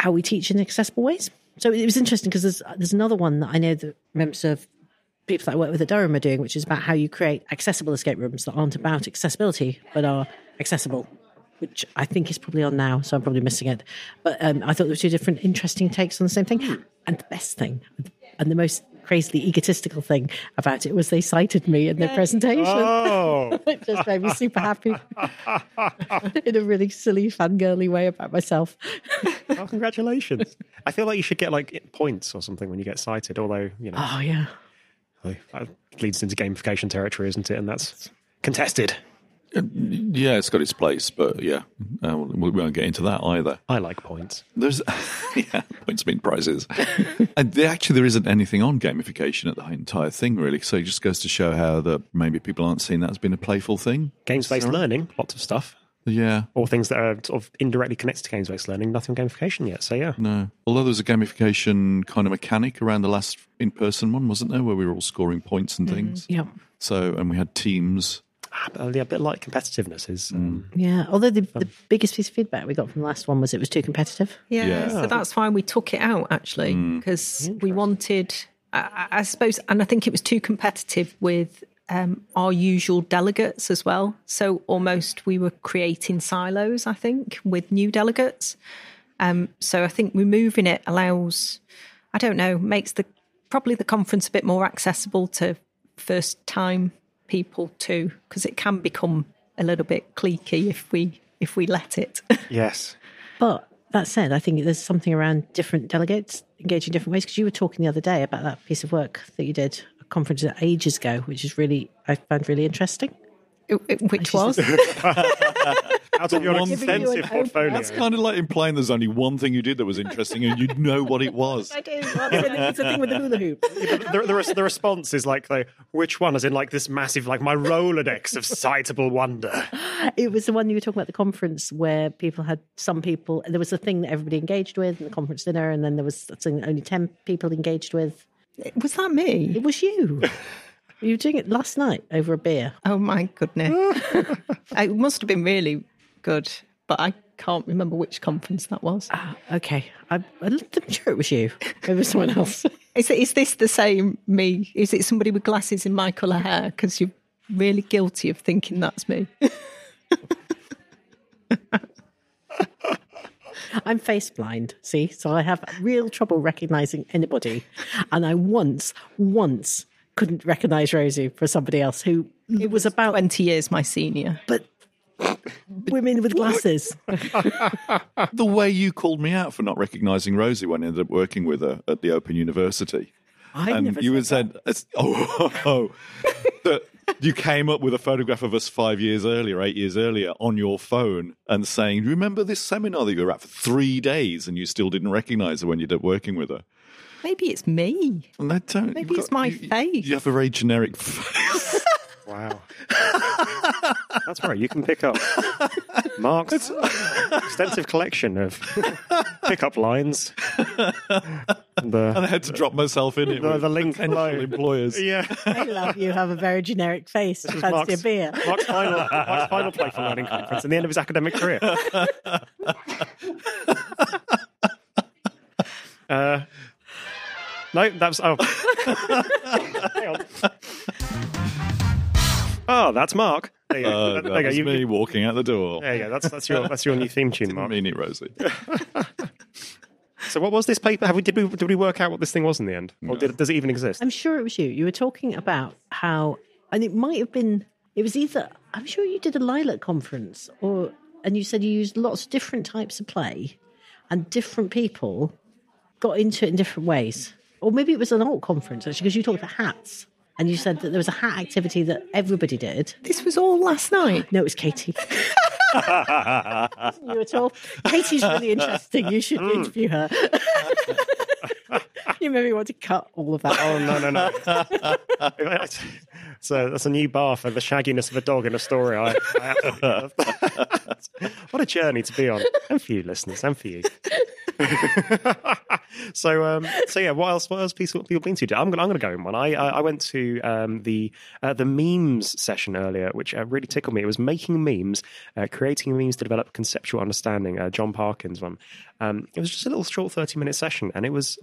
how we teach in accessible ways. So it was interesting because there's there's another one that I know that members of people that I work with at Durham are doing, which is about how you create accessible escape rooms that aren't about accessibility but are accessible, which I think is probably on now, so I'm probably missing it. But um, I thought there were two different interesting takes on the same thing. And the best thing, and the most crazily egotistical thing about it was they cited me in their presentation. Oh. it just made me super happy in a really silly, fangirly way about myself. oh, congratulations. I feel like you should get like points or something when you get cited, although, you know. Oh, yeah. That leads into gamification territory, isn't it? And that's contested. Yeah, it's got its place, but yeah, uh, we won't get into that either. I like points. There's yeah, points mean prizes, and there, actually there isn't anything on gamification at the entire thing really. So it just goes to show how that maybe people aren't seeing that as being a playful thing. Games based learning, lots of stuff. Yeah, or things that are sort of indirectly connected to games based learning. Nothing on gamification yet. So yeah, no. Although there was a gamification kind of mechanic around the last in person one, wasn't there, where we were all scoring points and things. Mm, yeah. So and we had teams uh, yeah, a bit like competitiveness is. Um, yeah, although the, the biggest piece of feedback we got from the last one was it was too competitive. Yeah, yeah. so that's why we took it out actually because mm. we wanted, I, I, suppose, and I think it was too competitive with um, our usual delegates as well. So almost we were creating silos, I think, with new delegates. Um, so I think removing it allows, I don't know, makes the probably the conference a bit more accessible to first time people too, because it can become a little bit cliquey if we if we let it. Yes. But that said, I think there's something around different delegates engaging different ways. Because you were talking the other day about that piece of work that you did a conference ages ago, which is really I found really interesting. Which was out of your extensive thing. portfolio. That's kind of like implying there's only one thing you did that was interesting and you'd know what it was. I do. It's the thing with the hula hoop. the, the, the response is like, the, which one? As in, like this massive, like my Rolodex of citable wonder. It was the one you were talking about at the conference where people had some people. There was a thing that everybody engaged with in the conference dinner, and then there was something only ten people engaged with. was that me? It was you. you were doing it last night over a beer. Oh my goodness! it must have been really good, but I can't remember which conference that was. Ah, okay, I, I'm sure it was you. It was someone else. Is, it, is this the same me? Is it somebody with glasses in my colour hair? Because you're really guilty of thinking that's me. I'm face blind, see, so I have real trouble recognizing anybody. And I once, once couldn't recognize Rosie for somebody else who it was about, Twenty years my senior. but women with glasses. The way you called me out for not recognizing Rosie when I ended up working with her at the Open University. I and never you had said said, it's- oh, oh, oh, that you came up with a photograph of us five years earlier, eight years earlier, on your phone and saying, Do you Remember this seminar that you were at for three days and you still didn't recognize her when you did working with her? Maybe it's me. And that don't, Maybe you've it's my you- face. You have a very generic face. Wow. That's right. You can pick up Mark's extensive collection of pickup lines. and The, I had to drop myself in it. the, with the link potential below. employers. Yeah. I love you have a very generic face. This was Fancy a Mark's, beer. Mark's final, Mark's final playful learning conference and the end of his academic career. Uh, no, that's oh. Hang on. Oh, that's Mark. There you go. Uh, there that you go. was You- me walking out the door. there you go. That's that's your that's your new theme tune, Didn't Mark. mean it, Rosie. So, what was this paper? Have we did we did we work out what this thing was in the end, or did, does it even exist? I'm sure it was you. You were talking about how, and it might have been. It was either. I'm sure you did a LILAC conference, or and you said you used lots of different types of play, and different people got into it in different ways. Or maybe it was an alt conference actually, because you talked about hats, and you said that there was a hat activity that everybody did. This was all last night. No, it was Katie. you at all? Katie's really interesting. You should hmm. interview her. you maybe want to cut all of that. Oh no no no! so that's a new bar for the shagginess of a dog in a story. I, I what a journey to be on, and for you listeners, and for you. so um, so yeah, what else? What else people people been to? I'm gonna I'm gonna go in one. I I, I went to um, the uh, the memes session earlier, which uh, really tickled me. It was making memes, uh, creating memes to develop conceptual understanding. Uh, John Parkins one. Um, it was just a little short thirty minute session, and it was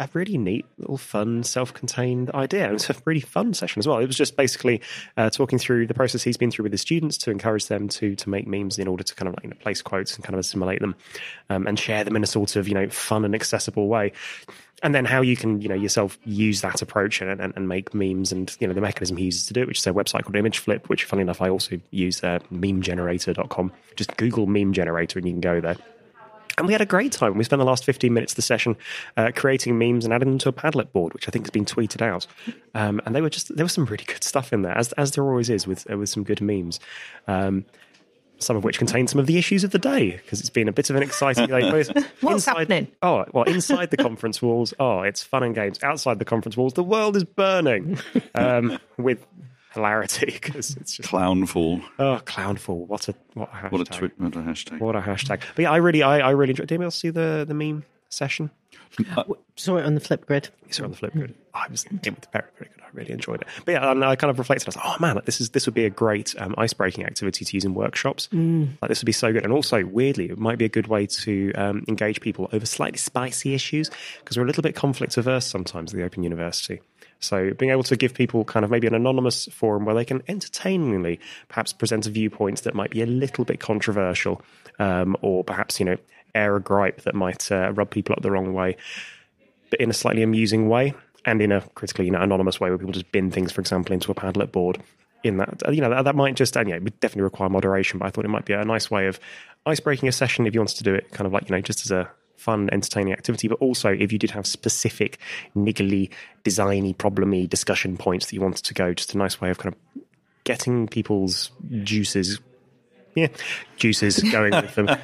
a really neat, little fun, self-contained idea. It was a really fun session as well. It was just basically uh, talking through the process he's been through with his students to encourage them to to make memes in order to kind of like, you know, place quotes and kind of assimilate them um, and share them in a sort of you know fun and accessible way. And then how you can you know yourself use that approach and, and, and make memes and you know the mechanism he uses to do it, which is a website called Imgflip, which funny enough I also use uh, memegenerator.com. Just Google meme generator and you can go there. And we had a great time. We spent the last 15 minutes of the session uh, creating memes and adding them to a Padlet board, which I think has been tweeted out. Um, and they were just, there was some really good stuff in there, as, as there always is with, uh, with some good memes. Um, some of which contain some of the issues of the day, because it's been a bit of an exciting day. both What's inside- happening? Oh, well, inside the conference walls, oh, it's fun and games. Outside the conference walls, the world is burning um, with hilarity, because it's just, Clownful. oh, clownful. What a, what a hashtag. What a, twi- what a hashtag. What a hashtag! But yeah, I really, I, I really enjoyed. Did anyone else see the the meme session. Saw it on the flip grid. You saw it on the flip grid. I was it was very very good. I really enjoyed it. But yeah, and I kind of reflected. I was like, oh man, like, this is this would be a great um, ice breaking activity to use in workshops. Like this would be so good. And also, weirdly, it might be a good way to um, engage people over slightly spicy issues because we're a little bit conflict averse sometimes at the Open University. So being able to give people kind of maybe an anonymous forum where they can entertainingly perhaps present a viewpoint that might be a little bit controversial, um, or perhaps you know air a gripe that might uh, rub people up the wrong way, but in a slightly amusing way and in a critically you know, anonymous way where people just bin things, for example, into a Padlet board. In that, uh, you know, that, that might just, and yeah, it would definitely require moderation, but I thought it might be a nice way of ice breaking a session if you wanted to do it kind of like, you know, just as a fun, entertaining activity, but also if you did have specific, niggly, designy, problemy discussion points that you wanted to go, just a nice way of kind of getting people's juices yeah, juices going with them.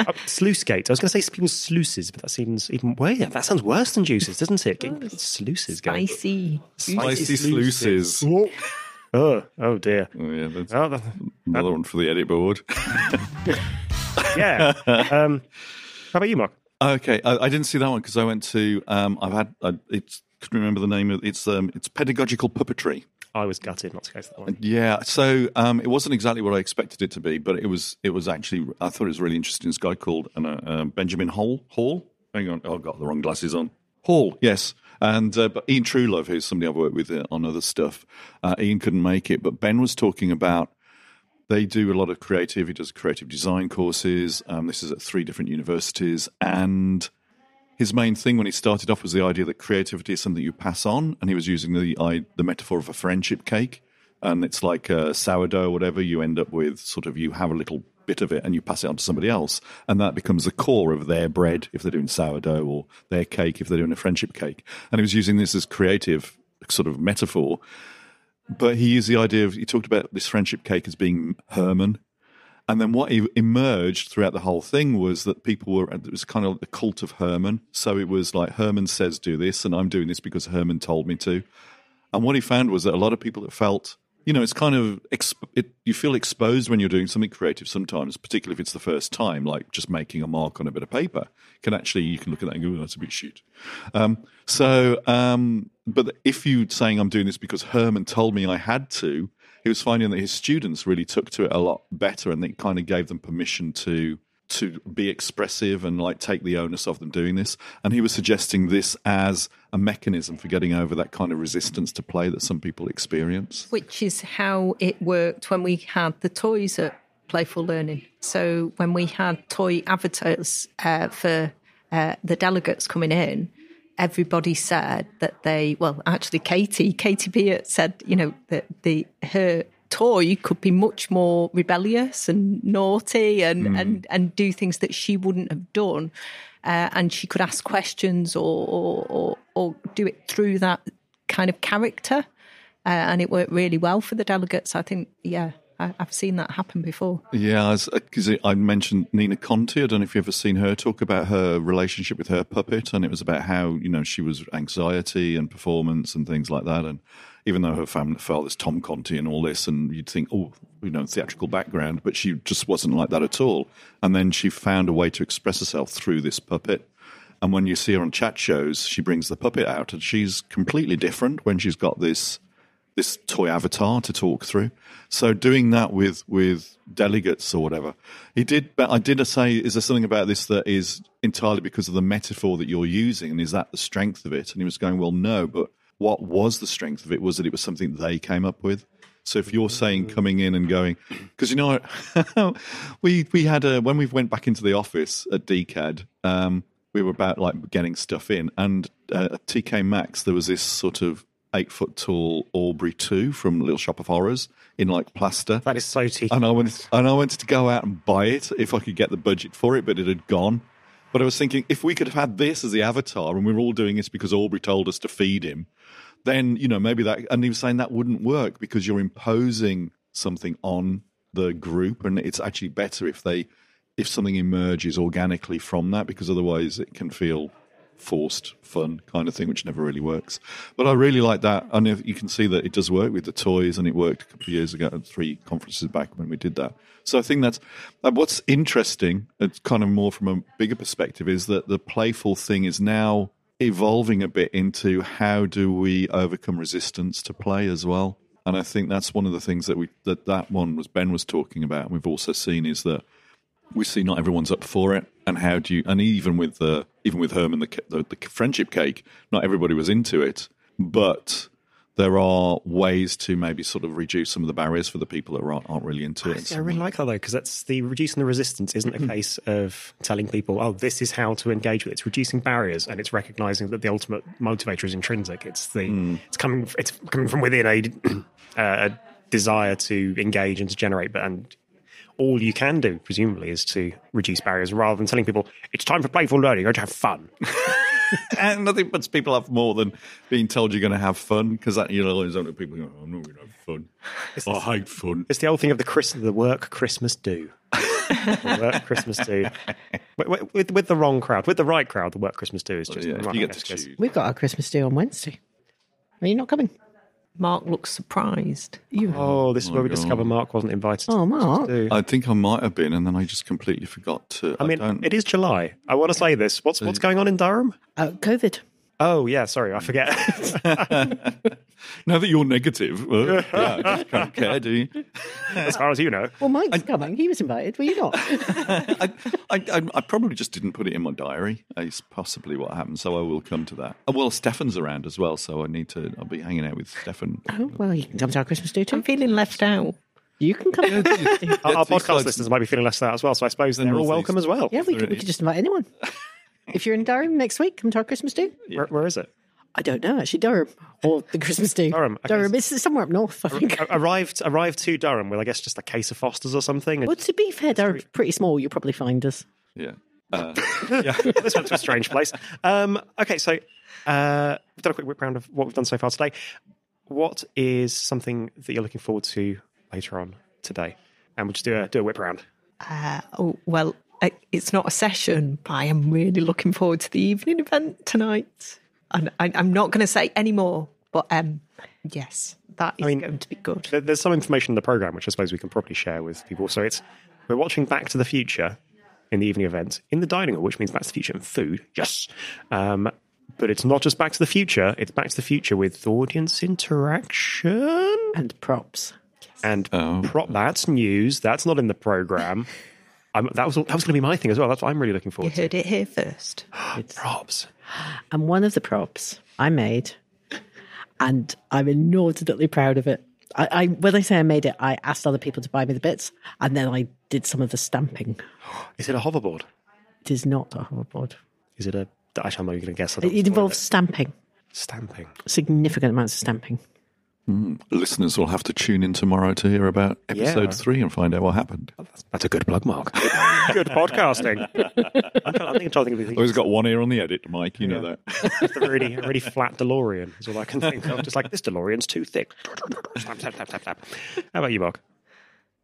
Uh, sluice gates. I was going to say people's sluices, but that seems even worse. Yeah, that sounds worse than juices, doesn't it? Getting people's sluices going. Spicy. Spicy sluices. Oh, oh dear. Oh, yeah, that's Oh, that- another one for the edit board. yeah. Um, how about you, Mark? Okay, I, I didn't see that one because I went to. Um, I've had. I, it's couldn't remember the name of it's. Um, it's pedagogical puppetry. I was gutted not to go to that one. Yeah, so um, it wasn't exactly what I expected it to be, but it was. It was actually. I thought it was really interesting. This guy called uh, uh, Benjamin Hall. Hall. Hang on. Oh, I've got the wrong glasses on. Hall. Yes. And uh, but Ian Truelove, who's somebody I've worked with uh, on other stuff, uh, Ian couldn't make it, but Ben was talking about they do a lot of creative. He does creative design courses. Um, this is at three different universities, and his main thing when he started off was the idea that creativity is something you pass on, and he was using the I, the metaphor of a friendship cake, and it's like a sourdough or whatever. You end up with sort of you have a little bit of it and you pass it on to somebody else, and that becomes the core of their bread if they're doing sourdough or their cake if they're doing a friendship cake. And he was using this as creative sort of metaphor but he used the idea of he talked about this friendship cake as being Herman. And then what emerged throughout the whole thing was that people were, it was kind of the cult of Herman. So it was like, Herman says do this, and I'm doing this because Herman told me to. And what he found was that a lot of people that felt, you know, it's kind of, exp- it, you feel exposed when you're doing something creative sometimes, particularly if it's the first time, like just making a mark on a bit of paper. Can actually, you can look at that and go, oh, that's a bit shit. Um, so, um, but if you saying I'm doing this because Herman told me I had to, he was finding that his students really took to it a lot better, and it kind of gave them permission to to be expressive and like take the onus of them doing this. And he was suggesting this as a mechanism for getting over that kind of resistance to play that some people experience. Which is how it worked when we had the toys at Playful Learning. So when we had toy avatars uh, for uh, the delegates coming in, everybody said that they, well, actually, Katie, Katie Piatt said, you know, that the her toy could be much more rebellious and naughty and and and do things that she wouldn't have done, uh, and she could ask questions or or, or or do it through that kind of character, uh, and it worked really well for the delegates. I think, yeah. I- I've seen that happen before. Yeah, because uh, I mentioned Nina Conti. I don't know if you've ever seen her talk about her relationship with her puppet, and it was about how you know she was anxiety and performance and things like that. And even though her family father's Tom Conti and all this, and you'd think, oh, you know, theatrical background, but she just wasn't like that at all. And then she found a way to express herself through this puppet. And when you see her on chat shows, she brings the puppet out, and she's completely different when she's got this this toy avatar to talk through. So doing that with with delegates or whatever, he did. But I did say, is there something about this that is entirely because of the metaphor that you're using, and is that the strength of it? And he was going, well, no. But what was the strength of it? Was that it was something they came up with? So if you're saying coming in and going, because you know, we we had a when we went back into the office at DCAD, um, we were about like getting stuff in, and uh, at TK Maxx there was this sort of eight foot tall Audrey two from Little Shop of Horrors in like plaster. That is so tea. And I went and I wanted to go out and buy it if I could get the budget for it, but it had gone. But I was thinking if we could have had this as the avatar and we were all doing this because Audrey told us to feed him, then you know maybe that. And he was saying that wouldn't work because you're imposing something on the group, and it's actually better if they if something emerges organically from that because otherwise it can feel forced fun kind of thing, which never really works. But I really like that. And you can see that it does work with the toys, and it worked a couple of years ago, three conferences back when we did that. So I think that's what's interesting. It's kind of more from a bigger perspective is that the playful thing is now evolving a bit into how do we overcome resistance to play as well. And I think that's one of the things that we that that one was Ben was talking about. And we've also seen is that we see not everyone's up for it, and how do you? And even with the even with Herman the, the the friendship cake, not everybody was into it, but there are ways to maybe sort of reduce some of the barriers for the people that aren't, aren't really into it. I, I really like that though, because that's the reducing the resistance isn't a hmm. case of telling people, "Oh, this is how to engage with it." It's reducing barriers, and it's recognizing that the ultimate motivator is intrinsic. It's the hmm. it's coming it's coming from within a, a desire to engage and to generate, but and all you can do, presumably, is to reduce barriers rather than telling people it's time for playful learning, you're going to have fun. and nothing puts people off more than being told you're going to have fun because that you know there's only people going, "I'm not going to have fun. I hate fun." It's the old thing of the Chris, the work Christmas do. the work Christmas do. With, with, with the wrong crowd, with the right crowd, the work Christmas do is just. Yeah, right, you get to choose. We've got our Christmas do on Wednesday. Are you not coming? Mark looks surprised. You. Oh, this is where we God. discover Mark wasn't invited. Oh, Christmas Mark. do. I think I might have been, and then I just completely forgot to. I mean, don't- it is July. I want to say this. What's what's going on in Durham? Uh, COVID. Oh yeah, sorry, I forget. now that you're negative, well, yeah, I just don't care, do you? as far as you know. Well, Mike's coming. He was invited. Were you not? I, I, I, I probably just didn't put it in my diary. It's possibly what happened. So I will come to that. Oh, well, Stefan's around as well, so I need to. I'll be hanging out with Stefan. oh, well, you can come to our Christmas do too. I'm feeling left out. You can come. Our, our podcast listeners might be feeling less out as well, so I suppose they're all welcome as well. yeah, we could, we could just invite anyone. If you're in Durham next week, come to our Christmas do. Where, where is it? I don't know, actually, Durham or the Christmas do. Durham, okay. Durham. It's somewhere up north, I think. A- arrived arrived to Durham with I guess just a case of Fosters or something. And Well, to be fair, Durham's pretty small. You'll probably find us. Yeah. Uh, this went to a strange place. Um, okay, so uh, we've done a quick whip round of what we've done so far today. What is something that you're looking forward to later on today? And we'll just do a do a whip round. Uh, oh, well, I, it's not a session, but I am really looking forward to the evening event tonight. And I, I'm not going to say any more, but um, yes, that is mean- going to be good. There's some information in the program which I suppose we can probably share with people. So it's we're watching Back to the Future in the evening event in the dining hall, which means Back to the Future and food. Yes, um, but it's not just Back to the Future. It's Back to the Future with audience interaction And props. and Oh. prop. That's news. That's not in the program. I'm, that was that was going to be my thing as well. That's what I'm really looking You forward to. heard it here first. Props. And one of the props I made, and I'm inordinately proud of it. I, I when I say I made it, I asked other people to buy me the bits, and then I did some of the stamping. Is it a hoverboard? It is not a hoverboard. Is it a? Actually, I'm not even going to guess. It, it involves stamping, stamping. significant amounts of stamping. Listeners will have to tune in tomorrow to hear about episode Yeah. three and find out what happened. That's a good plug, Mark. good podcasting. I'm, trying- I think I'm trying to think of anything. Always got one ear on the edit, Mike. You know that. It's a really, a really flat DeLorean is all I can think of. Just like this DeLorean's too thick. How about you, Mark?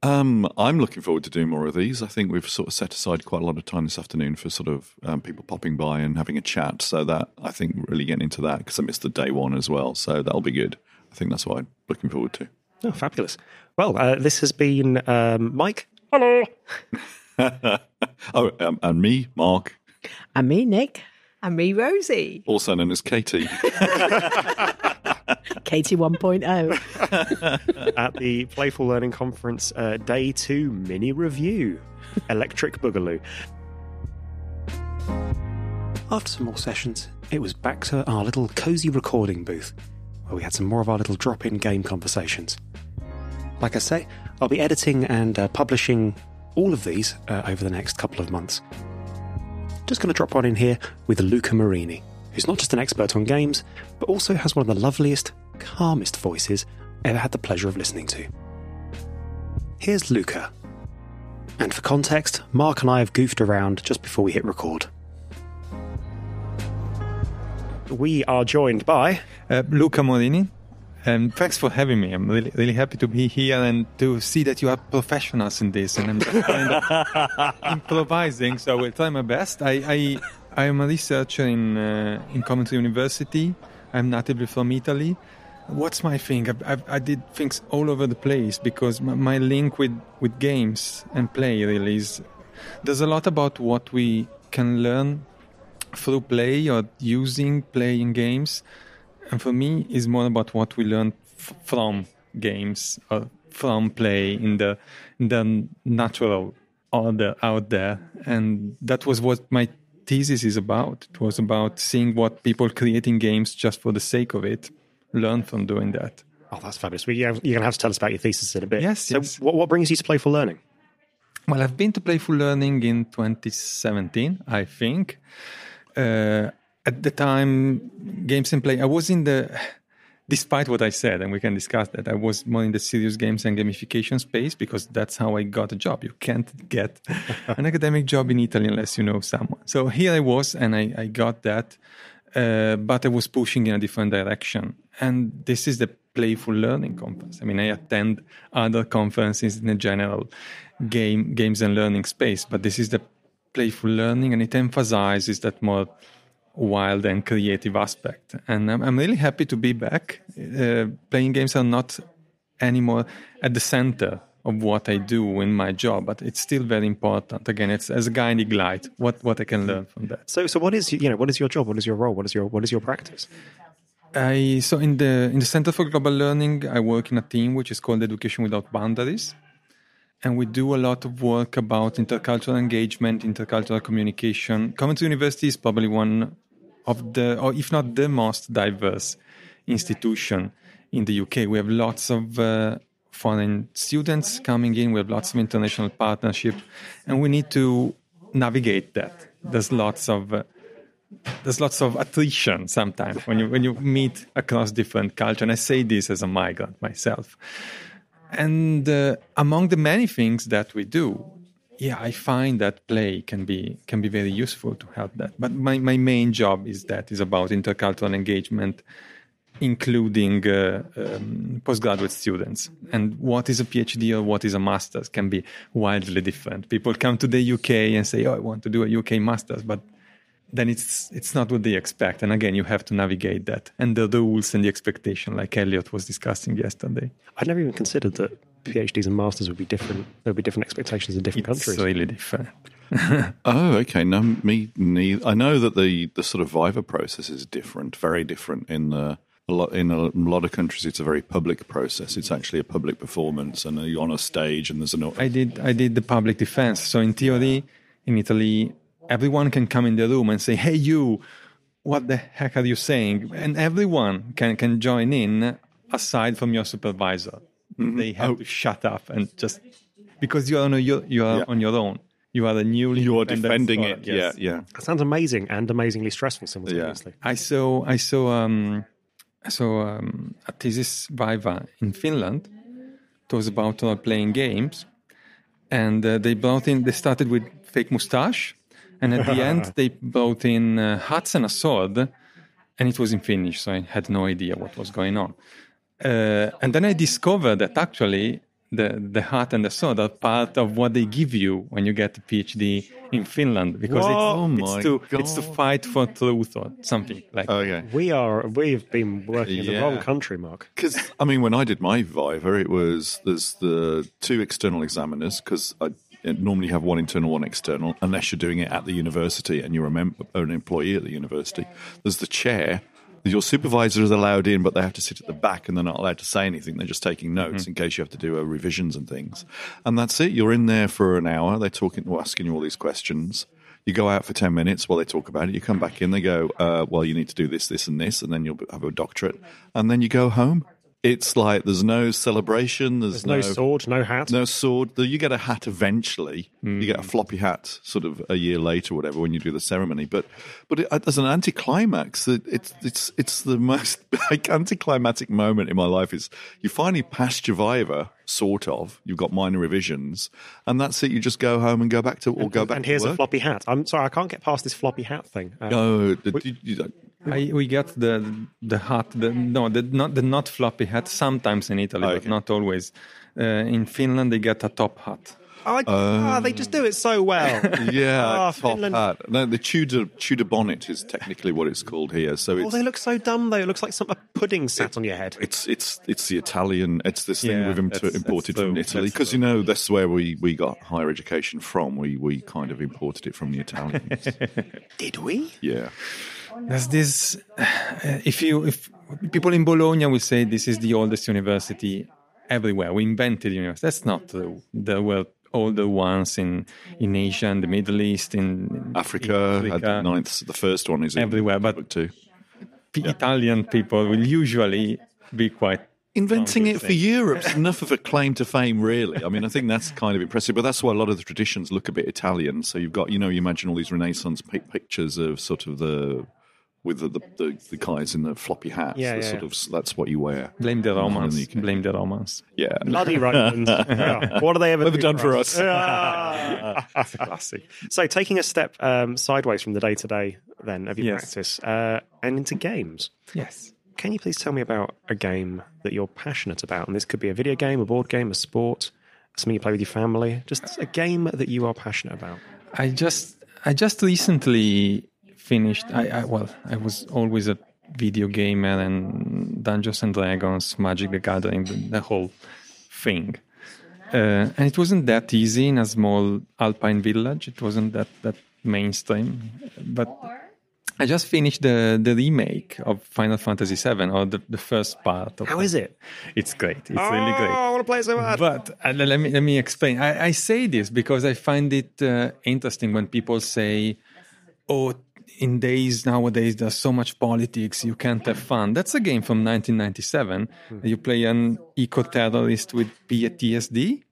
Um, I'm looking forward to doing more of these. I think we've sort of set aside quite a lot of time this afternoon for sort of um, people popping by and having a chat. So that I think really getting into that because I missed the day one as well. So that'll be good. I think that's what I'm looking forward to. Oh, fabulous. Well, uh, this has been um, Mike. Hello. oh, um, and me, Mark, And me, Nick, And me, Rosie. also known as Katie. Katie oh. 1.0. at the Playful Learning Conference uh, Day 2 mini review Electric Boogaloo. After some more sessions, it was back to our little cozy recording booth where we had some more of our little drop in game conversations. Like I say, I'll be editing and uh, publishing all of these uh, over the next couple of months. Just going to drop one in here with Luca Morini, who's not just an expert on games, but also has one of the loveliest, calmest voices I ever had the pleasure of listening to. Here's Luca. And for context, Mark and I have goofed around just before we hit record. We are joined by Uh, Luca Morini. Um, thanks for having me. I'm really, really happy to be here and to see that you are professionals in this. And I'm just kind of improvising, so I will try my best. I, I I am a researcher in uh, in Coventry University. I'm natively from Italy. What's my thing? I, I, I did things all over the place because my, my link with, with games and play really is. There's a lot about what we can learn through play or using playing games, and for me, is more about what we learn f- from games or from play in the in the natural order out there, and that was what my thesis is about. It was about seeing what people creating games just for the sake of it learn from doing that. Oh, that's fabulous. Well, you're going to have to tell us about your thesis in a bit. Yes. So, yes. What, what brings you to Playful Learning? Well, I've been to Playful Learning in 2017, I think. Uh, at the time, games and play, I was in the despite what I said, and we can discuss that, I was more in the serious games and gamification space because that's how I got a job. You can't get an academic job in Italy unless you know someone. So here I was, and I, I got that, uh, but I was pushing in a different direction. And this is the playful learning conference. I mean, I attend other conferences in the general game games and learning space, but this is the playful learning, and it emphasizes that more wild and creative aspect. And I'm, I'm really happy to be back. Uh, playing games are not anymore at the center of what I do in my job, but it's still very important. Again, it's as a guiding light. What what I can learn from that. So, so what is you know what is your job? What is your role? What is your what is your practice? I so in the in the Center for Global Learning, I work in a team which is called Education Without Boundaries, and we do a lot of work about intercultural engagement, intercultural communication. Coventry University is probably one of the, or if not the most diverse institution in the UK. We have lots of uh, foreign students coming in. We have lots of international partnership, and we need to navigate that. There's lots of uh, there's lots of attrition sometimes when you when you meet across different culture. And I say this as a migrant myself. And uh, among the many things that we do, yeah, I find that play can be can be very useful to help that. But my, my main job is that is about intercultural engagement, including uh, um, postgraduate students. And what is a PhD or what is a master's can be wildly different. People come to the UK and say, "Oh, I want to do a UK master's," but then it's it's not what they expect. And again, you have to navigate that and the rules and the expectation, like Elliot was discussing yesterday. I'd never even considered that PhDs and masters would be different. There would be different expectations in different It's countries. really different. Oh, okay. No, me neither. I know that the the sort of Viva process is different, very different in the. A lot, in a lot of countries, it's a very public process. It's actually a public performance, and you're on a stage, and there's an. I did I did the public defense. So in theory, in Italy, everyone can come in the room and say, "Hey, you, what the heck are you saying?" And everyone can can join in, aside from your supervisor. They have to shut up and just because you are on your you are Yeah. on your own. You are a newly You're defending scholar. it. Yes. Yeah, yeah. That sounds amazing and amazingly stressful simultaneously. I saw I saw um, I saw um, a thesis viva in Finland. It was about role playing games, and uh, they brought in. They started with fake mustache, and at the end they brought in uh, hats and a sword, and it was in Finnish, so I had no idea what was going on. Uh, and then I discovered that actually the the hat and the sword are part of what they give you when you get a PhD in Finland because What? it's, Oh it's my to it's to fight for truth or something like. Okay. We are. We've been working in the Yeah. wrong country, Mark. Because I mean, when I did my Viva, it was there's the two external examiners because I normally have one internal, one external, unless you're doing it at the university and you're a mem- an employee at the university. There's the chair. Your supervisor is allowed in, but they have to sit at the back and they're not allowed to say anything. They're just taking notes in case you have to do uh, revisions and things. And that's it. You're in there for an hour. They're talking, well, asking you all these questions. You go out for 10 minutes while they talk about it. You come back in, they go, uh, well, you need to do this, this, and this, and then you'll have a doctorate. And then you go home. It's like there's no celebration. There's, There's no sword, no hat. no sword. You get a hat eventually. You get a Mm. floppy hat sort of a year later, or whatever, when you do the ceremony. But but it, as an anticlimax, it, it's it's it's the most like anticlimactic moment in my life. Is you finally passed your viva, sort of. You've got minor revisions, and that's it. You just go home and go back to or go back. and here's a floppy hat. I'm sorry, I can't get past this floppy hat thing. Uh, No, the, you- you- I, we got the the hat, the, no, the not the not floppy hat. Sometimes in Italy, oh, but not always. Uh, in Finland, they get a top hat. Oh, I, oh, they just do it so well. Yeah, Oh, top Finland. hat. No, the Tudor Tudor bonnet is technically what it's called here. So Oh, they look so dumb though. It looks like some a pudding sat on your head. it's it's it's the Italian. It's this thing Yeah, we've im- that's- imported that's from the- Italy because you know that's where we we got higher education from. We we kind of imported it from the Italians. Did we? yeah. There's this. If you, if people in Bologna will say this is the oldest university everywhere, we invented the university. That's not true. There were older ones in in Asia and the Middle East, in, Africa, in the ninth. The first one is Everywhere, but- two. P- Italian people will usually be quite. Inventing it for. Europe's enough of a claim to fame, really. I mean, I think that's kind of impressive, but that's why a lot of the traditions look a bit Italian. So you've got, you know, you imagine all these Renaissance pictures of sort of the with the the, the, the guys in the floppy hats. Yeah, the yeah, sort yeah. of that's what you wear. Blame the Romans. in the Blame the Romans. Yeah, Bloody Romans. Yeah. What are they ever What have do done for us? Yeah. That's a classic. So, taking a step um, sideways from the day to day, then of your Yes. practice, uh, and into games. Yes. Can you please tell me about a game that you're passionate about? And this could be a video game, a board game, a sport, something you play with your family. Just a game that you are passionate about. I just I just recently finished. I, I well, I was always a video gamer and Dungeons and Dragons, Magic the Gathering, the, the whole thing. Uh, and it wasn't that easy in a small alpine village. It wasn't that that mainstream. But I just finished the the remake of Final Fantasy VII, or the, the first part. Of How is it? It's great. It's really great. Oh, I want to play so bad. But uh, let me let me explain. I, I say this because I find it uh, interesting when people say, "Oh, in days nowadays there's so much politics, you can't have fun." That's a game from 1997. You play an eco-terrorist with PTSD.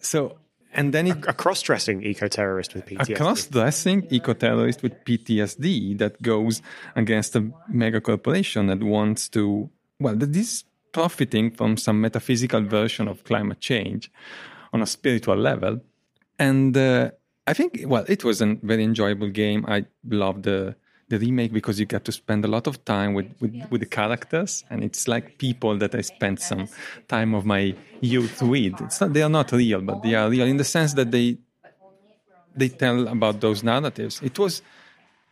So, and then it a cross-dressing eco-terrorist with PTSD. a cross-dressing eco-terrorist with PTSD that goes against a mega corporation that wants to well that is profiting from some metaphysical version of climate change on a spiritual level and uh, i think well it was a very enjoyable game. I loved the the remake because you get to spend a lot of time with, with, with the characters and it's like people that i spent some time of my youth with. It's not they are not real but they are real in the sense that they they tell about those narratives. It was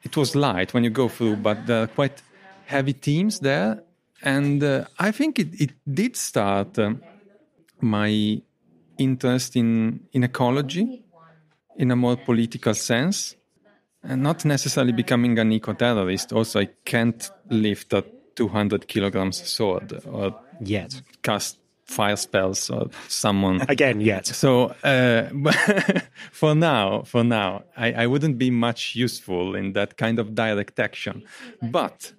it was light when you go through, but there are quite heavy themes there, and uh, I think it, it did start um, my interest in in ecology in a more political sense, and not necessarily becoming an eco-terrorist. Also, I can't lift a 200 kilograms sword or Yet. cast fire spells or someone Again, yet. so uh, for now, for now, I, I wouldn't be much useful in that kind of direct action, but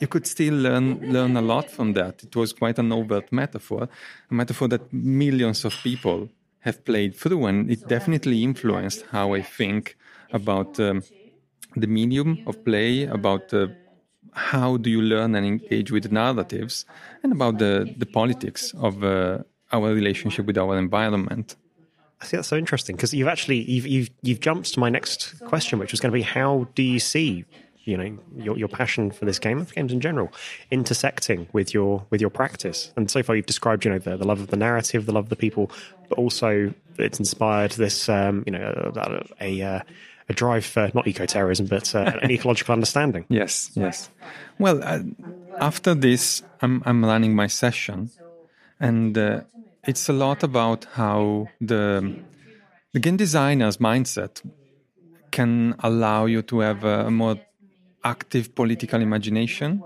you could still learn learn a lot from that. It was quite an overt metaphor, a metaphor that millions of people have played through, and it definitely influenced how I think about um, the medium of play, about uh, how do you learn and engage with narratives, and about the, the politics of uh, our relationship with our environment. I think that's so interesting because you've actually you've, you've you've jumped to my next question, which was going to be how do you see you know your, your passion for this game and for games in general intersecting with your with your practice and so far you've described you know the, the love of the narrative the love of the people but also it's inspired this um, you know a, a, uh, a drive for not eco-terrorism but uh, an ecological understanding Yes, yes. Well, uh, after this, I'm I'm running my session, and uh, it's a lot about how the the game designer's mindset can allow you to have a more active political imagination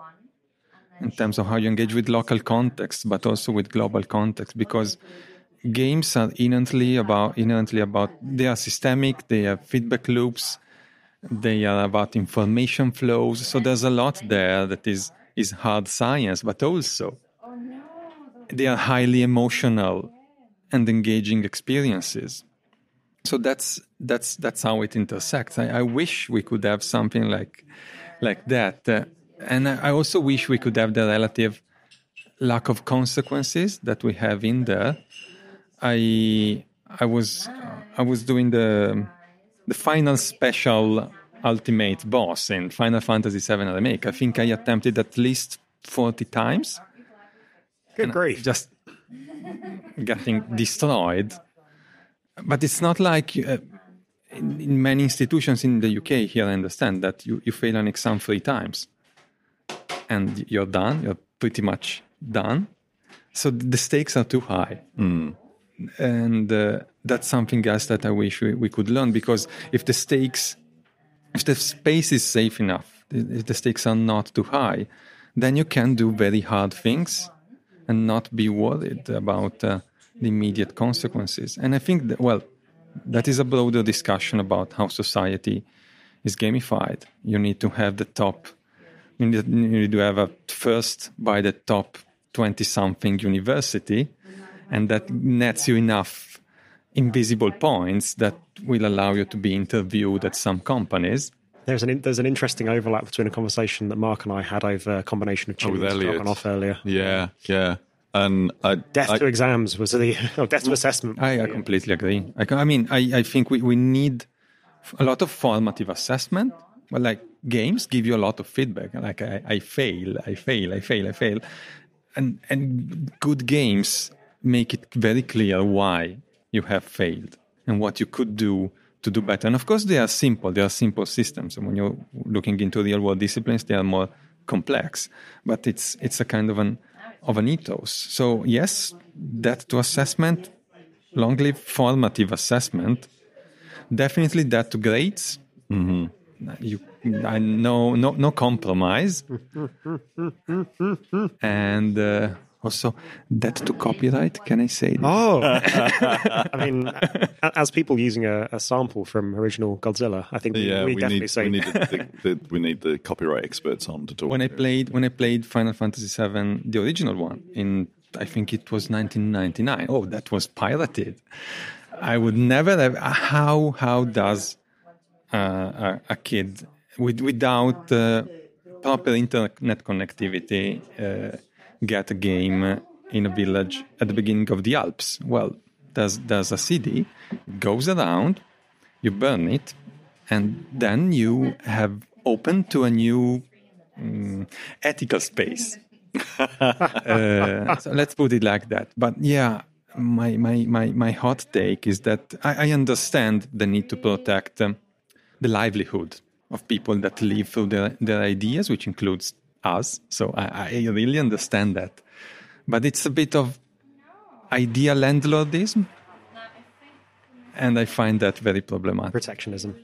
in terms of how you engage with local context, but also with global context, because games are inherently about inherently about they are systemic, they have feedback loops, they are about information flows. So there's a lot there that is is hard science, but also they are highly emotional and engaging experiences. So that's that's that's how it intersects. I, I wish we could have something like like that, uh, and I, also wish we could have the relative lack of consequences that we have in there. I I was I was doing the the final special ultimate boss in Final Fantasy VII Remake. I think I attempted at least forty times, good grief just getting destroyed. but it's not like uh, in, in, many institutions in the UK. Here, I understand that you, you fail an exam three times, and you're done. You're pretty much done. So the stakes are too high, mm. and uh, that's something else that I wish we, we could learn. Because if the stakes, if the space is safe enough, if the stakes are not too high, then you can do very hard things and not be worried about uh, the immediate consequences. And I think that, well, that is a broader discussion about how society is gamified. You need to have the top, you need, you need to have a first by the top 20 something university, and that nets you enough invisible points that will allow you to be interviewed at some companies. There's an there's an interesting overlap between a conversation that Mark and I had over a combination of oh, tunes oh, dropping off earlier. Yeah, yeah. And I, death I, to exams was the oh, death to assessment. I, I uh, completely agree. I, I mean, I, I think we, we need a lot of formative assessment. But like games give you a lot of feedback. Like I, I fail, I fail, I fail, I fail, and and good games make it very clear why you have failed and what you could do to do better. And of course, they are simple. They are simple systems. And when you're looking into real world disciplines, they are more complex. But it's it's a kind of an of an ethos. So yes, that to assessment, long live formative assessment. Definitely that to grades. Mm-hmm. You, I know no no compromise, and. Uh, also that to copyright can i say that? oh. I mean as people using a, a, sample from original godzilla i think we, yeah, we, we definitely need, say we need the, the, we need the copyright experts on to talk when i played when i played final fantasy VII the original one in i think it was 1999 oh that was pirated i would never have how how does uh, a, a, kid with, without uh, proper internet connectivity uh, get a game in a village at the beginning of the Alps? Well, there's, there's a CD, goes around, you burn it, and then you have open to a new um, ethical space. uh, so let's put it like that. But yeah, my, my, my, my hot take is that I, I understand the need to protect um, the livelihood of people that live through their, their ideas, which includes us. So I, I really understand that. But it's a bit of idea landlordism. And I find that very problematic. Protectionism.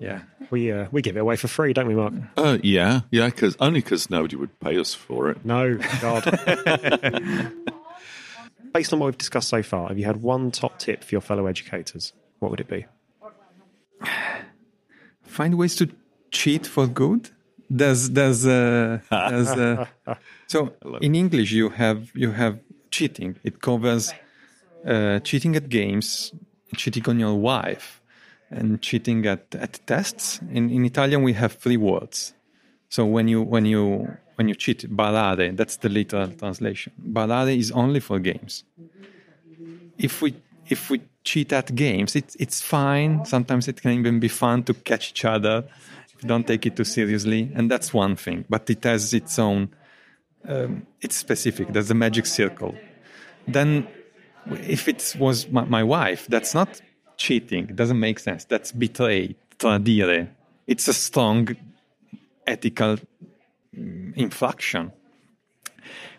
Yeah, we uh, we give it away for free, don't we, Mark? Uh, yeah, yeah, because only because nobody would pay us for it. No, God. Based on what we've discussed so far, have you had one top tip for your fellow educators? What would it be? Find ways to cheat for good there's there's uh, there's uh, so in English you have you have cheating. It covers uh, cheating at games, cheating on your wife, and cheating at, at tests. In in Italian we have three words. So when you when you when you cheat, barare, that's the literal translation. Barare is only for games. If we if we cheat at games, it's it's fine. Sometimes it can even be fun to catch each other don't take it too seriously, and that's one thing. But it has its own, um, it's specific. There's a magic circle. Then, if it was my, my wife, that's not cheating. It doesn't make sense. That's betray, tradire. It's a strong ethical mm, infraction.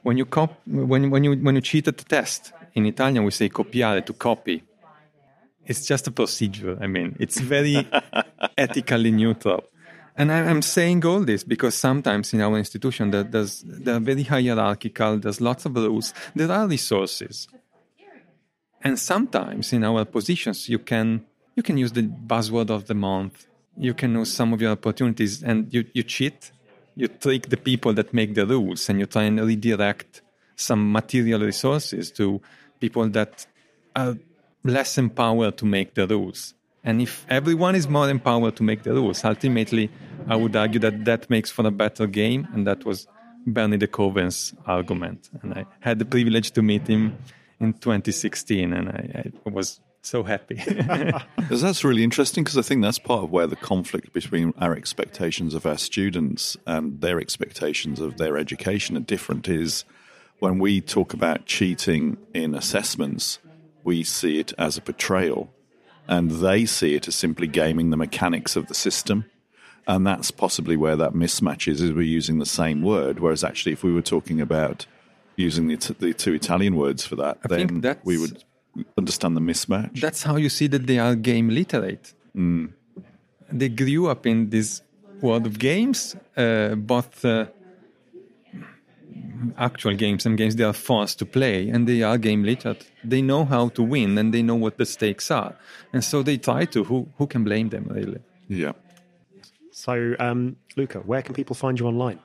When you cop- when when you when you cheat at the test in Italian, we say copiare to copy. It's just a procedure. I mean, it's very ethically neutral. And I'm saying all this because sometimes in our institution that there's they're very hierarchical. There's lots of rules. There are resources, and sometimes in our positions you can you can use the buzzword of the month. You can use some of your opportunities, and you you cheat. You trick the people that make the rules, and you try and redirect some material resources to people that are less empowered to make the rules. And if everyone is more empowered to make the rules, ultimately, I would argue that that makes for a better game. And that was Bernie de Koven's argument. And I had the privilege to meet him in 2016, and I, I was so happy. that's really interesting because I think that's part of where the conflict between our expectations of our students and their expectations of their education are different. Is when we talk about cheating in assessments, we see it as a betrayal and they see it as simply gaming the mechanics of the system. And that's possibly where that mismatch is, is we're using the same word, whereas actually if we were talking about using the, t- the two Italian words for that, I then we would understand the mismatch. That's how you see that they are game literate. They grew up in this world of games, uh, both uh, actual games and games they are forced to play, and they are game literate. They know how to win and they know what the stakes are, and so they try to. Who who can blame them really? yeah. So, um, Luca, where can people find you online?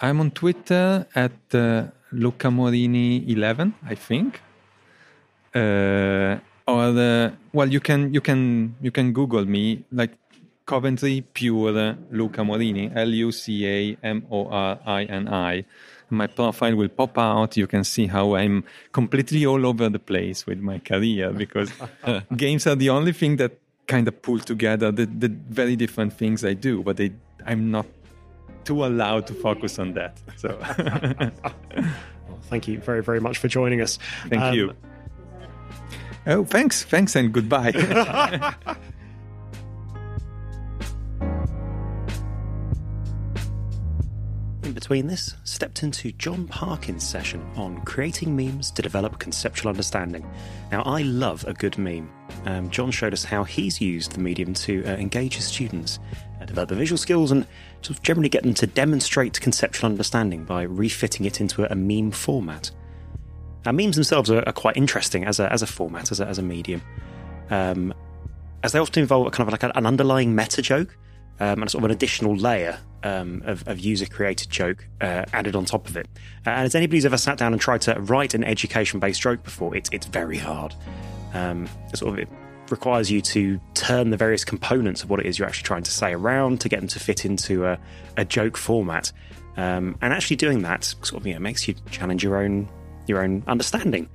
I'm on Twitter at uh, Luca Morini 11, I think. Uh, or uh, well, you can you can you can Google me like Coventry Pure Luca Morini L U C A M O R I N I. My profile will pop out. You can see how I'm completely all over the place with my career because games are the only thing that kind of pull together the, the very different things I do, but they, I'm not too allowed to focus on that. So Well, thank you very, very much for joining us. thank Um, you. Oh, thanks, thanks, and goodbye. between this, stepped into John Parkin's session on creating memes to develop conceptual understanding. Now, I love a good meme. Um, John showed us how he's used the medium to uh, engage his students, uh, develop their visual skills, and sort of generally get them to demonstrate conceptual understanding by refitting it into a, a meme format. Now, memes themselves are, are quite interesting as a, as a format, as a, as a medium, um, as they often involve a kind of like an underlying meta joke um, and sort of an additional layer um, of, of user created joke uh, added on top of it. Uh, and as anybody who's ever sat down and tried to write an education based joke before, it's, it's very hard. Um, sort of it requires you to turn the various components of what it is you're actually trying to say around to get them to fit into a, a joke format. Um, and actually doing that sort of you know, makes you challenge your own your own understanding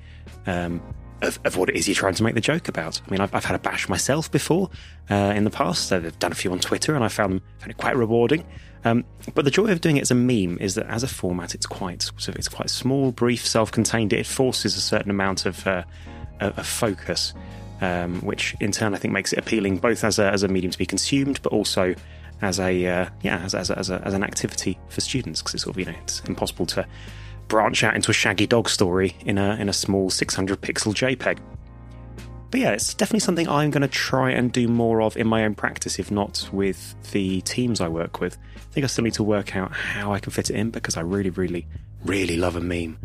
um, of, of what it is you're trying to make the joke about. I mean, I've, I've had a bash myself before uh, in the past. I've done a few on Twitter, and I found them found it quite rewarding. Um, but the joy of doing it as a meme is that as a format, it's quite sort of, it's quite small, brief, self-contained. It forces a certain amount of uh, of focus, um, which in turn I think makes it appealing both as a as a medium to be consumed, but also as a uh, yeah as as, as, a, as an activity for students because it's sort of you know it's impossible to branch out into a shaggy dog story in a in a small 600 pixel JPEG. But yeah, it's definitely something I'm going to try and do more of in my own practice, if not with the teams I work with. I think I still need to work out how I can fit it in because I really, really, really love a meme.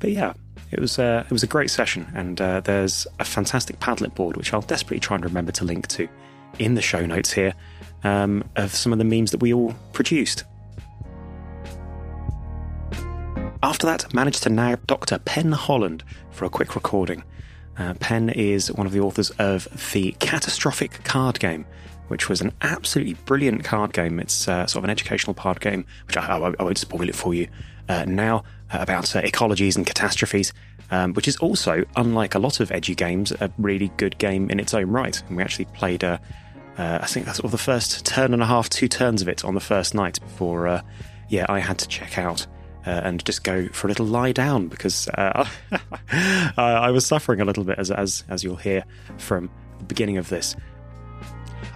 But yeah, it was it was a great session, and uh, there's a fantastic Padlet board which I'll desperately try and remember to link to in the show notes here um, of some of the memes that we all produced. After that, managed to nab Dr. Pen Holland for a quick recording. Uh, Pen is one of the authors of the Catastrophic Card Game, which was an absolutely brilliant card game. It's uh, sort of an educational card game, which I, I, I won't spoil it for you uh, now, uh, about uh, ecologies and catastrophes, um, which is also, unlike a lot of edu games, a really good game in its own right. And we actually played, uh, I think that's sort of the first turn and a half, two turns of it on the first night before, yeah, I had to check out and just go for a little lie down because uh, I, I was suffering a little bit, as, as, as you'll hear from the beginning of this.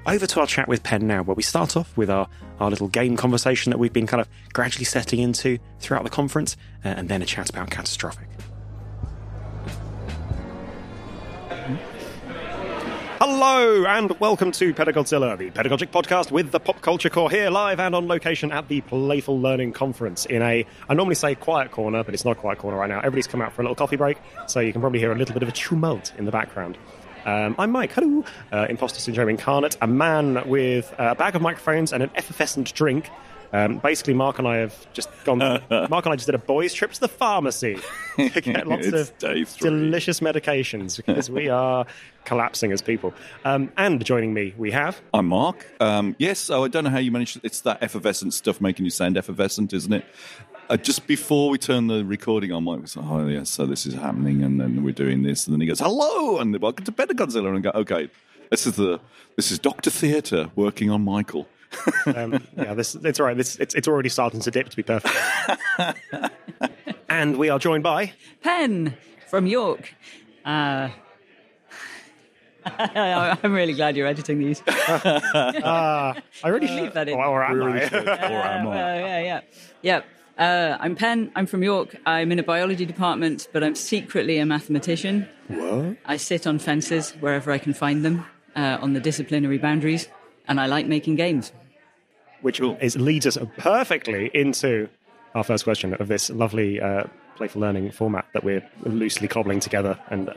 Over to our chat with Pen now, where we start off with our, our little game conversation that we've been kind of gradually setting into throughout the conference, uh, and then a chat about catastrophic. Hello and welcome to Pedagodzilla, the pedagogic podcast with the pop culture core here live and on location at the Playful Learning Conference in a, I normally say quiet corner, but it's not a quiet corner right now. Everybody's come out for a little coffee break, so you can probably hear a little bit of a tumult in the background. Um, I'm Mike, hello, uh, imposter syndrome incarnate, a man with a bag of microphones and an effervescent drink. Um, basically, Mark and I have just gone. Mark and I just did a boys' trip to the pharmacy to get lots of delicious medications because we are collapsing as people. Um, and joining me, we have I'm Mark. Um, yes, so I don't know how you managed. It's that effervescent stuff making you sound effervescent, isn't it? Uh, just before we turned the recording on, Mike was like, "Oh yeah, so this is happening, and then we're doing this." And then he goes, "Hello, and welcome to Better Godzilla." And I go, "Okay, this is the this is Doctor Theatre working on Michael." um, yeah, this it's all right. This it's it's already starting to dip. To be perfect. and we are joined by Pen from York. Uh, I'm really glad you're editing these. uh, I really leave that in. Or am I? yeah, well, yeah, yeah, yeah. Uh, I'm Pen. I'm from York. I'm in a biology department, but I'm secretly a mathematician. What? I sit on fences wherever I can find them uh, on the disciplinary boundaries, and I like making games. Which is, leads us perfectly into our first question of this lovely uh, playful learning format that we're loosely cobbling together and uh,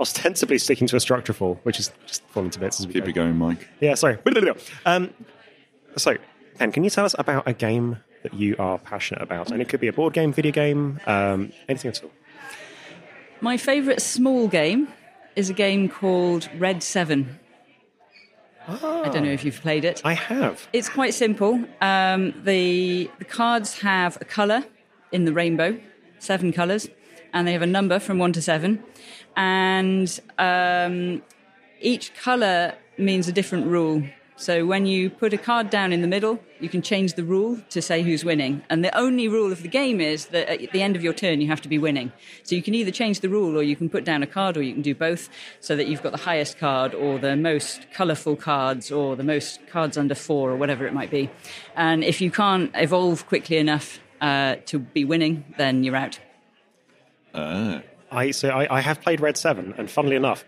ostensibly sticking to a structure for, which is just falling to bits as we Keep go. it going, Mike. Yeah, sorry. Um, so, Pen, can you tell us about a game that you are passionate about? And it could be a board game, video game, um, anything at all. My favourite small game is a game called Red Seven. I don't know if you've played it. I have. It's quite simple. Um, the the cards have a colour in the rainbow, seven colours, and they have a number from one to seven, and um, each colour means a different rule. So when you put a card down in the middle, you can change the rule to say who's winning. And the only rule of the game is that at the end of your turn, you have to be winning. So you can either change the rule or you can put down a card or you can do both so that you've got the highest card or the most colourful cards or the most cards under four or whatever it might be. And if you can't evolve quickly enough uh, to be winning, then you're out. Ah. I so I, I have played Red Seven, and funnily enough,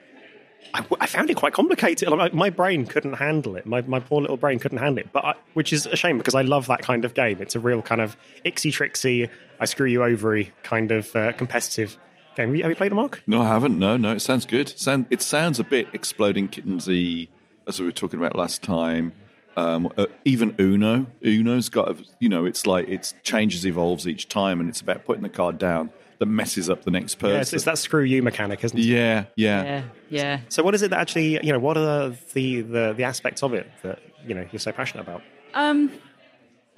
I, I found it quite complicated. Like, my brain couldn't handle it. My, my poor little brain couldn't handle it. But I, which is a shame because I love that kind of game. It's a real kind of ixy trixy, I screw you overy kind of uh, competitive game. Have you, have you played it, Mark? No, I haven't. No, no, it sounds good. Sound, it sounds a bit exploding kittensy, as we were talking about last time. Um, uh, even Uno, Uno's got, a, you know, it's like it changes, evolves each time, and it's about putting the card down that messes up the next person. Yeah, it's, it's that screw you mechanic, isn't it? Yeah, yeah. Yeah, yeah. So, what is it that actually, you know, what are the, the, the aspects of it that, you know, you're so passionate about? Um,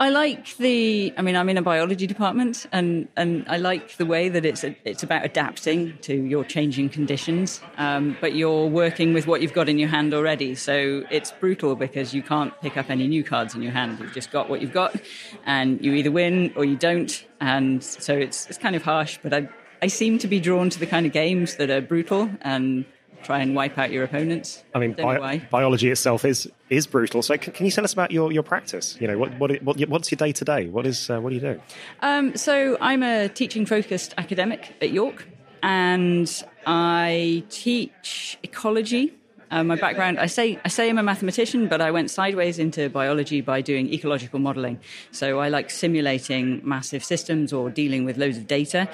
I like the. I mean, I'm in a biology department, and, and I like the way that it's it's about adapting to your changing conditions. Um, but you're working with what you've got in your hand already, so it's brutal because you can't pick up any new cards in your hand. You've just got what you've got, and you either win or you don't. And so it's it's kind of harsh. But I I seem to be drawn to the kind of games that are brutal and try and wipe out your opponents. I mean, bi- biology itself is is brutal. So, can, can you tell us about your, your practice? You know, what, what, what what's your day to day? What is uh, what do you do? Um, so I'm a teaching focused academic at York, and I teach ecology. Uh, my background, I say, I say I'm a mathematician, but I went sideways into biology by doing ecological modelling. So I like simulating massive systems or dealing with loads of data,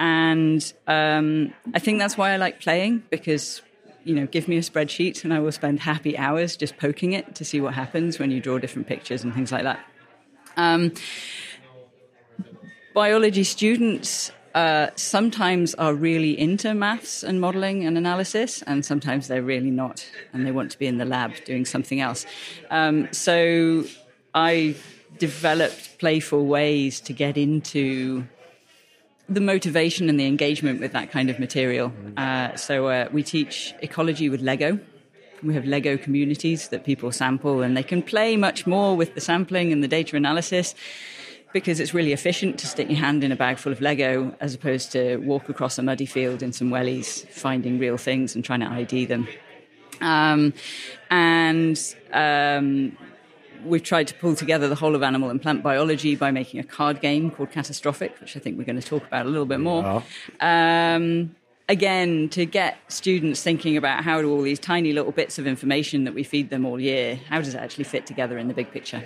and um, I think that's why I like playing because you know, give me a spreadsheet and I will spend happy hours just poking it to see what happens when you draw different pictures and things like that. Um, biology students uh, sometimes are really into maths and modeling and analysis, and sometimes they're really not, and they want to be in the lab doing something else. Um, so I developed playful ways to get into the motivation and the engagement with that kind of material. Uh, so uh, we teach ecology with Lego. We have Lego communities that people sample, and they can play much more with the sampling and the data analysis because it's really efficient to stick your hand in a bag full of Lego as opposed to walk across a muddy field in some wellies, finding real things and trying to ID them. Um, and um, we've tried to pull together the whole of animal and plant biology by making a card game called Catastrophic, which I think we're going to talk about a little bit more. Um, again, to get students thinking about how do all these tiny little bits of information that we feed them all year, how does it actually fit together in the big picture?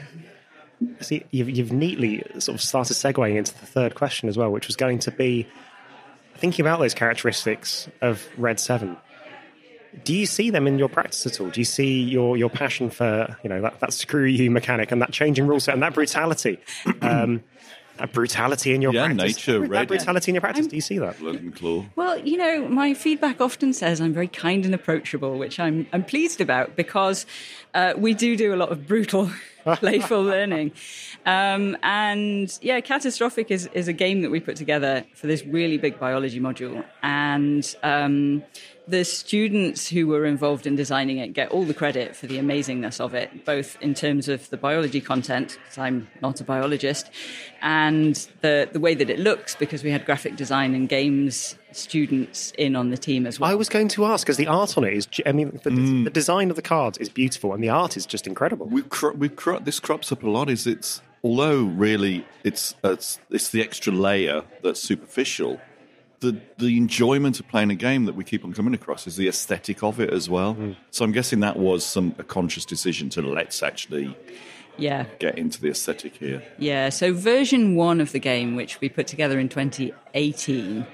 See, you've, you've neatly sort of started segueing into the third question as well, which was going to be thinking about those characteristics of Red Seven. Do you see them in your practice at all? Do you see your, your passion for you know that, that screw you mechanic and that changing rule set and that brutality, um, that brutality in your Yeah, practice? nature, that red. brutality in your practice. Do you see that? Blood and claw. Well, you know, my feedback often says I'm very kind and approachable, which I'm I'm pleased about because uh, we do do a lot of brutal, playful learning. Um, and yeah, Catastrophic is, is a game that we put together for this really big biology module. And um, the students who were involved in designing it get all the credit for the amazingness of it, both in terms of the biology content, because I'm not a biologist, and the, the way that it looks, because we had graphic design and games students in on the team as well. I was going to ask because the art on it is. I mean, the, Mm. the design of the cards is beautiful, and the art is just incredible. We've, cro- we've cro- this crops up a lot. Is it's although really it's it's, it's the extra layer that's superficial. The the enjoyment of playing a game that we keep on coming across is the aesthetic of it as well. So I'm guessing that was some a conscious decision to let's actually yeah. get into the aesthetic here. Yeah, so version one of the game, which we put together in 2018,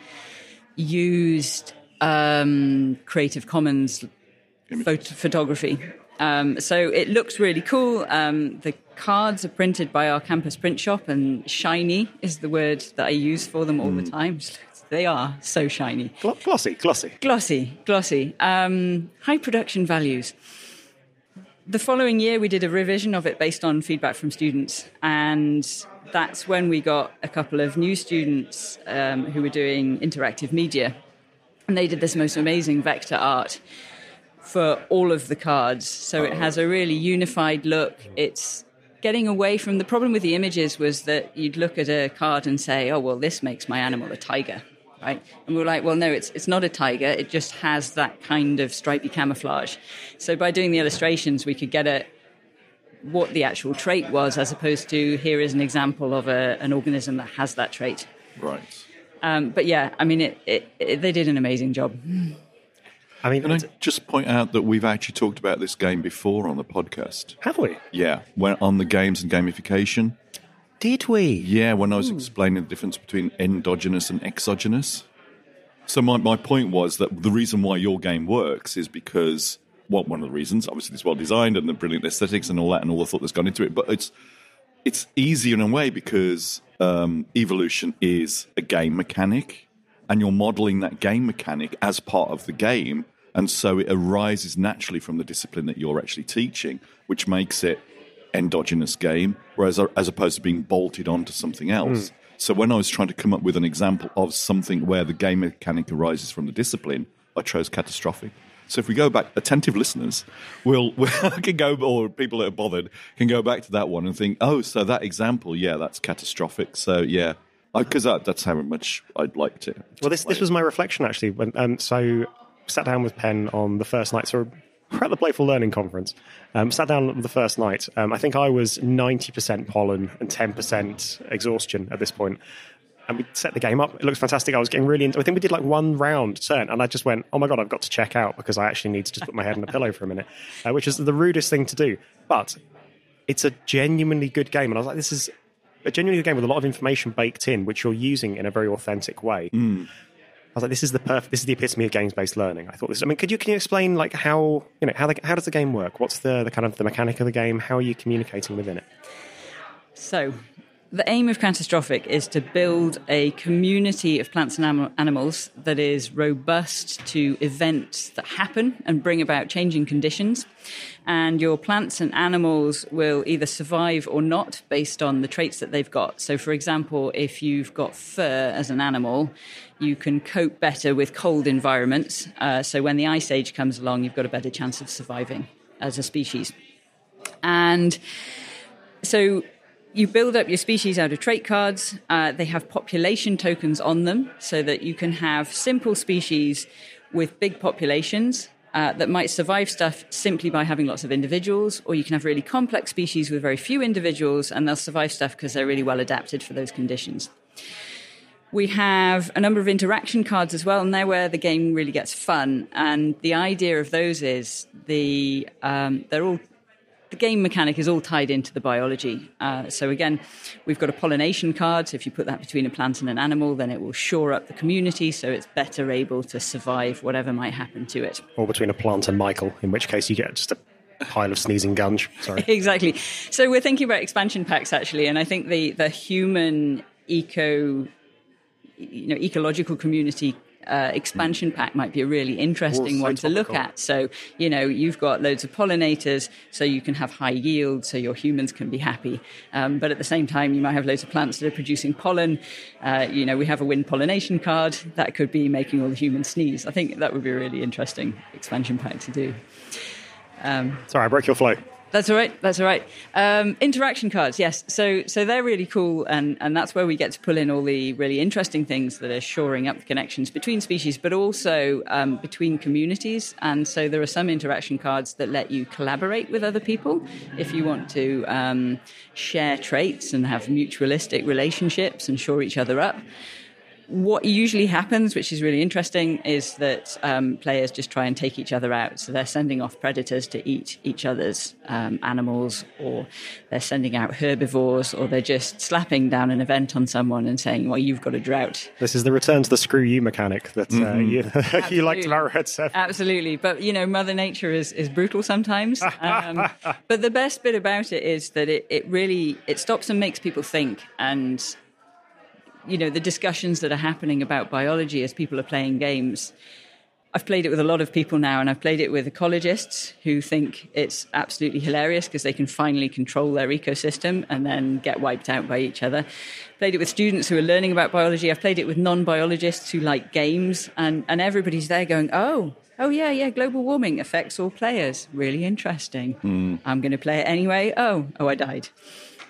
used um, Creative Commons phot- photography. Um, so it looks really cool. Um, the cards are printed by our campus print shop, and shiny is the word that I use for them all the time. They are so shiny. Glo- glossy, glossy. Glossy, glossy. Um, high production values. The following year, we did a revision of it based on feedback from students, and that's when we got a couple of new students um, who were doing interactive media, and they did this most amazing vector art for all of the cards. So it has a really unified look. It's getting away from the problem with the images was that you'd look at a card and say, "Oh, well, this makes my animal a tiger." Right? And we are like, well, no, it's it's not a tiger. It just has that kind of stripy camouflage. So by doing the illustrations, we could get at what the actual trait was, as opposed to here is an example of a, an organism that has that trait. Right. Um, but yeah, I mean, it, it, it, they did an amazing job. I mean, Can I just point out that we've actually talked about this game before on the podcast? have we? Yeah, when on the games and gamification. Did we? Yeah, when I was explaining the difference between endogenous and exogenous. So my, my point was that the reason why your game works is because well, one of the reasons, obviously it's well designed and the brilliant aesthetics and all that and all the thought that's gone into it, but it's it's easier in a way because um, evolution is a game mechanic and you're modeling that game mechanic as part of the game and so it arises naturally from the discipline that you're actually teaching which makes it endogenous game whereas as opposed to being bolted onto something else so when i was trying to come up with an example of something where the game mechanic arises from the discipline i chose catastrophic so if we go back, attentive listeners will, will can go, or people that are bothered can go back to that one and think, oh, so that example, yeah, that's catastrophic. So yeah, because that, that's how much I'd like to. Well, this this was my reflection actually. When um, so sat down with Pen on the first night. So we're at the Playful Learning Conference. Um, sat down the first night. Um, I think I was ninety percent pollen and ten percent exhaustion at this point. And we set the game up. It looks fantastic. I was getting really into. I think we did like one round turn, and I just went, "Oh my god, I've got to check out because I actually need to just put my head on a pillow for a minute," uh, which is the rudest thing to do. But it's a genuinely good game, and I was like, "This is a genuinely good game with a lot of information baked in, which you're using in a very authentic way." I was like, "This is the perfect. This is the epitome of games-based learning." I thought this. I mean, could you can you explain like how you know how the, how does the game work? What's the the kind of the mechanic of the game? How are you communicating within it? So, the aim of Catastrophic is to build a community of plants and anim- animals that is robust to events that happen and bring about changing conditions. And your plants and animals will either survive or not based on the traits that they've got. So, for example, if you've got fur as an animal, you can cope better with cold environments. Uh, so, when the ice age comes along, you've got a better chance of surviving as a species. And so you build up your species out of trait cards. Uh, they have population tokens on them so that you can have simple species with big populations uh, that might survive stuff simply by having lots of individuals, or you can have really complex species with very few individuals and they'll survive stuff because they're really well adapted for those conditions. We have a number of interaction cards as well, and they're where the game really gets fun. And the idea of those is the um, they're all the game mechanic is all tied into the biology. Uh, so again, we've got a pollination card. So if you put that between a plant and an animal, then it will shore up the community, so it's better able to survive whatever might happen to it. Or between a plant and Michael, in which case you get just a pile of sneezing gunge. Sorry. exactly. So we're thinking about expansion packs actually, and I think the the human eco, you know, ecological community. Uh, expansion pack might be a really interesting one so to look at. So, you know, you've got loads of pollinators, so you can have high yield, so your humans can be happy. Um, but at the same time, you might have loads of plants that are producing pollen. Uh, you know, we have a wind pollination card that could be making all the humans sneeze. I think that would be a really interesting expansion pack to do. Um, Sorry, I broke your flow. That's all right. That's all right. Um, interaction cards, yes. So so they're really cool, and and that's where we get to pull in all the really interesting things that are shoring up the connections between species, but also um, between communities. And so there are some interaction cards that let you collaborate with other people if you want to um, share traits and have mutualistic relationships and shore each other up what usually happens, which is really interesting, is that um, players just try and take each other out. So they're sending off predators to eat each other's um, animals, or they're sending out herbivores, or they're just slapping down an event on someone and saying, "Well, you've got a drought." This is the return to the screw you mechanic that uh, you, you liked about Red Seven. Absolutely, but you know, Mother Nature is, is brutal sometimes. Um, but the best bit about it is that it, it really it stops and makes people think and you know the discussions that are happening about biology as people are playing games I've played it with a lot of people now, and I've played it with ecologists who think it's absolutely hilarious because they can finally control their ecosystem and then get wiped out by each other. Played it with students who are learning about biology. I've played it with non-biologists who like games, and, and everybody's there going, "Oh, oh yeah, yeah, global warming affects all players. Really interesting. Mm. I'm going to play it anyway. Oh, oh, I died."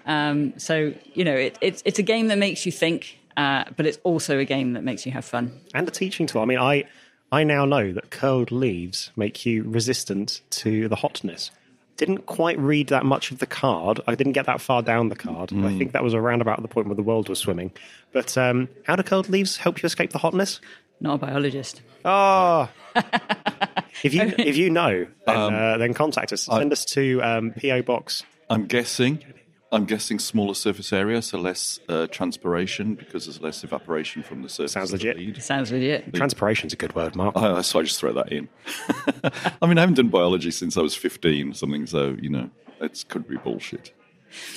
Um, so you know, it, it's it's a game that makes you think uh, but it's also a game that makes you have fun and a teaching tool. I mean, I I now know that curled leaves make you resistant to the hotness. Didn't quite read that much of the card. I didn't get that far down the card. Mm. I think that was around about the point where the world was swimming. But um, how do curled leaves help you escape the hotness? Not a biologist. Oh. if you if you know, then, um, uh, then contact us. Send I, us to um, PO Box. I'm guessing I'm guessing smaller surface area, so less uh, transpiration because there's less evaporation from the surface. Sounds legit. Sounds legit. Transpiration's a good word, Mark. I, so I just throw that in. I mean, I haven't done biology since I was 15 or something, so, you know, it could be bullshit.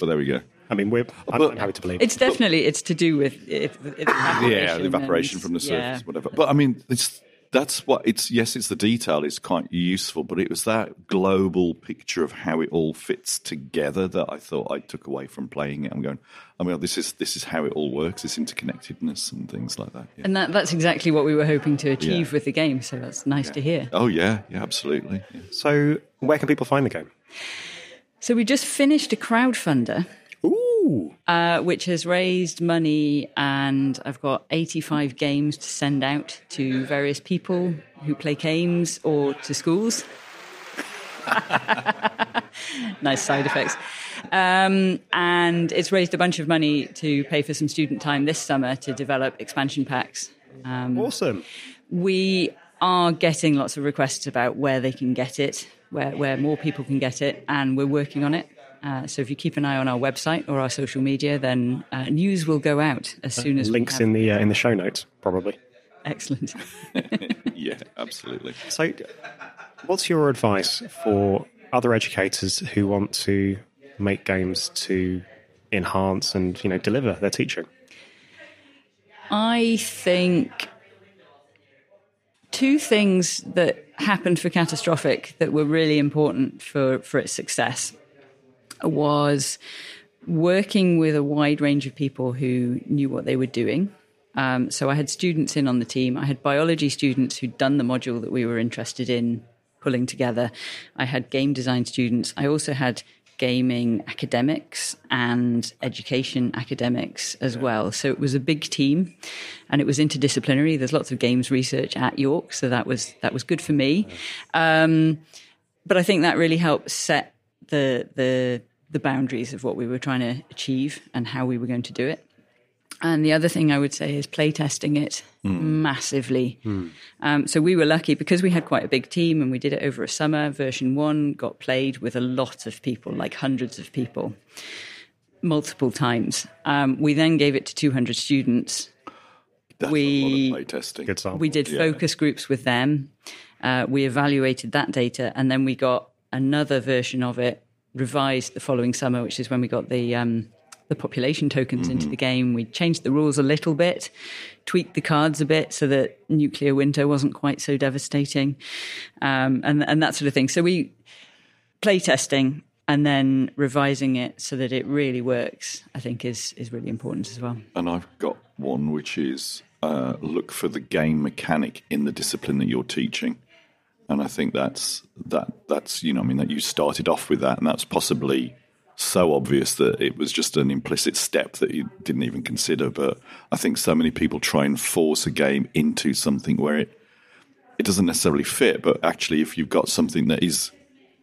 But there we go. I mean, we're, I'm, but, happy to believe. It's definitely, it's to do with it, it, yeah, the evaporation and, from the surface, yeah. whatever. But I mean, it's that's what it's yes it's the detail it's quite useful but it was that global picture of how it all fits together that i thought i took away from playing it. I'm going oh, i mean this is this is how it all works. This interconnectedness and things like that. Yeah. and that, that's exactly what we were hoping to achieve yeah. with the game so that's nice yeah. to hear. Oh yeah. Yeah absolutely. So where can people find the game? So we just finished a crowdfunder uh, which has raised money, and I've got 85 games to send out to various people who play games or to schools. nice side effects. Um, and it's raised a bunch of money to pay for some student time this summer to develop expansion packs. Um, awesome. We are getting lots of requests about where they can get it, where, where more people can get it, and we're working on it. Uh, so if you keep an eye on our website or our social media, then uh, news will go out as soon as links in the uh, in the show notes, probably. Excellent. yeah, absolutely. So, what's your advice for other educators who want to make games to enhance and you know deliver their teaching? I think two things that happened for catastrophic that were really important for, for its success was working with a wide range of people who knew what they were doing. Um, so I had students in on the team. I had biology students who'd done the module that we were interested in pulling together. I had game design students. I also had gaming academics and education academics as well. So it was a big team and it was interdisciplinary. There's lots of games research at York, so that was that was good for me. Um, but I think that really helped set the the the boundaries of what we were trying to achieve and how we were going to do it. And the other thing I would say is playtesting it mm. massively. Mm. Um, so we were lucky because we had quite a big team and we did it over a summer. Version one got played with a lot of people, like hundreds of people, multiple times. Um, we then gave it to 200 students. That's we, playtesting. We did yeah. focus groups with them. Uh, we evaluated that data and then we got another version of it revised the following summer, which is when we got the um, the population tokens mm-hmm. into the game. We changed the rules a little bit, tweaked the cards a bit so that nuclear winter wasn't quite so devastating, um, and and that sort of thing. So we play testing and then revising it so that it really works. I think is is really important as well. And I've got one which is uh, look for the game mechanic in the discipline that you're teaching And I think that's that that's you know I mean that you started off with that, and that's possibly so obvious that it was just an implicit step that you didn't even consider. But I think so many people try and force a game into something where it it doesn't necessarily fit. But actually, if you've got something that is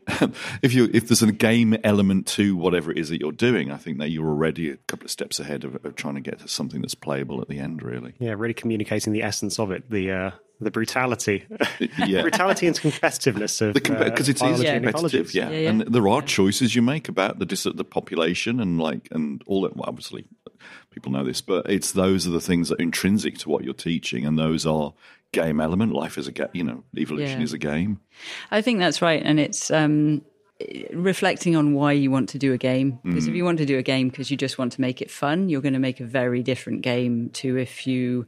if you if there's a game element to whatever it is that you're doing, I think that you're already a couple of steps ahead of, of trying to get to something that's playable at the end. Really, yeah, really communicating the essence of it, the uh, the brutality, yeah. brutality and competitiveness of because uh, it's easy biology and competitive, yeah. Yeah, yeah. And there are choices you make about the dis- the population and like and all that. Well, obviously, people know this, but it's those are the things that are intrinsic to what you're teaching, and those are game element. Life is a game, you know, evolution Yeah. is a game. I think that's right, and it's um, reflecting on why you want to do a game. Because if you want to do a game because you just want to make it fun, you're going to make a very different game to if you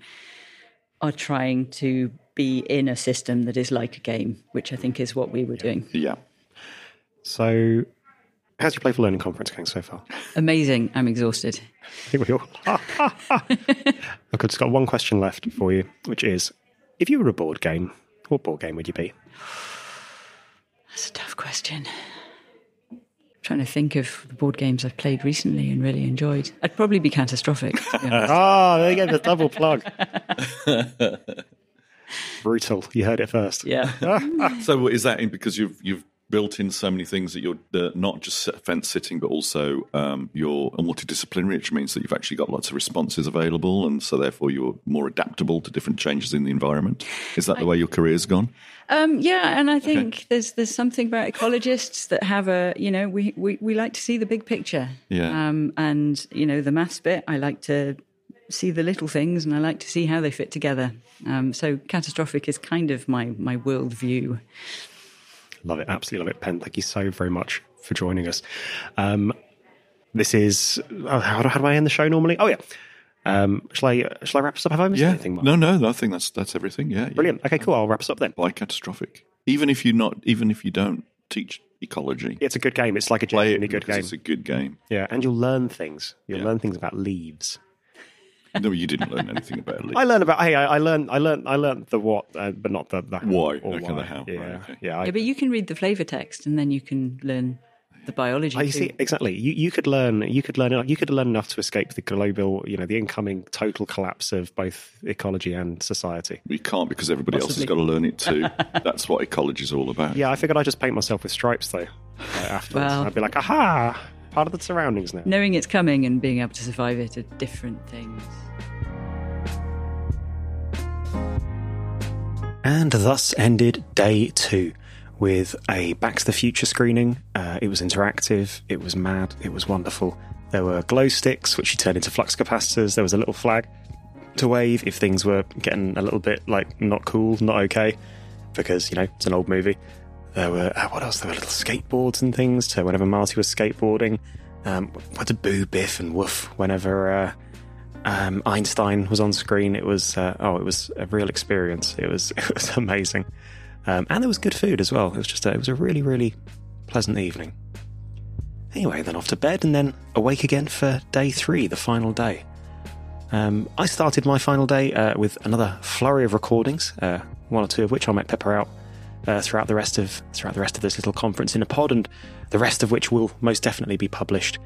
are trying to be in a system that is like a game, which I think is what we were doing. Yeah. So, how's your playful learning conference going so far? Amazing. I'm exhausted. I think we all. I've just got one question left for you, which is: if you were a board game, what board game would you be? That's a tough question. trying to think of the board games I've played recently and really enjoyed. I'd probably be catastrophic. to be honest. Ah, there you go, the double plug. Brutal. You heard it first. yeah. So is that because you've you've built in so many things that you're uh, not just fence sitting, but also um, you're multidisciplinary, which means that you've actually got lots of responses available, and so therefore you're more adaptable to different changes in the environment. Is that the way your career's gone? Um, yeah, and I think there's there's something about ecologists that have a you know we, we, we like to see the big picture. Yeah. Um, and you know the maths bit, I like to see the little things, and I like to see how they fit together. Um, so catastrophic is kind of my my worldview. Love it. Absolutely love it. Pen, thank you so very much for joining us. Um, this is. Oh, how, do, how do I end the show normally? Oh, yeah. Um, shall, I, shall I wrap us up? Have I missed Yeah. anything? Mark? No, no, no, I think that's that's everything. Yeah. yeah. Brilliant. Okay, cool. I'll wrap us up then. Why catastrophic? Even if you not, even if you don't teach ecology, It's a good game. It's like a genuinely it good game. it's a good game. Yeah, and you'll learn things. You'll Yeah. learn things about leaves. No, you didn't learn anything about it. I learned about. Hey, I, I learned. I learned. I learned the what, uh, but not the, the how Why. or Okay, the how. Yeah, Right, okay. yeah. I, Yeah, but you can read the flavor text, and then you can learn the biology. Oh, you too. see, exactly. You you could learn. You could learn. You could learn enough to escape the global, you know, the incoming total collapse of both ecology and society. We can't because everybody else has got to learn it too. That's what ecology is all about. Yeah, I figured I'd just paint myself with stripes though. Uh, afterwards, Well- I'd be like, aha, part of the surroundings now. Knowing it's coming and being able to survive it are different things. And thus ended day two with a Back to the Future screening. Uh, it was interactive, it was mad, it was wonderful. There were glow sticks, which you turned into flux capacitors. There was a little flag to wave if things were getting a little bit like not cool, not okay, because, you know, it's an old movie. There were, uh, what else? There were little skateboards and things to whenever Marty was skateboarding. Um, what to boo, biff, and woof whenever uh, um, Einstein was on screen. It was uh, oh, it was a real experience. It was it was amazing, um, and there was good food as well. It was just a, it was a really really pleasant evening. Anyway, then off to bed, and then awake again for day three, the final day. Um, I started my final day uh, with another flurry of recordings, uh, one or two of which I might pepper out uh, throughout the rest of throughout the rest of this little conference in a pod, and the rest of which will most definitely be published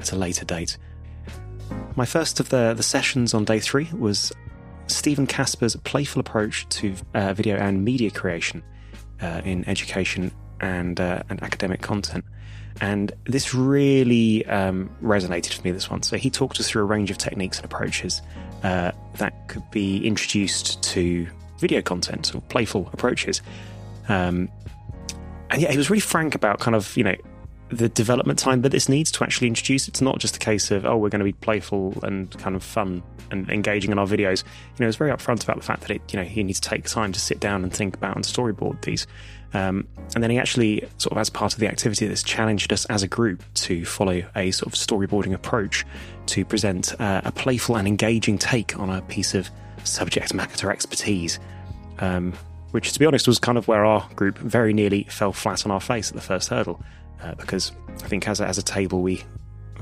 at a later date. My first of the, the sessions on day three was Stephen Casper's playful approach to uh, video and media creation uh, in education and, uh, and academic content. And this really um, resonated for me this one. So he talked us through a range of techniques and approaches uh, that could be introduced to video content or playful approaches. Um, and yeah, he was really frank about kind of, you know, the development time that this needs to actually introduce. It's not just a case of, oh, we're going to be playful and kind of fun and engaging in our videos. You know, it's very upfront about the fact that it, you know, he needs to take time to sit down and think about and storyboard these. Um, and then he actually, sort of as part of the activity, this challenged us as a group to follow a sort of storyboarding approach to present uh, a playful and engaging take on a piece of subject matter expertise. Um, which, to be honest, was kind of where our group very nearly fell flat on our face at the first hurdle, uh, because I think as a, as a table we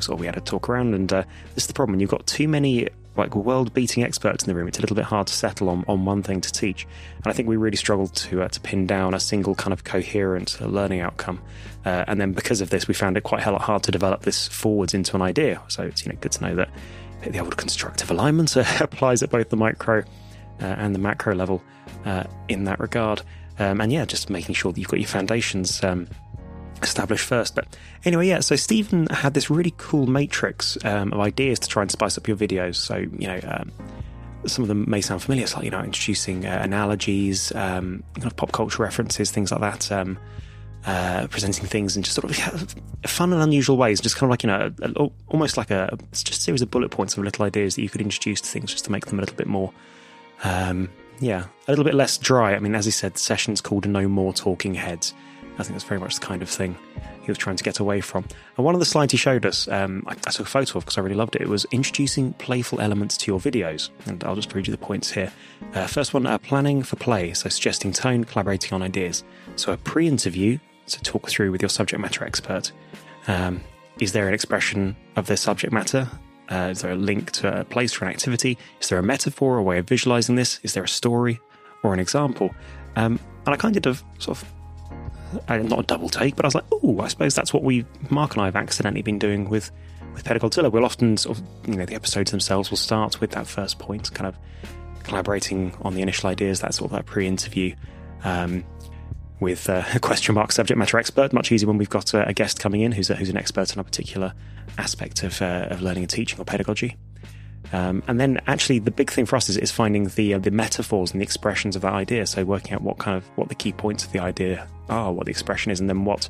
sort of we had a talk around, and uh, this is the problem: when you've got too many, like world beating experts in the room, it's a little bit hard to settle on, on one thing to teach. And I think we really struggled to uh, to pin down a single kind of coherent learning outcome. Uh, and then because of this, we found it quite hard to develop this forwards into an idea. So it's you know good to know that the old constructive alignment applies at both the micro uh, and the macro level uh, in that regard. Um, and yeah, just making sure that you've got your foundations um, established first. But anyway, yeah, so Stephen had this really cool matrix um, of ideas to try and spice up your videos. So, you know, um, some of them may sound familiar. It's like, you know, introducing uh, analogies, um, kind of pop culture references, things like that. Uh, presenting things in just sort of fun and unusual ways, just kind of like you know, a, a, almost like a just a series of bullet points of little ideas that you could introduce to things, just to make them a little bit more um, yeah, a little bit less dry. I mean, as he said, the session's called No More Talking Heads. I think that's very much the kind of thing he was trying to get away from. And one of the slides he showed us, um, I, I, took a photo of because I really loved it. It was introducing playful elements to your videos. And I'll just read you the points here. Uh, first one, uh, planning for play, so suggesting tone, collaborating on ideas. So a pre interview, so talk through with your subject matter expert. Um, is there an expression of this subject matter? Uh, is there a link to a place for an activity? Is there a metaphor, a way of visualizing this? Is there a story or an example? Um, and I kind of sort of, uh, not a double take, but I was like, oh, I suppose that's what we, Mark and I have accidentally been doing with with Pedagodzilla. We'll often sort of, you know, the episodes themselves will start with that first point, kind of collaborating on the initial ideas, that sort of that pre-interview. Um, with uh, a question mark subject matter expert. Much easier when we've got a, a guest coming in who's, a, who's an expert on a particular aspect of, uh, of learning and teaching or pedagogy. Um, and then actually the big thing for us is, is finding the uh, the metaphors and the expressions of that idea. So working out what kind of what the key points of the idea are, what the expression is, and then what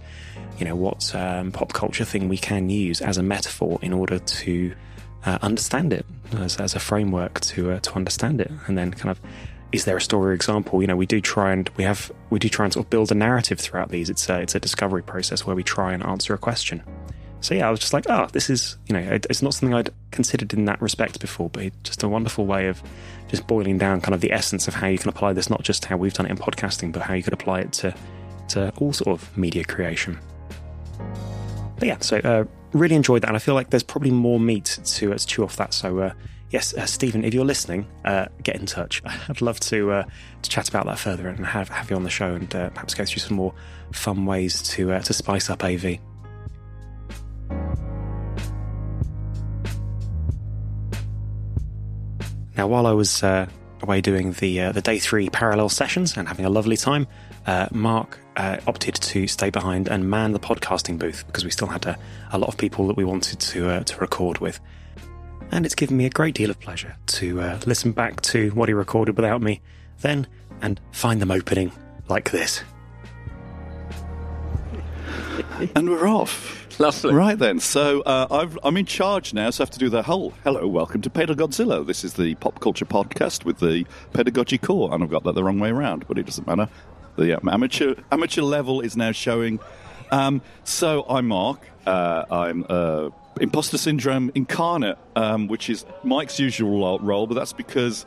you know what um, pop culture thing we can use as a metaphor in order to uh, understand it as, as, a framework to uh, to understand it, and then kind of is there a story example? You know, we do try and we have we do try and sort of build a narrative throughout these. It's a, it's a discovery process where we try and answer a question. So yeah, I was just like, oh, this is you know, it's not something I'd considered in that respect before, but just a wonderful way of just boiling down kind of the essence of how you can apply this, not just how we've done it in podcasting, but how you could apply it to to all sort of media creation. But yeah, so uh, really enjoyed that, and I feel like there's probably more meat to, uh, to chew off that. So uh, yes, uh, Stephen, if you're listening, uh, get in touch. I'd love to uh, to chat about that further and have have you on the show and uh, perhaps go through some more fun ways to uh, to spice up AV. Now, while I was uh, away doing the the day three parallel sessions and having a lovely time, Mark opted to stay behind and man the podcasting booth because we still had a, a lot of people that we wanted to to record with. And it's given me a great deal of pleasure to uh, listen back to what he recorded without me then and find them opening like this. and we're off. Lovely. Right then, so uh, i am in charge now, so I have to do the whole hello, welcome to Pedagodzilla. This is the pop culture podcast with the pedagogy core, and I've got that the wrong way around, but it doesn't matter. The um, amateur amateur level is now showing. Um, so I'm Mark. Uh, I'm uh, imposter syndrome incarnate, um, which is Mike's usual role, but that's because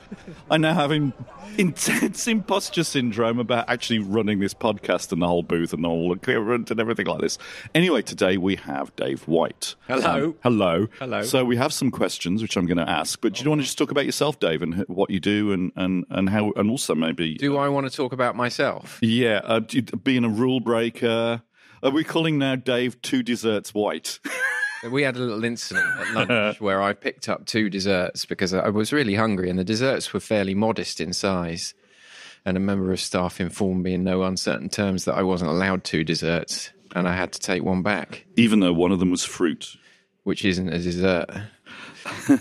I now have intense imposter syndrome about actually running this podcast and the whole booth and all the equipment and everything like this. Anyway, today we have Dave White. Hello. Um, hello. Hello. So we have some questions which I'm going to ask, but do you want to just talk about yourself, Dave, and what you do and, and, and how, and also maybe. Do I want to talk about myself? Yeah, uh, being a rule breaker. Are we calling now Dave two desserts white? We had a little incident at lunch where I picked up two desserts because I was really hungry and the desserts were fairly modest in size. And a member of staff informed me in no uncertain terms that I wasn't allowed two desserts and I had to take one back. Even though one of them was fruit. Which isn't a dessert.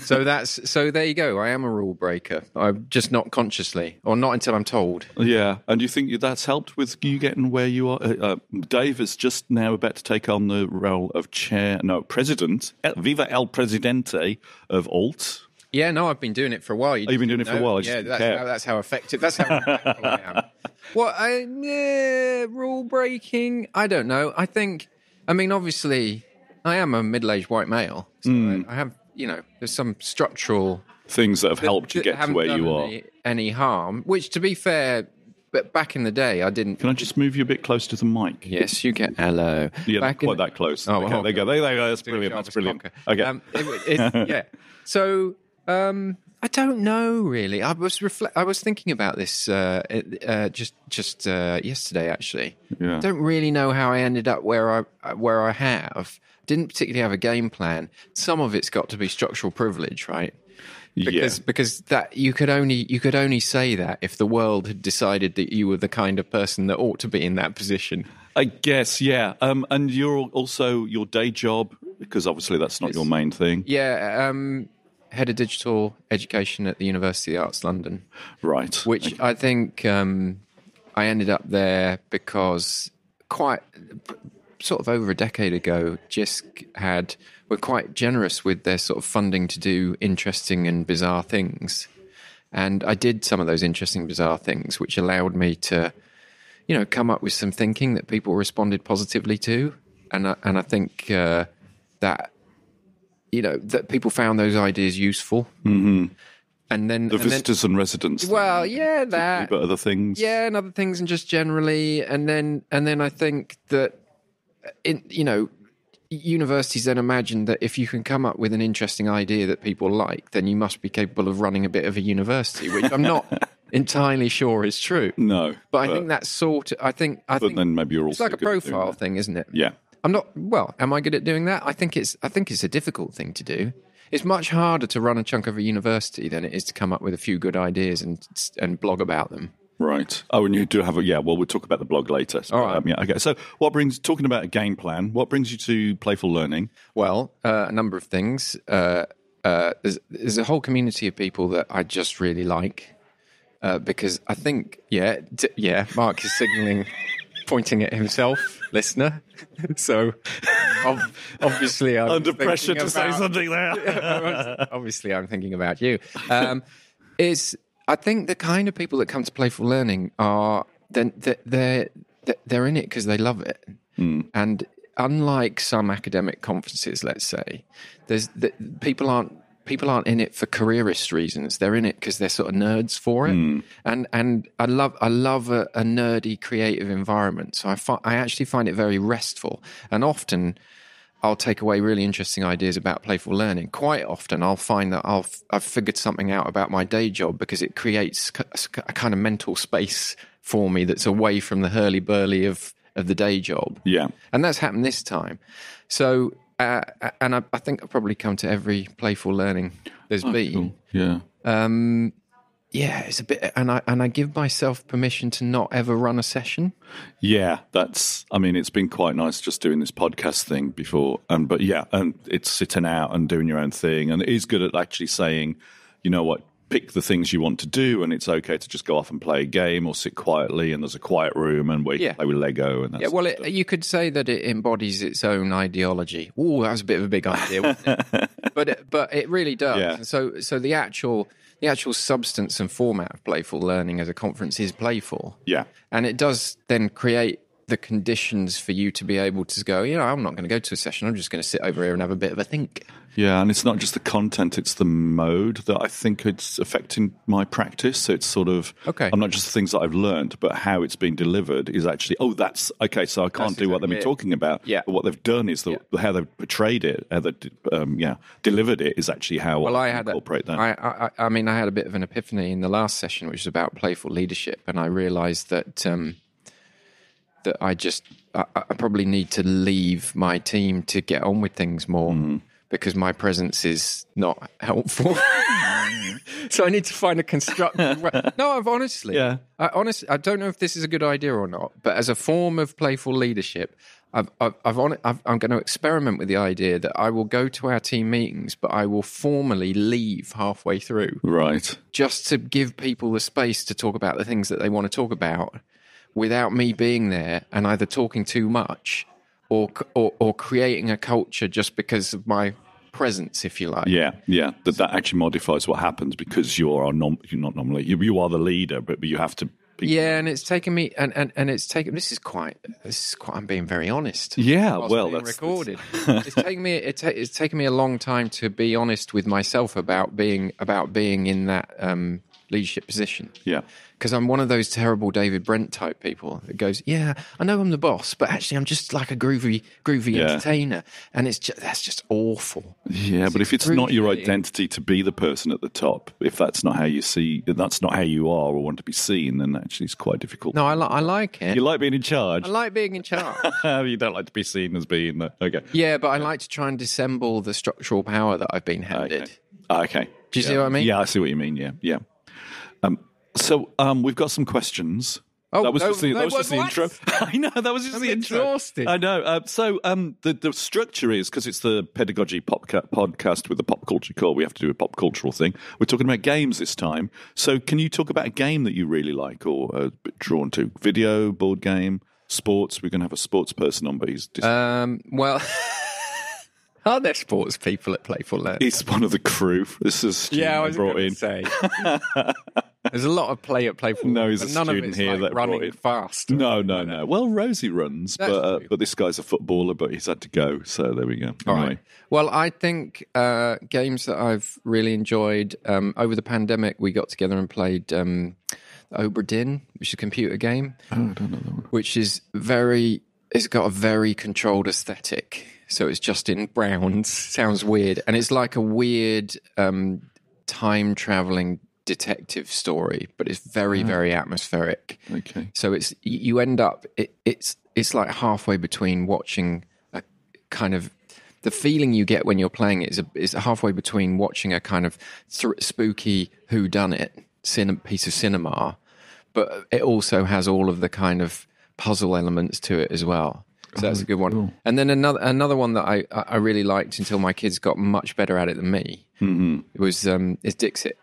So that's so there you go. I am a rule breaker. I'm just not consciously, or not until I'm told. Yeah, and you think that's helped with you getting where you are? Uh, uh, Dave is just now about to take on the role of chair, no, president, Viva el Presidente of Alt. Yeah, no, I've been doing it for a while. You oh, you've been doing it for a while. yeah, that's how, that's how, effective. That's how I am. What I yeah, rule breaking? I don't know. I think. I mean, obviously, I am a middle-aged white male, so mm. I, I have you know, there's some structural things that have helped you get to where you are. Any, any, harm, which to be fair, but back in the day, I didn't. Can I just move you a bit closer to the mic? Yes, you get hello. Yeah, back quite that close. Oh, okay, there you go. There you go. That's brilliant. That's brilliant. Okay. Um, it, it, yeah. So, um, I don't know really. I was refle- I was thinking about this uh, uh, just just uh, yesterday actually. Yeah. Don't really know how I ended up where I where I have. Didn't particularly have a game plan. Some of it's got to be structural privilege, right? Because yeah. because that you could only you could only say that if the world had decided that you were the kind of person that ought to be in that position. I guess, yeah. Um, and you're also your day job because obviously that's not your main thing, Yeah, um, head of digital education at the University of the Arts London. right? which I think um, I ended up there because quite sort of over a decade ago, JISC had were quite generous with their sort of funding to do interesting and bizarre things, and I did some of those interesting, bizarre things, which allowed me to, you know, come up with some thinking that people responded positively to, and I, and I think uh, that. You know that people found those ideas useful, mm-hmm. and then the and then- visitors and residents. well, yeah, that. but other things. Yeah, and other things, and just generally, and then and then I think that, in you know, universities then imagine that if you can come up with an interesting idea that people like, then you must be capable of running a bit of a university, which I'm not entirely sure is true. No, But I think that's sort. Of, I think I But think then maybe you're it's also like a good at doing profile thing, isn't it? Yeah. I'm not. Well, am I good at doing that? I think it's. I think it's a difficult thing to do. It's much harder to run a chunk of a university than it is to come up with a few good ideas and and blog about them. Right. Oh, and you do have a yeah. Well, we'll talk about the blog later. So, All right. um, yeah. Okay. So, what brings talking about a game plan? What brings you to playful learning? Well, uh, a number of things. Uh, uh, there's, there's a whole community of people that I just really like uh, because I think, yeah, d- yeah. Mark is signalling, pointing at himself, listener. so ob- obviously, I'm Under pressure to say something there. obviously I'm thinking about you. Um, it's I think the kind of people that come to playful learning are then they're, they're they're in it because they love it, and unlike some academic conferences, let's say, there's the, people aren't. People aren't in it for careerist reasons. They're in it because they're sort of nerds for it, hmm. and and I love I love a, a nerdy creative environment. So I fi- I actually find it very restful, and often I'll take away really interesting ideas about playful learning. Quite often, I'll find that I'll I've figured something out about my day job because it creates a kind of mental space for me that's away from the hurly burly of of the day job. Yeah. and that's happened this time. So, uh, and I, I think I've probably come to every playful learning there's been. Yeah. Um, yeah, it's a bit, and I and I give myself permission to not ever run a session. Yeah, that's. I mean, it's been quite nice just doing this podcast thing before, and but yeah, and it's sitting out and doing your own thing, and it is good at actually saying, you know what, pick the things you want to do, and it's okay to just go off and play a game or sit quietly, and there's a quiet room, and we Yeah. play with Lego, and that's Yeah, well, it, you could say that it embodies its own ideology. Oh, that was a bit of a big idea, wasn't it? but it, but it really does. Yeah. So so the actual the actual substance and format of playful learning as a conference is playful. yeah, And it does then create the conditions for you to be able to go, you know, I'm not going to go to a session. I'm just going to sit over here and have a bit of a think. yeah, and it's not just the content; it's the mode that I think it's affecting my practice. So it's sort of Okay. I'm not just the things that I've learned, but how it's been delivered is actually. Oh, that's okay. So I can't That's do what they've been it. talking about. Yeah. but what they've done is the, how they've portrayed it, how they um, yeah delivered it is actually how Well, I I had a, that. I, I, I mean, I had a bit of an epiphany in the last session, which was about playful leadership, and I realised that um, that I just I, I probably need to leave my team to get on with things more Mm-hmm. because my presence is not helpful. so I need to find a constructive. No, I've honestly, Yeah. I honestly, I don't know if this is a good idea or not, but as a form of playful leadership. I've, I've, I've, on, I've, I'm going to experiment with the idea that I will go to our team meetings, but I will formally leave halfway through right. just to give people the space to talk about the things that they want to talk about without me being there and either talking too much or, or, or creating a culture just because of my presence, if you like. Yeah, yeah. That that actually modifies what happens because you are nom- you're not normally you, you are the leader, but, you have to. Be, Yeah, and it's taken me, and, and, and it's taken. This is quite. This is quite. I'm being very honest. Yeah, well, being that's- recorded. it's taken me. It ta- it's taken me a long time to be honest with myself about being about being in that um, leadership position. Yeah. Because I'm one of those terrible David Brent type people that goes, yeah, I know I'm the boss, but actually I'm just like a groovy, groovy Yeah. entertainer, and it's just, that's just awful. Yeah, but if it's not your identity to be the person at the top, if that's not how you see, that's not how you are or want to be seen, then actually it's quite difficult. No, I, li- I like it. You like being in charge. I like being in charge. you don't like to be seen as being the. Okay. yeah, but I like to try and dissemble the structural power that I've been handed. Okay. Okay. Do you see what I mean? Yeah, I see what you mean. Yeah, yeah. So um, we've got some questions. Oh, that was no, just the, no, that was just the what? intro. I know that was just I'm the intro. I know. Uh, so um, the the structure is because it's the pedagogy popca- podcast with the pop culture core. We have to do a pop cultural thing. We're talking about games this time. So can you talk about a game that you really like or are drawn to? Video, board game, sports. We're going to have a sports person on, but he's dis- Um, well, are there sports people at Playful Learn? he's one of the crew. This is Yeah, I was brought in. say. There's a lot of play at Playful No, he's a none of student it's here like that running in- fast. No, no, no. Well, Rosie runs, That's but uh, but this guy's a footballer, but he's had to go. So there we go. All Anyway. right. Well, I think uh, games that I've really enjoyed um, over the pandemic, we got together and played um, Obra Dinn, which is a computer game, Oh, I don't know that one. which is very. It's got a very controlled aesthetic. So it's just in browns. Sounds weird, and it's like a weird um, time traveling detective story, but it's very, very atmospheric. Okay. So it's you end up it, it's it's like halfway between watching a kind of the feeling you get when you're playing it is a, is halfway between watching a kind of thr spooky who done it piece of cinema, but it also has all of the kind of puzzle elements to it as well. So that's a good one. And then another another one that I I really liked until my kids got much better at it than me. Mm-hmm. It was um, is Dixit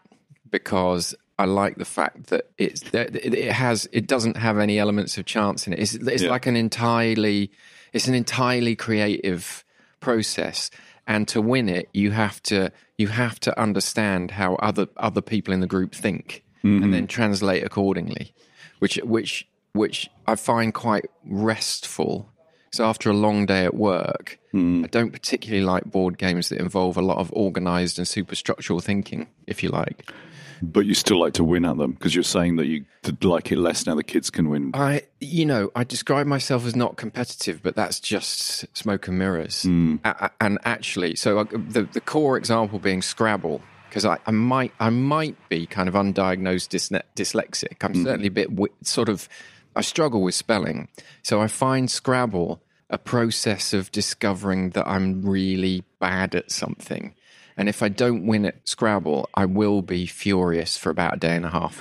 because I like the fact that it's that it has it doesn't have any elements of chance in it. It's it's Yeah. like an entirely it's an entirely creative process, and to win it, you have to you have to understand how other other people in the group think, and mm-hmm. then translate accordingly, which which which I find quite restful. So after a long day at work, mm-hmm. I don't particularly like board games that involve a lot of organized and superstructural thinking, if you like. But you still like to win at them because you're saying that you like it less now the kids can win. I, you know, I describe myself as not competitive, but that's just smoke and mirrors. Hmm. A- a- and actually, so the the core example being Scrabble, because I, I might I might be kind of undiagnosed dysne- dyslexic. I'm hmm. certainly a bit wi- sort of I struggle with spelling, so I find Scrabble a process of discovering that I'm really bad at something. And if I don't win at Scrabble, I will be furious for about a day and a half.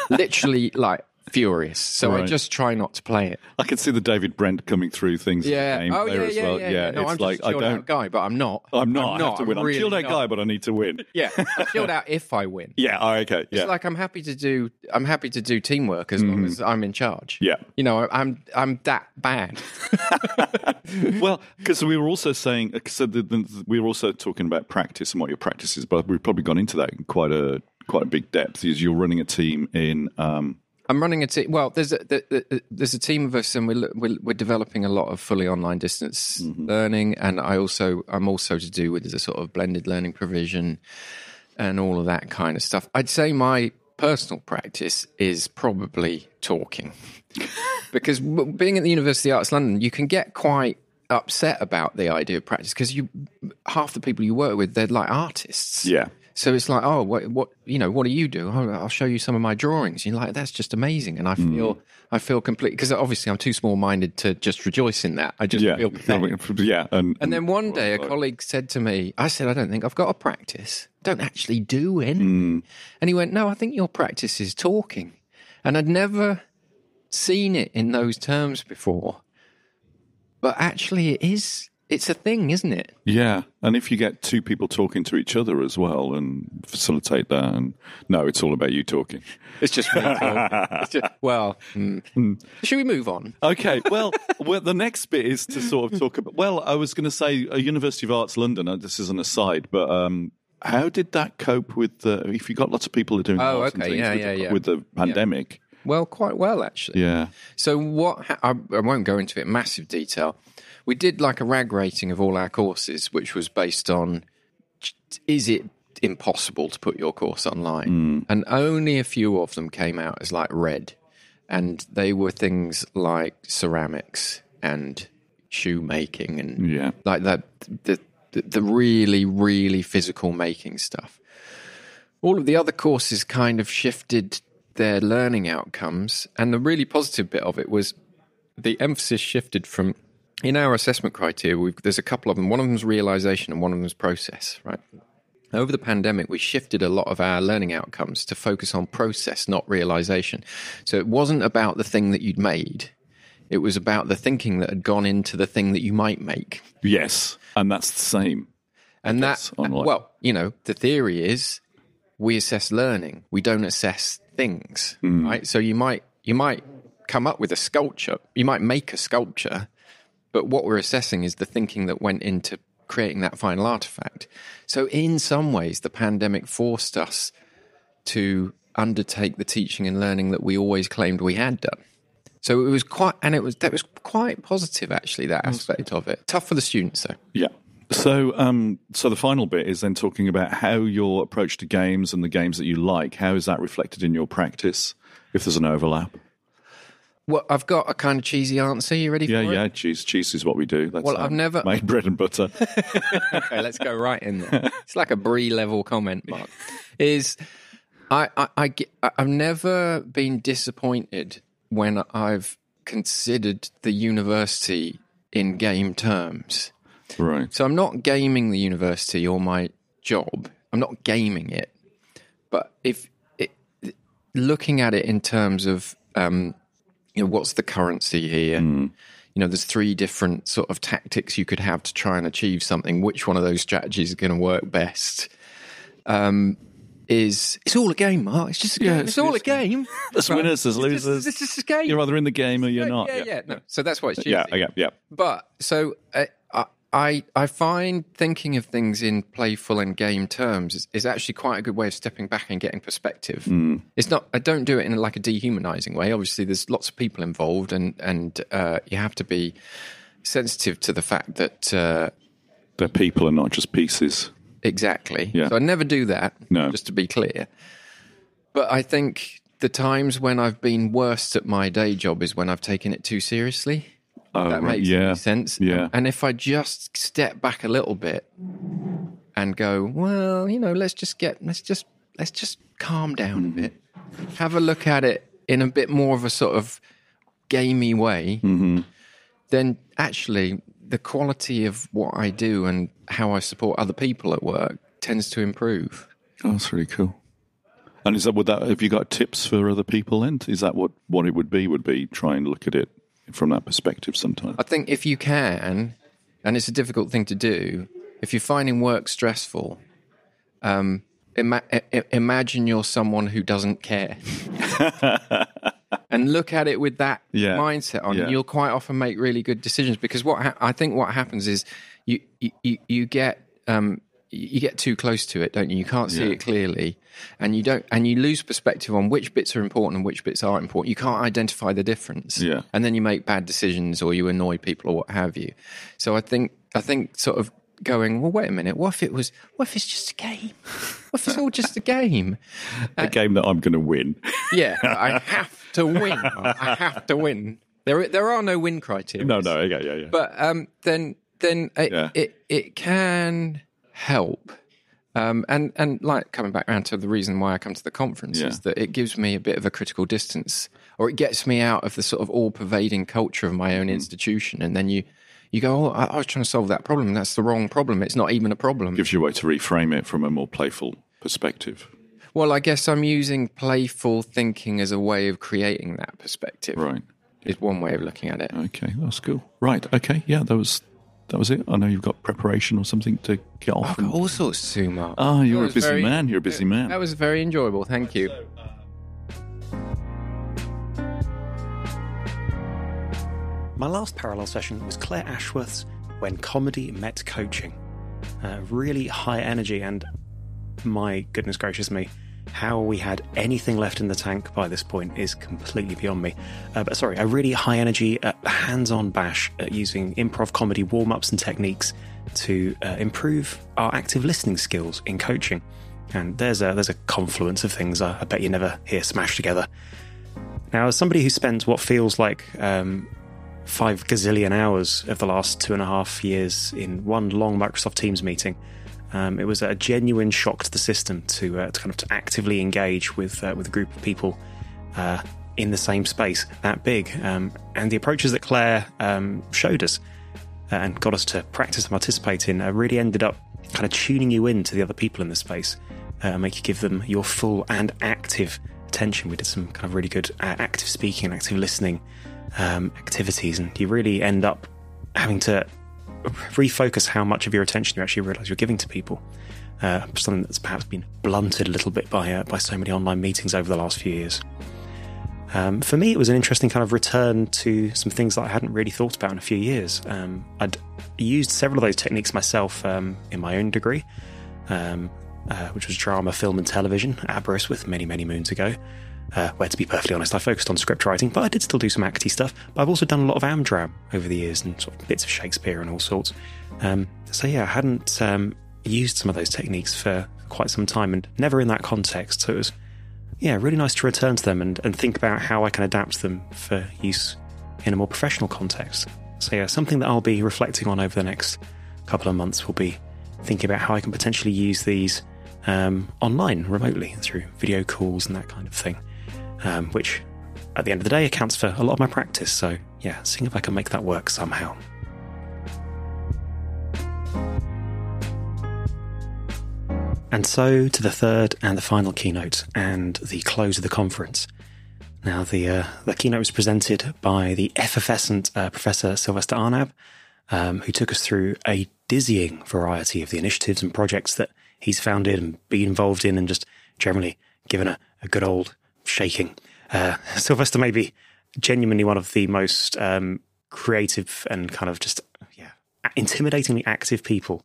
Literally, like furious. So I just try not to play it. I can see the David Brent coming through things. in the Yeah. game Oh, there yeah, as yeah, well. yeah, yeah. No, it's I'm like just a I chilled out don't. guy, but I'm not. I'm not. I'm I have not. to win. I'm, really chilled out not. guy, but I need to win. Yeah, I'm chilled out if I win. Yeah. Oh, okay. Yeah. It's like I'm happy to do. I'm happy to do teamwork as long as I'm in charge. Yeah. you know, I'm I'm that bad. well, because we were also saying, so the, the, we were also talking about practice and what your practice is, but we've probably gone into that in quite a quite a big depth. Is you're running a team in. Um, I'm running a team. Well, there's a the, the, there's a team of us, and we're, we're we're developing a lot of fully online distance mm-hmm. learning, and I also I'm also to do with the sort of blended learning provision and all of that kind of stuff. I'd say my personal practice is probably talking, because being at the University of Arts London, you can get quite upset about the idea of practice because you half the people you work with they're like artists yeah. So it's like, oh, what, what, you know, what do you do? Oh, I'll show you some of my drawings. You're like, that's just amazing, and I feel, I feel complete because obviously I'm too small-minded to just rejoice in that. I just Yeah. feel. Yeah. And, And then one day, a colleague said to me, I said, I don't think I've got a practice. Don't actually do any. And he went, No, I think your practice is talking. And I'd never seen it in those terms before. But actually, it is, it's a thing, isn't it? Yeah, and if you get two people talking to each other as well and facilitate that, and no, it's all about you talking. It's just. It's just- well, hmm. should we move on? Okay, well, well, the next bit is to sort of talk about. Well, I was going to say uh, University of Arts London. uh, This is an aside, but um, how did that cope with the? If you got lots of people are doing Oh, arts and okay, things yeah, with, yeah, the, yeah. with the pandemic, Well, quite well, actually. yeah, So what? Ha- I, I won't go into it in massive detail. We did like a rag rating of all our courses, which was based on is it impossible to put your course online. Mm. And only a few of them came out as like red. And they were things like ceramics and shoemaking and Yeah. like that the, the the really really physical making stuff all of the other courses kind of shifted their learning outcomes and the really positive bit of it was the emphasis shifted from in our assessment criteria we've, there's a couple of them one of them is realization and one of them is process right over the pandemic we shifted a lot of our learning outcomes to focus on process not realization so it wasn't about the thing that you'd made it was about the thinking that had gone into the thing that you might make Yes, and that's the same. and guess, that, well, you know, the theory is we assess learning. We don't assess things, Hmm. right? So you might you might come up with a sculpture. You might make a sculpture, but what we're assessing is the thinking that went into creating that final artifact. So in some ways, the pandemic forced us to undertake the teaching and learning that we always claimed we had done. So it was quite, and it was that was quite positive actually. That aspect of it. Tough for the students though. Yeah. So, um, so the final bit is then talking about how your approach to games and the games that you like. How is that reflected in your practice? If there's an overlap. Well, I've got a kind of cheesy answer. You ready Yeah, for yeah. it? Cheese, cheese is what we do. That's Well, I've um, never- made bread and butter. okay, let's go right in there. It's like a brie level comment, Mark. Is I, I, I- I've never been disappointed when I've considered the university in game terms. right. So I'm not gaming the university or my job. I'm not gaming it. But if it, looking at it in terms of, um, you know, what's the currency here? You know, there's three different sort of tactics you could have to try and achieve something. Which one of those strategies is going to work best? Um, is it's all a game, Mark. It's just a game. Yeah, it's, it's- all a it's- game. There's Right? winners, there's It's just- losers. It's just a game. You're either in the game or you're not. Yeah, yeah, no. So that's why it's cheesy. yeah, yeah, yeah. But so uh, I- I find thinking of things in playful and game terms is, is actually quite a good way of stepping back and getting perspective. It's not. I don't do it in like a dehumanizing way. Obviously, there's lots of people involved, and and uh, you have to be sensitive to the fact that uh, They're people and not just pieces. exactly. Yeah. So I never do that. No. just to be clear. But I think the times when I've been worst at my day job is when I've taken it too seriously. Oh, that right. makes yeah. sense. Yeah. And if I just step back a little bit and go, well, you know, let's just get, let's just, let's just calm down a bit, have a look at it in a bit more of a sort of gamey way, mm-hmm. then actually the quality of what I do and how I support other people at work tends to improve. Oh, that's really cool. And is that would that? Have you got tips for other people? Then is that what what it would be? Would be try and look at it from that perspective sometimes. I think if you can, and it's a difficult thing to do, if you're finding work stressful, um, ima- i- imagine you're someone who doesn't care. and look at it with that Yeah. mindset on. Yeah. You'll quite often make really good decisions because what ha- I think what happens is you you, you, you get um, you get too close to it, don't you? You can't see Yeah. it clearly, and you don't, and you lose perspective on which bits are important and which bits aren't important. You can't identify the difference, Yeah. and then you make bad decisions or you annoy people or what have you. So I think I think sort of going, well, wait a minute, what if it was? What if it's just a game? What if it's all just a game? a game that I'm going to win. Yeah, I have to win. I have to win. There, there are no win criteria. no, no, yeah, yeah, yeah. But um, then, then it, Yeah. it it can help. Um, and and like coming back around to the reason why I come to the conference Yeah. is that it gives me a bit of a critical distance, or it gets me out of the sort of all-pervading culture of my own Mm. institution, and then you you go, oh, I, I was trying to solve that problem. That's the wrong problem. It's not even a problem. gives you a way to reframe it from a more playful perspective. Well, I guess I'm using playful thinking as a way of creating that perspective. Right. Is one way of looking at it. Okay, that's cool. Right. Okay. Yeah, that was that was it. I know you've got preparation or something to get off. I've and- got all sorts to, Mark. Oh, you're a busy very- man. You're a busy man. That was very enjoyable. Thank you. My last parallel session was Claire Ashworth's When Comedy Met Coaching. Uh, really high energy, and my goodness gracious me, how we had anything left in the tank by this point is completely beyond me. Uh, but sorry, a really high energy, uh, hands on bash at using improv comedy warm ups and techniques to uh, improve our active listening skills in coaching. And there's a there's a confluence of things I, I bet you never hear smashed together. Now, as somebody who spent what feels like um, five gazillion hours of the last two and a half years in one long Microsoft Teams meeting, um, it was a genuine shock to the system to, uh, to kind of to actively engage with uh, with a group of people uh, in the same space that big. Um, and the approaches that Claire um, showed us uh, and got us to practice and participate in uh, really ended up kind of tuning you in to the other people in the space uh, and make you give them your full and active attention. We did some kind of really good active speaking and active listening um, activities, and you really end up having to refocus how much of your attention you actually realize you're giving to people. Uh, something that's perhaps been blunted a little bit by uh, by so many online meetings over the last few years. Um, for me, it was an interesting kind of return to some things that I hadn't really thought about in a few years. Um, I'd used several of those techniques myself um, in my own degree, um, uh, which was drama, film, and television at with many, many moons ago. Uh, where, to be perfectly honest, I focused on script writing, but I did still do some acty stuff. But I've also done a lot of Amdram over the years and sort of bits of Shakespeare and all sorts. Um, so yeah, I hadn't um, used some of those techniques for quite some time and never in that context. So it was, yeah, really nice to return to them and, and think about how I can adapt them for use in a more professional context. So yeah, something that I'll be reflecting on over the next couple of months will be thinking about how I can potentially use these um, online, remotely, through video calls and that kind of thing um, which at the end of the day accounts for a lot of my practice. So, yeah, seeing if I can make that work somehow. And so to the third and the final keynote and the close of the conference. Now, the uh, the keynote was presented by the effervescent uh, Professor Sylvester Arnab, um, who took us through a dizzying variety of the initiatives and projects that he's founded and been involved in, and just generally given a, a good old shaking. Uh, Sylvester may be genuinely one of the most um, creative and kind of just yeah intimidatingly active people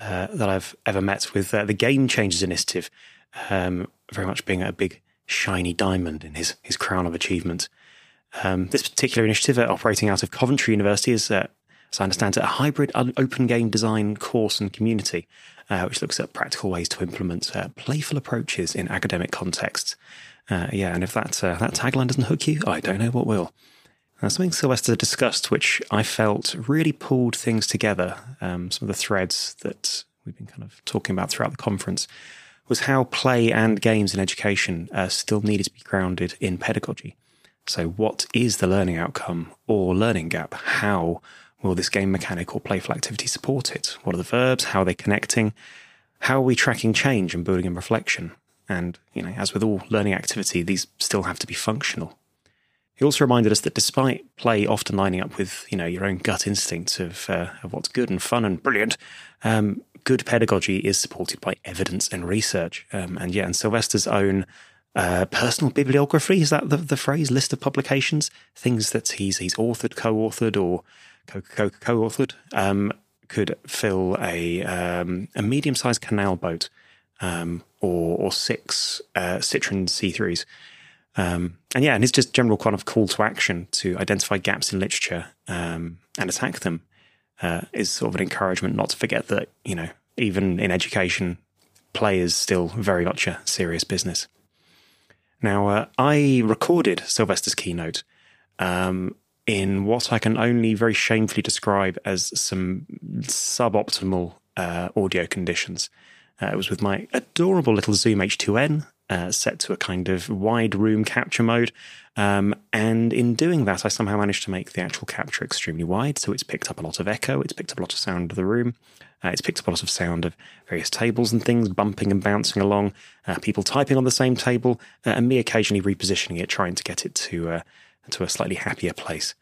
uh, that I've ever met. With uh, the Game Changers Initiative, um, very much being a big shiny diamond in his his crown of achievement. Um, this particular initiative, uh, operating out of Coventry University, is, uh, as I understand it, a hybrid open game design course and community, uh, which looks at practical ways to implement playful approaches in academic contexts. Uh, yeah, and if that uh, that tagline doesn't hook you, I don't know what will. Uh, something Sylvester discussed, which I felt really pulled things together. Um, some of the threads that we've been kind of talking about throughout the conference was how play and games in education uh, still needed to be grounded in pedagogy. So, what is the learning outcome or learning gap? How will this game mechanic or playful activity support it? What are the verbs? How are they connecting? How are we tracking change and building in reflection? And, you know, as with all learning activity, these still have to be functional. He also reminded us that despite play often lining up with, you know, your own gut instinct of, uh, of what's good and fun and brilliant, um, good pedagogy is supported by evidence and research. Um, and yeah, and Sylvester's own uh, personal bibliography is that the, the phrase list of publications, things that he's he's authored, co-authored, or co co co-authored, um, could fill a um, a medium-sized canal boat um, or, or six uh, Citroen C3s. Um, and yeah, and his just general kind of call to action to identify gaps in literature um, and attack them uh, is sort of an encouragement not to forget that, you know, even in education, play is still very much a serious business. Now, uh, I recorded Sylvester's keynote um, in what I can only very shamefully describe as some suboptimal uh, audio conditions. Uh, it was with my adorable little Zoom H2n uh, set to a kind of wide room capture mode. Um, and in doing that, I somehow managed to make the actual capture extremely wide. So it's picked up a lot of echo, it's picked up a lot of sound of the room, uh, it's picked up a lot of sound of various tables and things bumping and bouncing along, uh, people typing on the same table, uh, and me occasionally repositioning it, trying to get it to, uh, to a slightly happier place.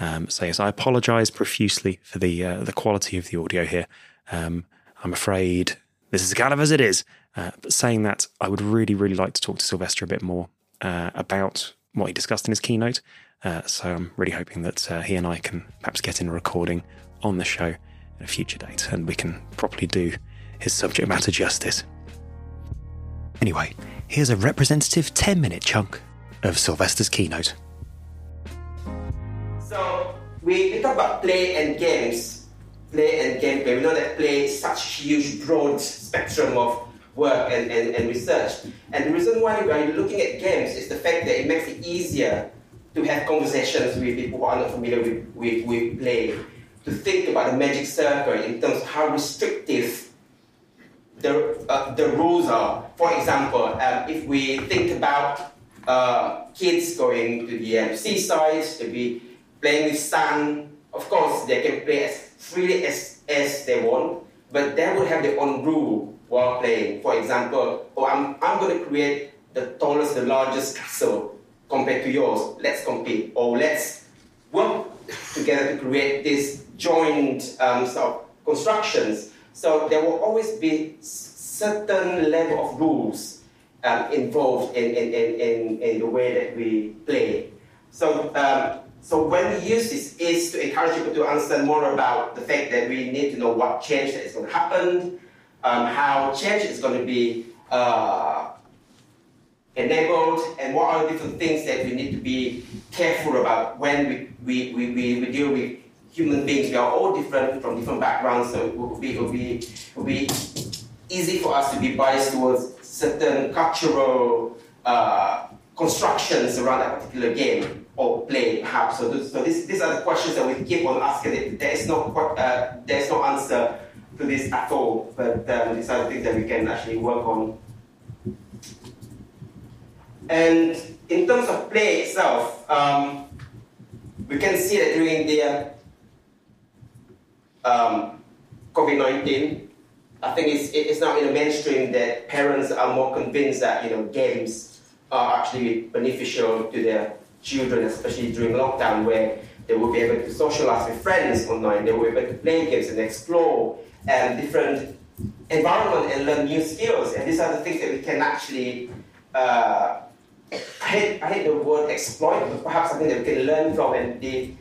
Um, so yes, I apologise profusely for the uh, the quality of the audio here. Um, I'm afraid this is kind of as it is. Uh, but saying that, I would really, really like to talk to Sylvester a bit more uh, about what he discussed in his keynote. Uh, so I'm really hoping that uh, he and I can perhaps get in a recording on the show at a future date and we can properly do his subject matter justice. Anyway, here's a representative 10 minute chunk of Sylvester's keynote. So, we, we talk about play and games play and gameplay. We know that play is such huge, broad spectrum of work and, and, and research. And the reason why we are looking at games is the fact that it makes it easier to have conversations with people who are not familiar with, with, with play, to think about the magic circle in terms of how restrictive the, uh, the rules are. For example, um, if we think about uh, kids going to the um, seaside to be playing with sand, of course they can play as freely as, as they want, but they will have their own rule while playing. For example, oh, I'm, I'm going to create the tallest, the largest castle compared to yours. Let's compete. Or let's work together to create these joint um, sort of constructions. So there will always be certain level of rules um, involved in, in, in, in, the way that we play. So, um, so when we use this is to encourage people to understand more about the fact that we need to know what change that is going to happen, um, how change is going to be uh, enabled, and what are the different things that we need to be careful about when we, we, we, we, we deal with human beings. We are all different from different backgrounds, so it will be, it will be, it will be easy for us to be biased towards certain cultural uh, constructions around that particular game or play, perhaps. So, so this, these are the questions that we keep on asking. There is no, uh, there is no answer to this at all, but um, these are the things that we can actually work on. And in terms of play itself, um, we can see that during the um, COVID-19, I think it's, it's now in the mainstream that parents are more convinced that you know games are actually beneficial to their children, especially during lockdown, where they will be able to socialize with friends online, they will be able to play games and explore um, different environment and learn new skills. And these are the things that we can actually, uh, I, hate, I hate the word exploit, but perhaps something that we can learn from and the,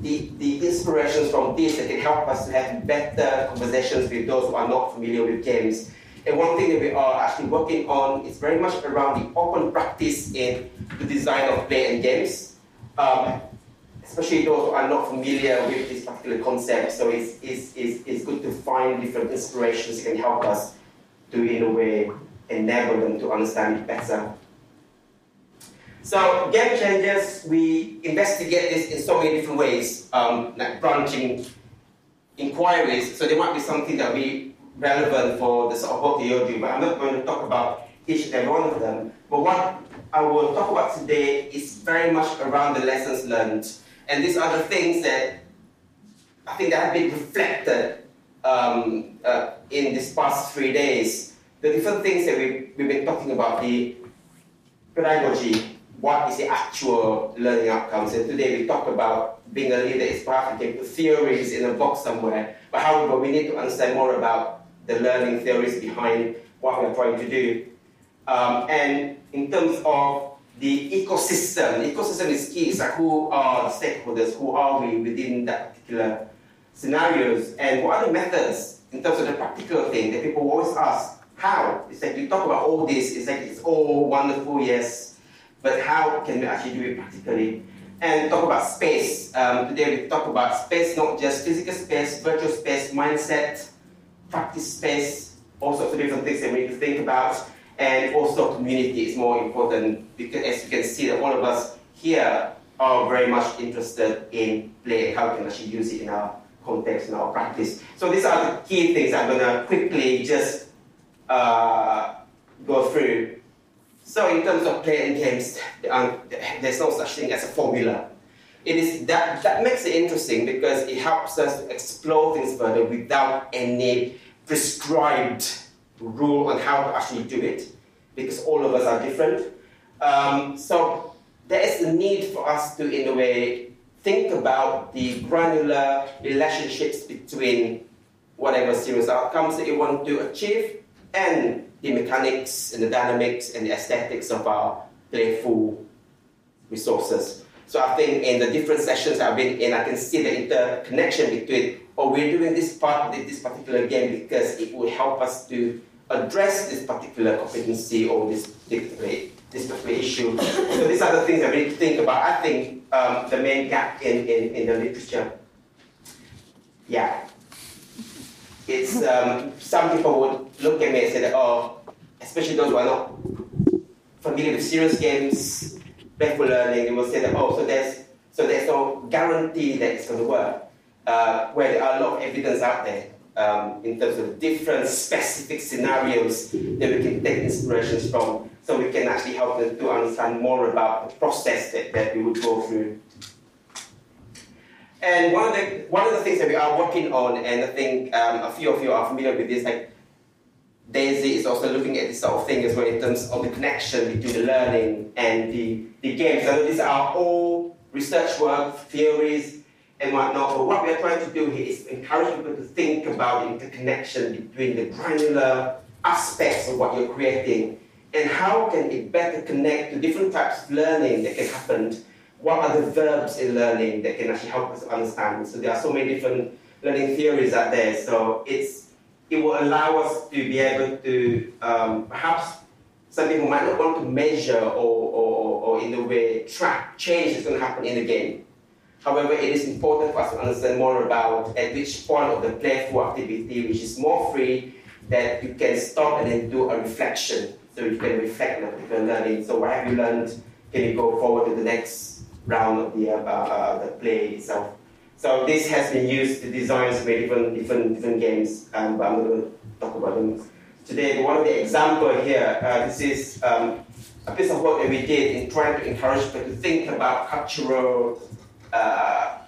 the, the inspirations from this that can help us to have better conversations with those who are not familiar with games. And one thing that we are actually working on is very much around the open practice in the design of play and games. Um, especially those who are not familiar with this particular concept. So it's, it's, it's, it's good to find different inspirations that can help us to, in a way, enable them to understand it better. So game changers, we investigate this in so many different ways, um, like branching inquiries. So there might be something that will be relevant for the sort of that you do, but I'm not going to talk about each and every one of them. But what I will talk about today is very much around the lessons learned and these are the things that I think that have been reflected um, uh, in these past three days. The different things that we, we've been talking about, the pedagogy, what is the actual learning outcomes. And today we talk about being a leader is we can put theories in a box somewhere, but however, we need to understand more about the learning theories behind what we're trying to do. Um, and in terms of the ecosystem. The ecosystem is key. It's like who are the stakeholders, who are we within that particular scenarios, and what are the methods in terms of the practical thing that people always ask, how? It's like you talk about all this, it's like it's all wonderful, yes, but how can we actually do it practically? And talk about space. Um, today we talk about space, not just physical space, virtual space, mindset, practice space, all sorts of different things that we need to think about and also community is more important because as you can see that all of us here are very much interested in play, how we can actually use it in our context, in our practice. So these are the key things I'm gonna quickly just uh, go through. So in terms of play and games, um, there's no such thing as a formula. It is that that makes it interesting because it helps us explore things further without any prescribed rule on how to actually do it because all of us are different. Um, so there is a need for us to, in a way, think about the granular relationships between whatever serious outcomes that you want to achieve and the mechanics and the dynamics and the aesthetics of our playful resources. So I think in the different sessions I've been in, I can see the interconnection between, oh, we're doing this part of this particular game because it will help us to address this particular competency or this particular, this particular issue. so these are the things that we need to think about. I think um, the main gap in, in, in the literature. Yeah. it's um, some people would look at me and say that, oh, especially those who are not familiar with serious games, playful learning, they will say that, oh, so there's so there's no guarantee that it's going to work. Uh, where there are a lot of evidence out there um, in terms of different specific scenarios that we can take inspirations from, so we can actually help them to understand more about the process that, that we would go through. And one of the one of the things that we are working on, and I think um, a few of you are familiar with this, like Daisy is also looking at this sort of thing as well in terms of the connection between the learning and the, the games. Know these are all research work, theories, and whatnot, but what we are trying to do here is encourage people to think about the interconnection between the granular aspects of what you're creating and how can it better connect to different types of learning that can happen what are the verbs in learning that can actually help us understand. So there are so many different learning theories out there. So it's it will allow us to be able to um, perhaps some people might not want to measure or, or, or in a way track change that's going to happen in the game. However, it is important for us to understand more about at which point of the playful activity, which is more free, that you can stop and then do a reflection. So you can reflect on a particular learning. So what have you learned? Can you go forward to the next round of the, uh, uh, the play itself. So this has been used to design some different, different, different games, um, but I'm going to talk about them today. One of the example here, uh, this is um, a piece of work that we did in trying to encourage people to think about cultural uh,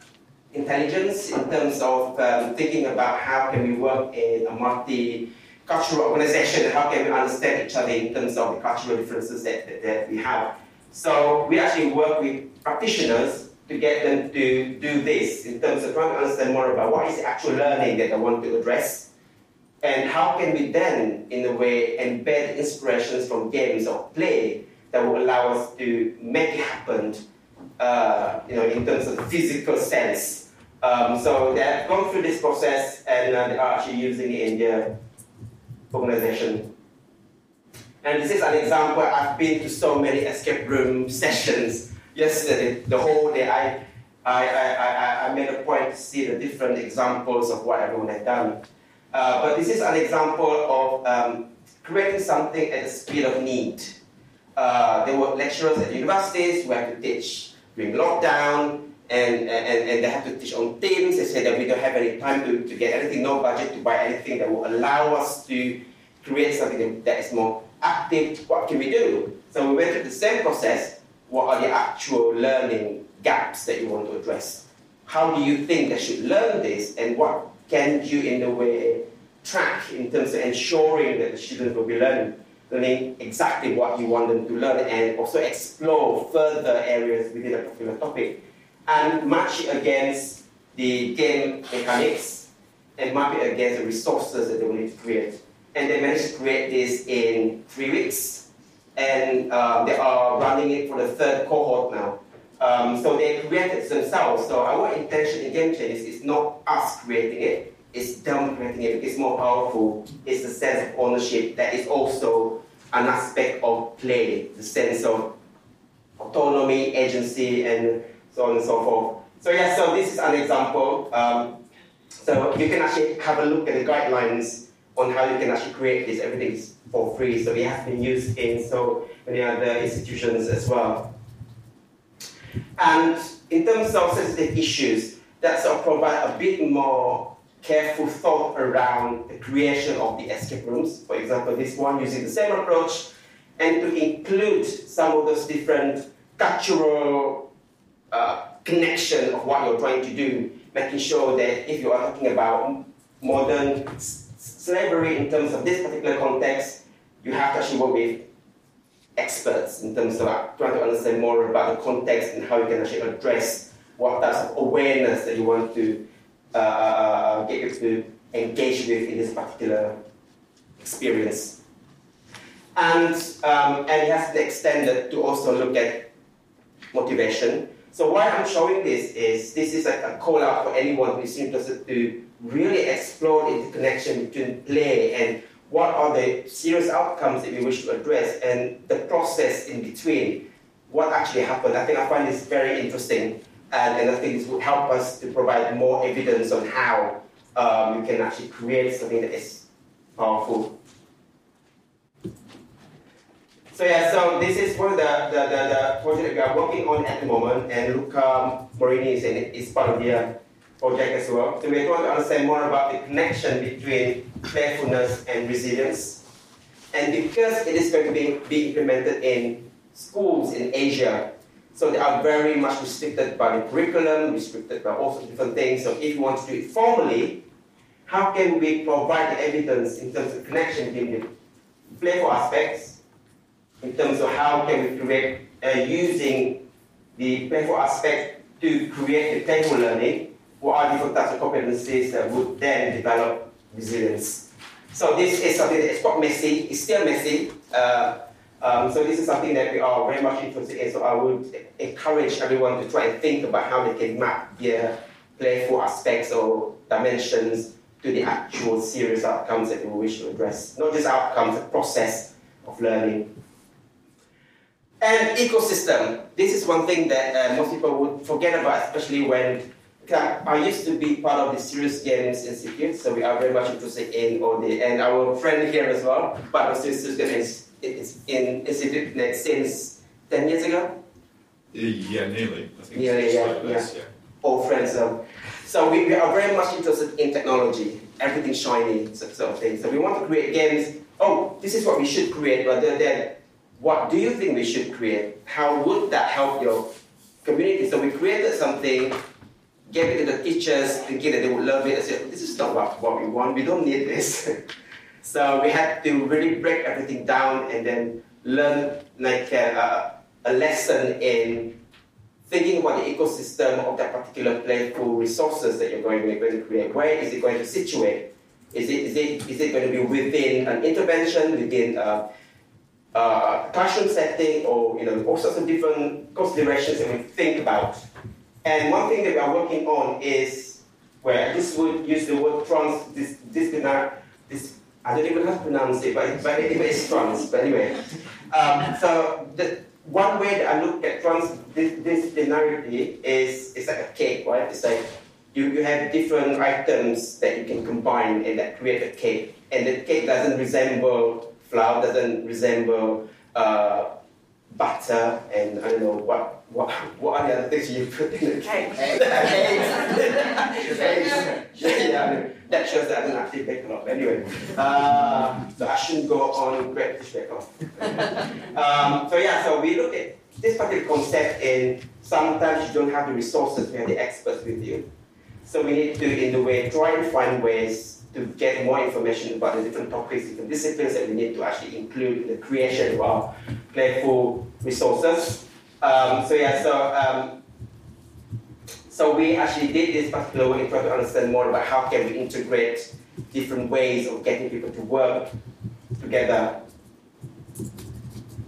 intelligence in terms of um, thinking about how can we work in a multi-cultural organization, how can we understand each other in terms of the cultural differences that, that, that we have. So we actually work with practitioners to get them to do this in terms of trying to understand more about what is the actual learning that they want to address and how can we then, in a way, embed inspirations from games or play that will allow us to make it happen, uh, you know, in terms of physical sense. Um, so they have gone through this process and uh, they are actually using it in their organization. And this is an example. I've been to so many escape room sessions yesterday. The whole day, I, I, I, I, made a point to see the different examples of what everyone had done. Uh, but this is an example of um, creating something at the speed of need. Uh, there were lecturers at universities who had to teach during lockdown, and, and, and they have to teach on Teams. They say that we don't have any time to, to get anything, no budget to buy anything that will allow us to create something that is more active, what can we do? So we went through the same process. What are the actual learning gaps that you want to address? How do you think they should learn this, and what can you, in a way, track in terms of ensuring that the students will be learning, learning exactly what you want them to learn, and also explore further areas within a particular topic, and match it against the game mechanics, and map it against the resources that they will need to create and they managed to create this in three weeks, and um, they are running it for the third cohort now. Um, so they created it themselves. So our intention in Game Change is, is not us creating it, it's them creating it. It's more powerful. It's the sense of ownership that is also an aspect of play, the sense of autonomy, agency, and so on and so forth. So yeah, so this is an example. Um, so you can actually have a look at the guidelines on how you can actually create this. Everything is for free, so it has been used in so many other institutions as well. And in terms of sensitive issues, that sort of provide a bit more careful thought around the creation of the escape rooms. For example, this one using the same approach, and to include some of those different cultural uh, connection of what you're trying to do, making sure that if you are talking about modern slavery in terms of this particular context, you have to actually work with experts in terms of trying to understand more about the context and how you can actually address what types of awareness that you want to uh, uh, uh get you to engage with in this particular experience. And, um, and it has been extended to also look at motivation. So why I'm showing this is this is a, a call out for anyone who is interested to really explore the connection between play and what are the serious outcomes that we wish to address and the process in between, what actually happened. I think I find this very interesting and, I think this would help us to provide more evidence on how um, you can actually create something that is powerful. So yeah, so this is one of the, the, the, the project that we are working on at the moment, and Luca Morini is, in is part of the uh, project as well. So we're trying to understand more about the connection between playfulness and resilience. And because it is going to be, be implemented in schools in Asia, so they are very much restricted by the curriculum, restricted by all sorts of different things. So if you want to do it formally, how can we provide the evidence in terms of connection between the playful aspects in terms of how can we create uh, using the playful aspect to create the playful learning, what are different types of competencies that would then develop resilience. So this is something that is quite messy, it's still messy. Uh, um, so this is something that we are very much interested in. So I would encourage everyone to try and think about how they can map their playful aspects or dimensions to the actual serious outcomes that we wish to address. Not just outcomes, the process of learning. And ecosystem. This is one thing that uh, most people would forget about, especially when I used to be part of the Serious Games Institute, so we are very much interested in all the, and our friend here as well, part of Serious Games is in Institute since 10 years ago? Uh, yeah, nearly. I think nearly, yeah, yeah. yeah. All friends. Um, so we, we, are very much interested in technology, everything shiny, sort of thing. So we want to create games. Oh, this is what we should create, rather than what do you think we should create? How would that help your community? So we created something, gave it to the teachers, thinking that they would love it. I said, this is not what, what we want. We don't need this. so we had to really break everything down and then learn like a, a lesson in thinking about the ecosystem of that particular playful resources that you're going, going to create. Where is it going to situate? Is it, is it, is it going to be within an intervention, within a, uh, classroom setting or you know all sorts of different considerations that we think about. And one thing that we are working on is where this would use the word trans this disciplinary this I don't even have to pronounce it, but, but anyway, it's trans. But anyway, um, so the one way that I look at transdisciplinarity is it's like a cake, right? It's like you, you have different items that you can combine and that create a cake, and the cake doesn't resemble flour doesn't resemble uh, butter and I don't know what what what are the other things you put in the cake? Eggs. Eggs. yeah, that shows that I don't actually a lot. But anyway, uh, so I shouldn't go on British Bake Off. um, so yeah, so we look at this particular concept in sometimes you don't have the resources to have the experts with you. So we need to, in the way, try and find ways to get more information about the different topics, different disciplines that we need to actually include in the creation of our playful resources. Um, so yeah, so um, so we actually did this particular try to understand more about how can we integrate different ways of getting people to work together.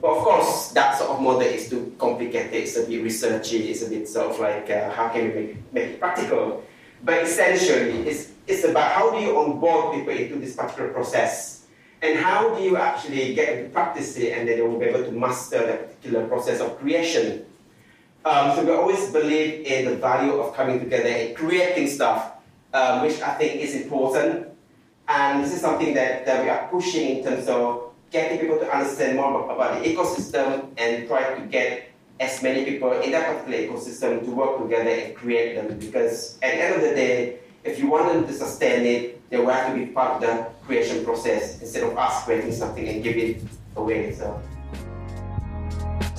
But of course, that sort of model is too complicated. It's a bit researchy. It's a bit sort of like uh, how can we make, make it practical? But essentially, it's it's about how do you onboard people into this particular process and how do you actually get them to practice it and then they will be able to master that particular process of creation. Um, so we always believe in the value of coming together and creating stuff, um, which I think is important. And this is something that, that we are pushing in terms of getting people to understand more about, about the ecosystem and try to get as many people in that particular ecosystem to work together and create them. Because at the end of the day, if you want them to sustain it, they will have to be part of the creation process instead of us creating something and give it away. So.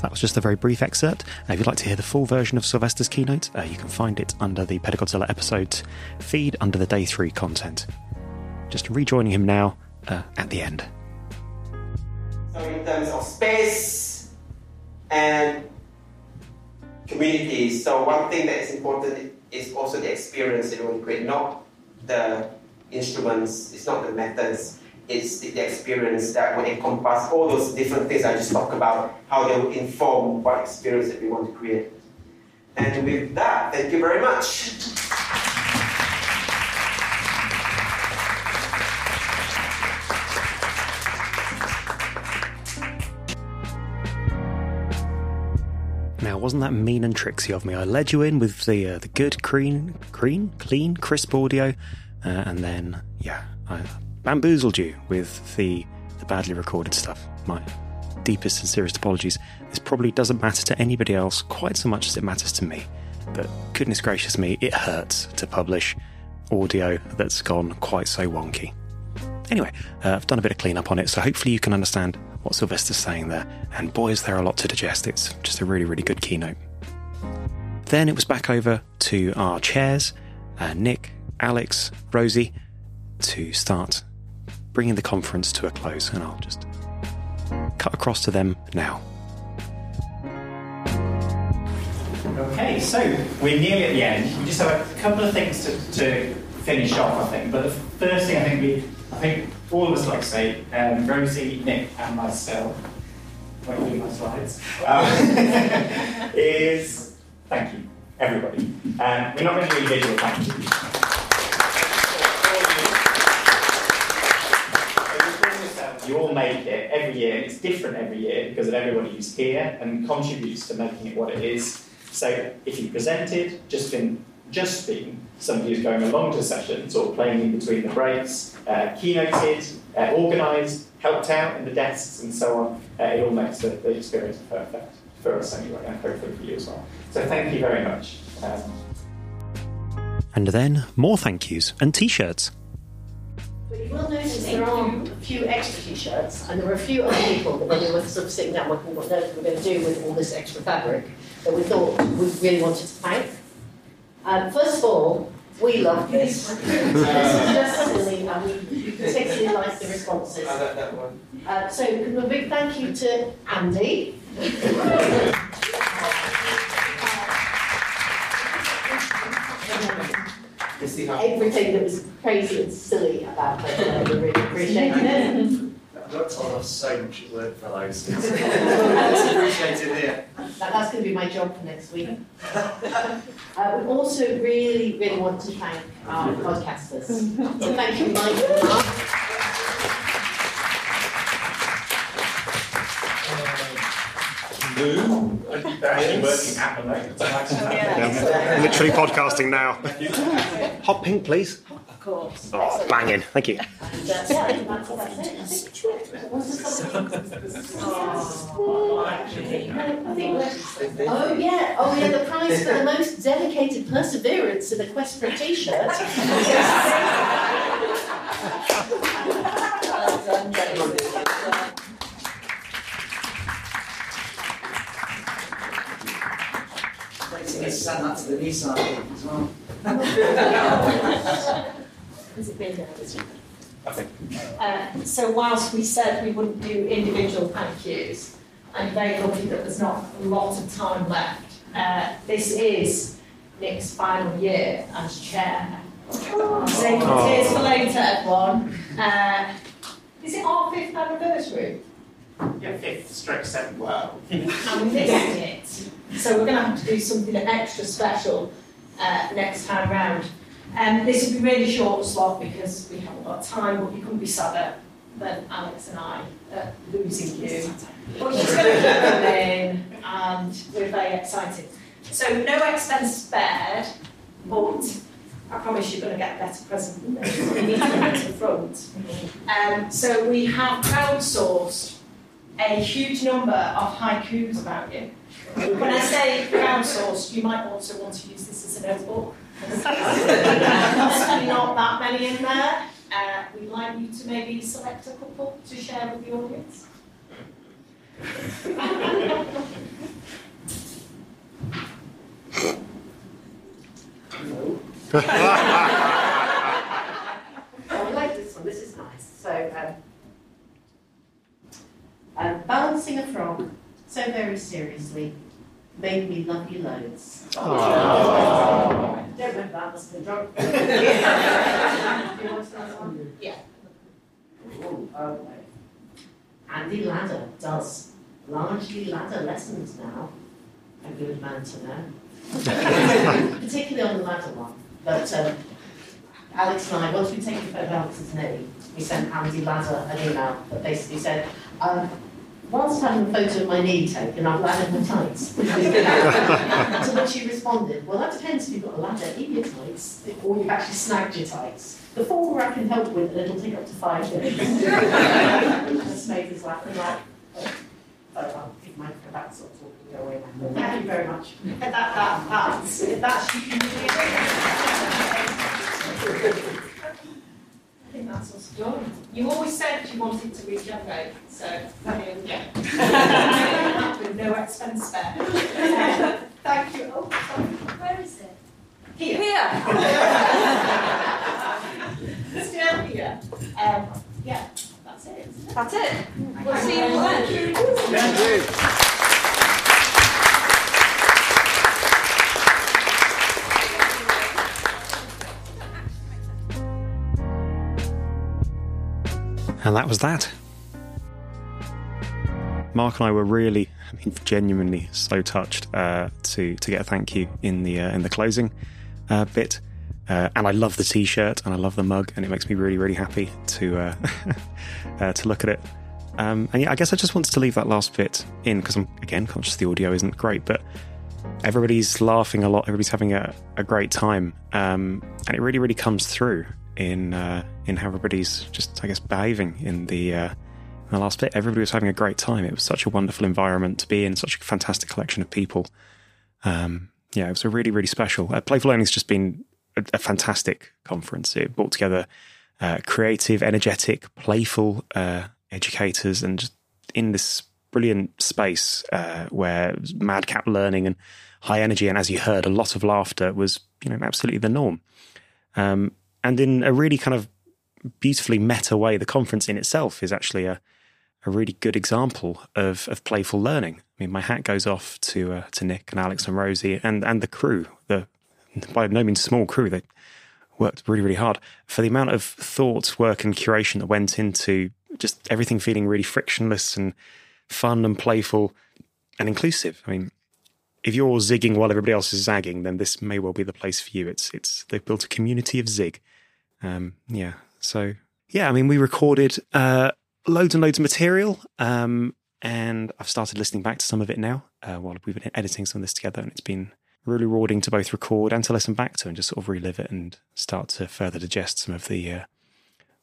That was just a very brief excerpt. Uh, if you'd like to hear the full version of Sylvester's keynote, uh, you can find it under the Pedagodzilla episodes feed under the day three content. Just rejoining him now uh, at the end. So, in terms of space and communities, so one thing that is important is also the experience that you want create, not the instruments, it's not the methods, it's the, the experience that will encompass all those different things I just talked about, how they will inform what experience that we want to create. And with that, thank you very much. Now, wasn't that mean and tricksy of me? I led you in with the uh, the good, clean, clean, clean, crisp audio, uh, and then yeah, I bamboozled you with the the badly recorded stuff. My deepest, and sincerest apologies. This probably doesn't matter to anybody else quite so much as it matters to me. But goodness gracious me, it hurts to publish audio that's gone quite so wonky. Anyway, uh, I've done a bit of cleanup on it, so hopefully you can understand what Sylvester's saying there. And boy, is there a lot to digest. It's just a really, really good keynote. Then it was back over to our chairs, uh, Nick, Alex, Rosie, to start bringing the conference to a close. And I'll just cut across to them now. Okay, so we're nearly at the end. We just have a couple of things to, to finish off, I think. But the first thing I think we, I think all of us like to say, um, Rosie, Nick, and myself, won't do my slides, um, is thank you, everybody. Um, we're not going to do individual thank you. You all make it every year, and it's different every year because of everybody who's here and contributes to making it what it is. So if you presented, just been just been somebody who's going along to sessions or playing in between the breaks, uh, keynoted, uh, organised, helped out in the desks and so on, uh, it all makes the, the, experience perfect for us anyway, and hopefully for you as well. So thank you very much. Um, and then more thank yous and t-shirts. But you will notice there are a few extra t-shirts, and there were a few other people that when they were sort of sitting down working what we were going to do with all this extra fabric that we thought we really wanted to thank. Um, first of all, we love this. this is just silly, and we particularly like the responses. I like that Uh, so, a big thank you to Andy. Everything that was crazy and silly about it, we really appreciated it. I got told off so much at work for those. it's appreciated here. That, that's going to be my job for next week. uh, we also really, really want to thank our podcasters. So thank you, Mike and Mark. Actually working at the moment. Yeah. Literally podcasting now. Hot pink, please. Of course. Oh, banging. Thank you. And, uh, yeah, that's, that's it. Oh yeah, oh yeah, the prize for the most dedicated perseverance in the quest for a t-shirt. Send that to the Nissan as well. Has it been Uh, so whilst we said we wouldn't do individual thank yous, I'm very lucky that there's not a lot of time left. Uh, this is Nick's final year as chair. Save the tears for later, everyone. Uh, is it our fifth anniversary? Yeah, fifth stroke seventh. Wow. and we missed it. So we're going to have to do something extra special uh, next time round. Um, this will be really short slot because we haven't got time, but you couldn't be sadder than Alex and I uh, losing you. But you're going to keep in, and we're very excited. So no expense spared, but I promise you're going to get a better present than this. You need to come to the front. Um, so we have crowdsourced a huge number of haikus about you. When I say crowdsourced, you might also want to use this as a notebook. Possibly not that many in there. Uh, we'd like you to maybe select a couple to share with the audience. I like this one. This is nice. So, um, um, balancing a frog so very seriously made me love you loads. Oh. Don't remember that, must have been drunk. you want that one? Yeah. Ooh, okay. Andy Ladder does largely ladder lessons now. A good man to know. Particularly on the ladder one. But um, Alex and I, once we take the photo of Alex's knee, we sent Andy Ladder an email that basically said, um, whilst having a photo of my knee taken, I've laddered my tights. to which he responded, well, that depends if you've got a ladder in your tights or you've actually snagged your tights. The former I can help with, and it'll take up to five minutes. Just make us laugh and like, oh, give my that sort of go away now. Thank you very much. That, that, that's, that's it. I think that's us done. You always said you wanted to regenerate, so here we go. With no expense spare. Uh, thank you. Oh, sorry. Where is it? Here. Here. Still here. Um, yeah, that's it. That's it. We'll see you very then. Thank you. And that was that. Mark and I were really, I mean, genuinely so touched uh, to to get a thank you in the uh, in the closing uh, bit. Uh, and I love the T-shirt and I love the mug, and it makes me really, really happy to uh, uh, to look at it. Um, and yeah, I guess I just wanted to leave that last bit in because I'm again conscious the audio isn't great, but everybody's laughing a lot, everybody's having a, a great time, um, and it really, really comes through in uh, in how everybody's just, I guess, behaving in the uh, in the last bit. Everybody was having a great time. It was such a wonderful environment to be in, such a fantastic collection of people. Um, yeah, it was a really, really special. Uh, Playful Learning's just been a, a fantastic conference. It brought together uh, creative, energetic, playful uh, educators, and just in this brilliant space uh, where madcap learning and high energy, and as you heard, a lot of laughter was, you know, absolutely the norm. Um, and in a really kind of beautifully meta way, the conference in itself is actually a, a really good example of, of playful learning. I mean, my hat goes off to uh, to Nick and Alex and Rosie and, and the crew, the by no means small crew. They worked really, really hard for the amount of thought, work, and curation that went into just everything feeling really frictionless and fun and playful and inclusive. I mean, if you're zigging while everybody else is zagging, then this may well be the place for you. It's it's they've built a community of zig. Um, yeah. So yeah, I mean, we recorded uh, loads and loads of material, um, and I've started listening back to some of it now uh, while we've been editing some of this together, and it's been really rewarding to both record and to listen back to, and just sort of relive it and start to further digest some of the uh,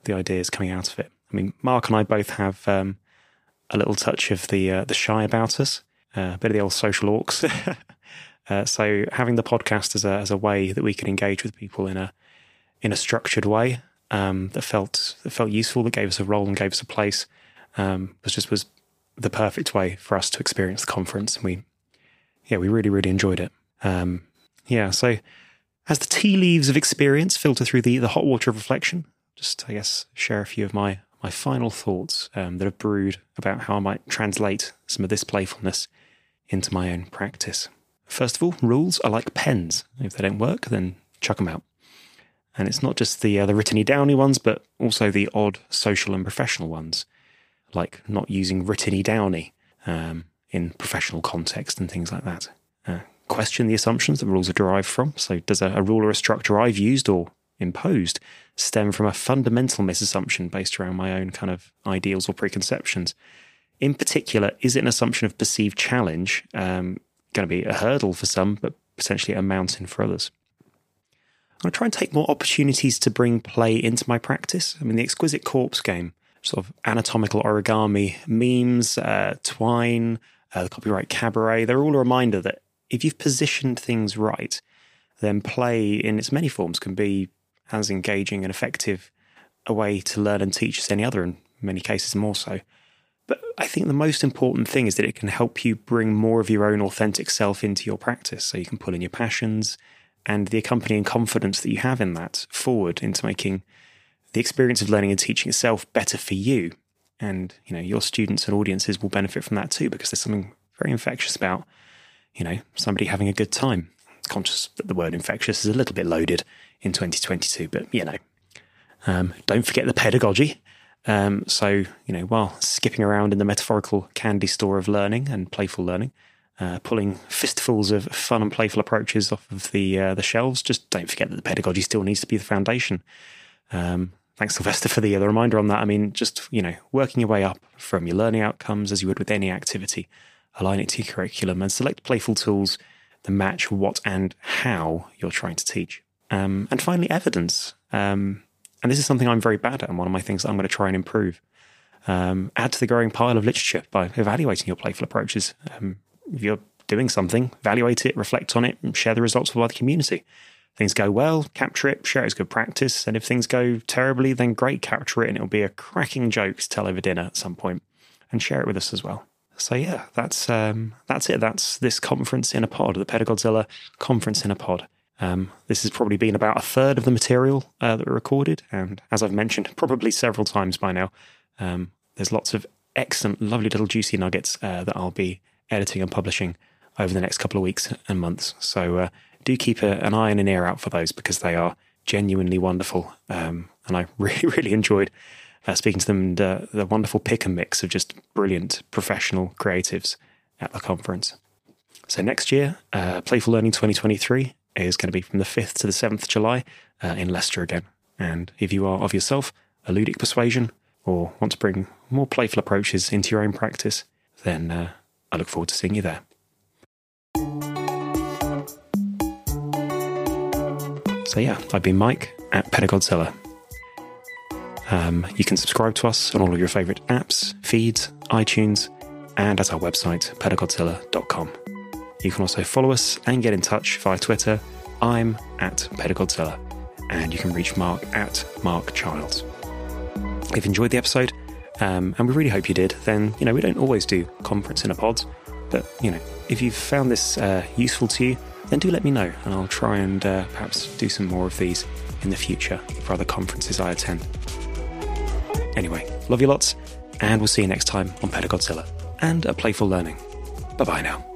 the ideas coming out of it. I mean, Mark and I both have um, a little touch of the uh, the shy about us, a bit of the old social orcs. uh, so having the podcast as a as a way that we could engage with people in a in a structured way um, that felt that felt useful, that gave us a role and gave us a place, um, was just was the perfect way for us to experience the conference. And we, yeah, we really really enjoyed it. Um, yeah, so as the tea leaves of experience filter through the the hot water of reflection, just I guess share a few of my my final thoughts um, that have brewed about how I might translate some of this playfulness into my own practice. First of all, rules are like pens. If they don't work, then chuck them out. And it's not just the uh, the writteny downy ones, but also the odd social and professional ones, like not using writteny downy um, in professional context and things like that. Uh, question the assumptions that rules are derived from. So, does a, a rule or a structure I've used or imposed stem from a fundamental misassumption based around my own kind of ideals or preconceptions? In particular, is it an assumption of perceived challenge um, going to be a hurdle for some, but potentially a mountain for others? I'm going to try and take more opportunities to bring play into my practice. I mean, the Exquisite Corpse game, sort of anatomical origami, memes, uh, twine, uh, the copyright cabaret, they're all a reminder that if you've positioned things right, then play in its many forms can be as engaging and effective a way to learn and teach as any other, in many cases more so. But I think the most important thing is that it can help you bring more of your own authentic self into your practice. So you can pull in your passions and the accompanying confidence that you have in that forward into making the experience of learning and teaching itself better for you. And, you know, your students and audiences will benefit from that too, because there's something very infectious about, you know, somebody having a good time. Conscious that the word infectious is a little bit loaded in 2022, but, you know, um, don't forget the pedagogy. Um, so, you know, while skipping around in the metaphorical candy store of learning and playful learning, uh, pulling fistfuls of fun and playful approaches off of the uh, the shelves, just don't forget that the pedagogy still needs to be the foundation. Um, thanks, Sylvester, for the, the reminder on that. I mean, just you know, working your way up from your learning outcomes as you would with any activity, align it to your curriculum, and select playful tools that match what and how you're trying to teach. Um, and finally, evidence. Um, And this is something I'm very bad at, and one of my things I'm going to try and improve. Um, add to the growing pile of literature by evaluating your playful approaches. Um, if you're doing something, evaluate it, reflect on it, and share the results with the community. Things go well, capture it, share it as good practice. And if things go terribly, then great, capture it, and it'll be a cracking joke to tell over dinner at some point, and share it with us as well. So yeah, that's um, that's it. That's this conference in a pod, the Pedagodzilla conference in a pod. Um, this has probably been about a third of the material uh, that we recorded, and as I've mentioned, probably several times by now, um, there's lots of excellent, lovely little juicy nuggets uh, that I'll be editing and publishing over the next couple of weeks and months. So uh, do keep a, an eye and an ear out for those because they are genuinely wonderful, um, and I really, really enjoyed uh, speaking to them and uh, the wonderful pick and mix of just brilliant professional creatives at the conference. So next year, uh, Playful Learning 2023 is going to be from the 5th to the 7th of July uh, in Leicester again. And if you are of yourself a ludic persuasion or want to bring more playful approaches into your own practice, then uh, I look forward to seeing you there. So yeah, I've been Mike at Pedagodzilla. Um, you can subscribe to us on all of your favourite apps, feeds, iTunes, and at our website, pedagodzilla.com. You can also follow us and get in touch via Twitter. I'm at Pedagodzilla, and you can reach Mark at Mark Childs. If you enjoyed the episode, um, and we really hope you did, then you know we don't always do conference in a pod, but you know if you've found this uh, useful to you, then do let me know, and I'll try and uh, perhaps do some more of these in the future for other conferences I attend. Anyway, love you lots, and we'll see you next time on Pedagodzilla and a playful learning. Bye bye now.